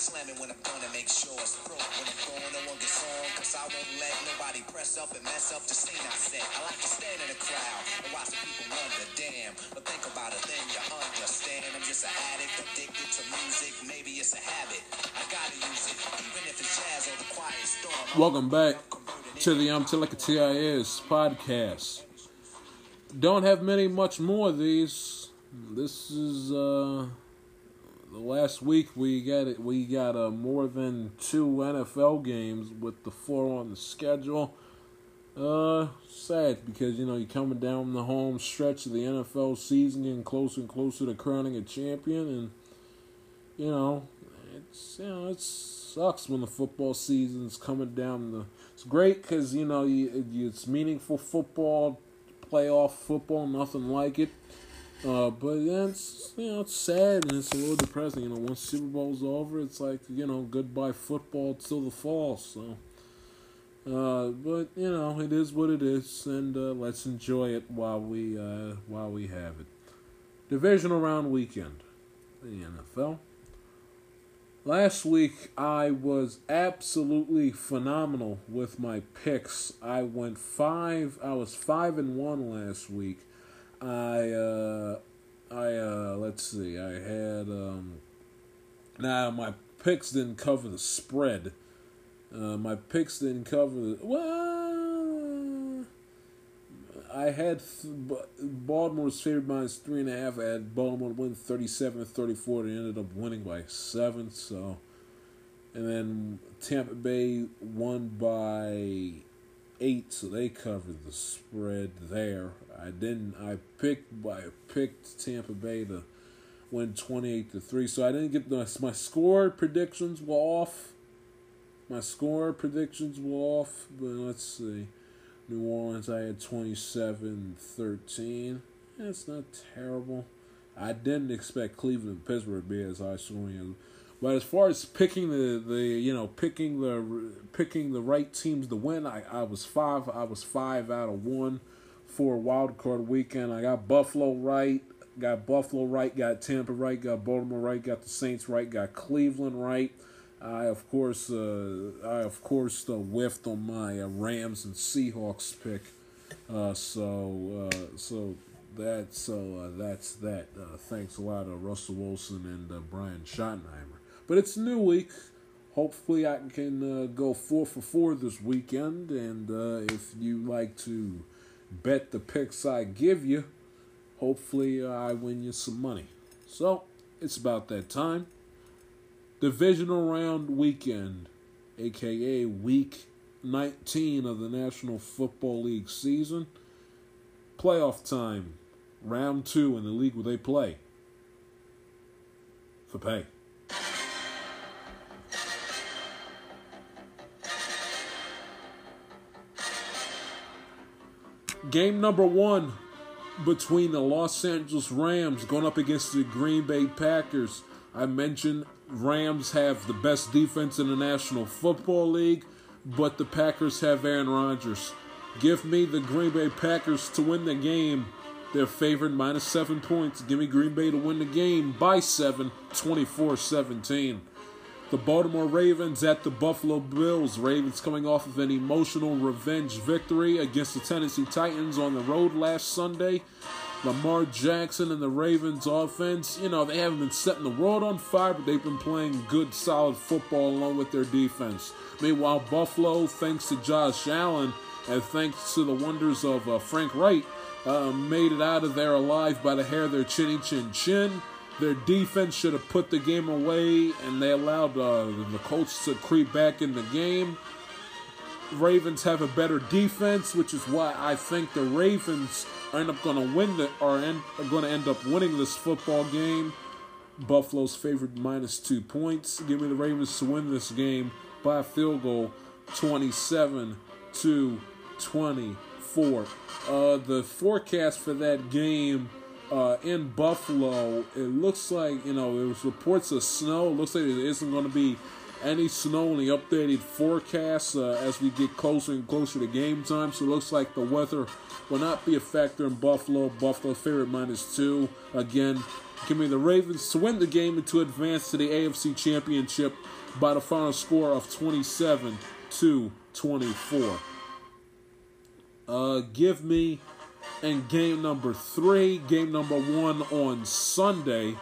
Slam it when I'm gonna make sure it's. When I'm going, no one gets on. Cause I won't let nobody press up and mess up the scene I set. I like to stand in crowd and watch people wonder, damn. But think about it, then you understand. I'm just an addict, addicted to music. Maybe it's a habit. I gotta use it, even if it's jazz or the quiet storm. Welcome back to the I'm a TIS podcast. Don't have many much more of these. This is uh last week we got it we got uh, more than two NFL games with the four on the schedule. Uh sad because you know you're coming down the home stretch of the NFL season getting closer and closer to crowning a champion and you know it's you know it sucks when the football season's coming down the it's great because you know you, it's meaningful football playoff football nothing like it uh, but it's you know it's sad and it's a little depressing. You know, once Super Bowl's over, it's like you know goodbye football till the fall. So, uh, but you know it is what it is, and uh, let's enjoy it while we uh, while we have it. Divisional round weekend, the NFL. Last week I was absolutely phenomenal with my picks. I went five. I was five and one last week. I uh I uh let's see. I had um now my picks didn't cover the spread. Uh my picks didn't cover the well I had th- Baltimore's favored minus three and a half. I had Baltimore win 37 34. They ended up winning by seven. So, and then Tampa Bay won by eight, so they covered the spread there. I didn't. I picked. I picked Tampa Bay to win twenty eight to three. So I didn't get the, my score predictions were off. My score predictions were off. But let's see. New Orleans, I had 27-13. That's not terrible. I didn't expect Cleveland and Pittsburgh to be as high scoring. But as far as picking the, the you know picking the picking the right teams to win, I, I was five I was five out of one for wild card weekend. I got Buffalo right, got Buffalo right, got Tampa right, got Baltimore right, got the Saints right, got Cleveland right. I of course uh, I of course uh, whiffed on my uh, Rams and Seahawks pick. Uh, so uh, so that's so uh, that's that. Uh, thanks a lot to Russell Wilson and uh, Brian Schottenheimer. But it's a new week. Hopefully, I can uh, go four for four this weekend. And uh, if you like to bet the picks I give you, hopefully I win you some money. So it's about that time. Divisional round weekend, aka week 19 of the National Football League season. Playoff time, round two in the league where they play for pay. Game number one between the Los Angeles Rams going up against the Green Bay Packers. I mentioned Rams have the best defense in the National Football League, but the Packers have Aaron Rodgers. Give me the Green Bay Packers to win the game. They're favored minus seven points. Give me Green Bay to win the game by seven, 24 17. The Baltimore Ravens at the Buffalo Bills. Ravens coming off of an emotional revenge victory against the Tennessee Titans on the road last Sunday. Lamar Jackson and the Ravens offense, you know, they haven't been setting the world on fire, but they've been playing good, solid football along with their defense. Meanwhile, Buffalo, thanks to Josh Allen and thanks to the wonders of uh, Frank Reich, uh, made it out of there alive by the hair of their chinny chin chin. Their defense should have put the game away, and they allowed uh, the Colts to creep back in the game. Ravens have a better defense, which is why I think the Ravens end up going to win the end, are going to end up winning this football game. Buffalo's favored minus two points. Give me the Ravens to win this game by a field goal, 27 to 24. Uh, the forecast for that game uh, in Buffalo, it looks like you know there's reports of snow. It looks like there isn't going to be any snow in the updated forecast uh, as we get closer and closer to game time. So it looks like the weather will not be a factor in Buffalo. Buffalo favorite minus two. Again, give me the Ravens to win the game and to advance to the AFC Championship by the final score of 27 to 24. Uh, give me in game number three, game number one on Sunday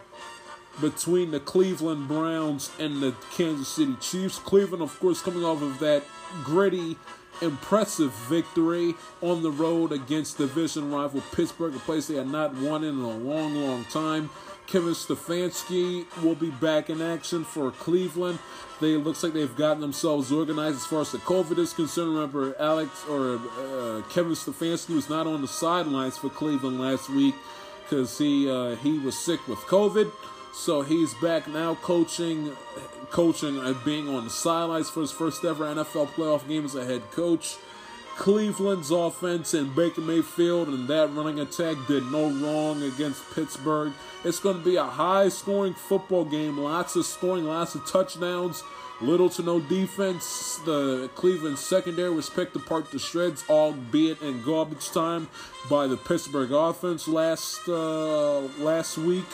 between the Cleveland Browns and the Kansas City Chiefs. Cleveland, of course, coming off of that gritty, impressive victory on the road against division rival Pittsburgh, a place they had not won in a long, long time. Kevin Stefanski will be back in action for Cleveland. They looks like they've gotten themselves organized as far as the COVID is concerned. Remember, Alex or uh, Kevin Stefanski was not on the sidelines for Cleveland last week because he uh, he was sick with COVID. So he's back now coaching, coaching and being on the sidelines for his first ever NFL playoff game as a head coach. Cleveland's offense and Baker Mayfield and that running attack did no wrong against Pittsburgh. It's going to be a high scoring football game, lots of scoring, lots of touchdowns, little to no defense. The Cleveland secondary was picked apart to shreds, albeit in garbage time, by the Pittsburgh offense last uh, last week.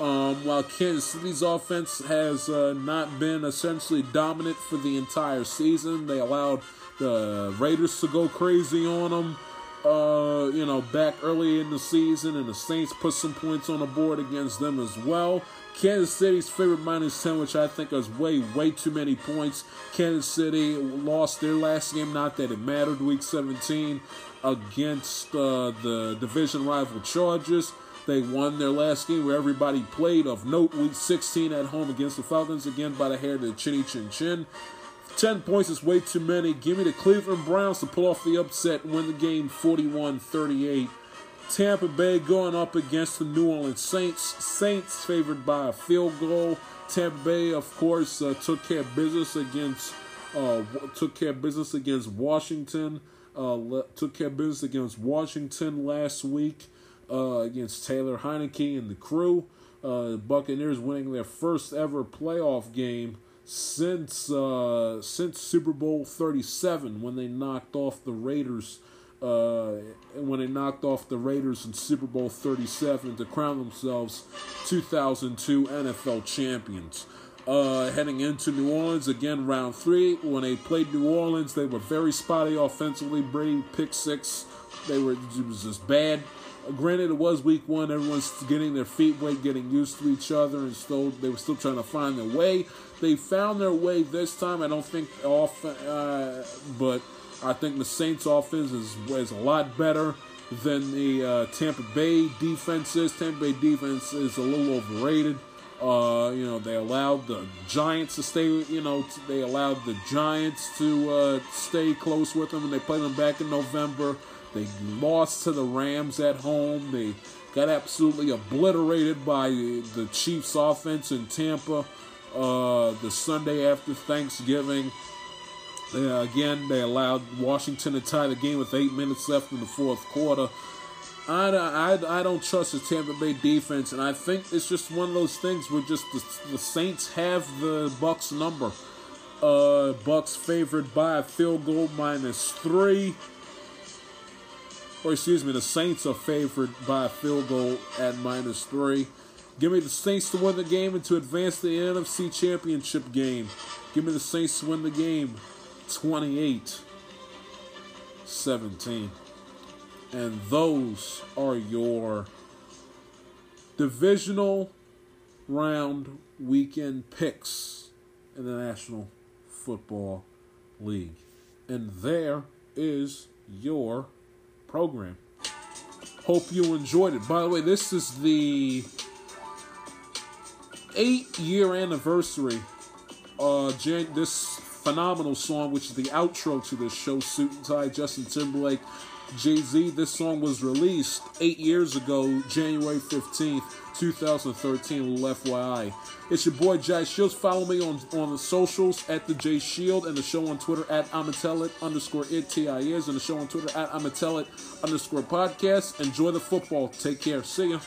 Um, while Kansas City's offense has uh, not been essentially dominant for the entire season, they allowed the Raiders to go crazy on them. Uh, you know, back early in the season, and the Saints put some points on the board against them as well. Kansas City's favorite minus 10, which I think is way, way too many points. Kansas City lost their last game, not that it mattered, week 17, against uh, the division rival Chargers. They won their last game where everybody played of note, week 16 at home against the Falcons, again by the hair of the chinny chin chin. 10 points is way too many. Give me the Cleveland Browns to pull off the upset and win the game 41 38. Tampa Bay going up against the New Orleans Saints. Saints favored by a field goal. Tampa Bay, of course, uh, took care of business against uh, took care of business against Washington. Uh, took care of business against Washington last week uh, against Taylor Heinicke and the crew. Uh, Buccaneers winning their first ever playoff game since uh, since Super Bowl 37 when they knocked off the Raiders uh, when they knocked off the Raiders in Super Bowl 37 to crown themselves 2002 NFL champions. Uh, heading into New Orleans again, round three. When they played New Orleans, they were very spotty offensively. Brady pick six. They were it was just bad. Granted, it was week one. Everyone's getting their feet wet, getting used to each other, and still they were still trying to find their way. They found their way this time. I don't think off, uh, but I think the Saints' offense is, is a lot better than the uh, Tampa Bay defense is. Tampa Bay defense is a little overrated. Uh, you know, they allowed the Giants to stay, you know, they allowed the Giants to uh, stay close with them, and they played them back in November. They lost to the Rams at home. They got absolutely obliterated by the Chiefs' offense in Tampa uh, the Sunday after Thanksgiving. Uh, again, they allowed Washington to tie the game with eight minutes left in the fourth quarter. I, I, I don't trust the Tampa Bay defense, and I think it's just one of those things where just the, the Saints have the Bucks number. Uh, Bucks favored by a field goal minus three. Or excuse me, the Saints are favored by a field goal at minus three. Give me the Saints to win the game and to advance the NFC Championship game. Give me the Saints to win the game 28 17. And those are your divisional round weekend picks in the National Football League. And there is your program. Hope you enjoyed it. By the way, this is the eight year anniversary. Uh, Jan- this phenomenal song, which is the outro to this show, Suit and Tie, Justin Timberlake, Jay Z. This song was released eight years ago, January 15th, 2013, little FYI. It's your boy Jay Shields. Follow me on, on the socials at the J Shield and the show on Twitter at Amatelit underscore it T-I-S and the show on Twitter at Amatelit underscore podcast. Enjoy the football. Take care. See ya.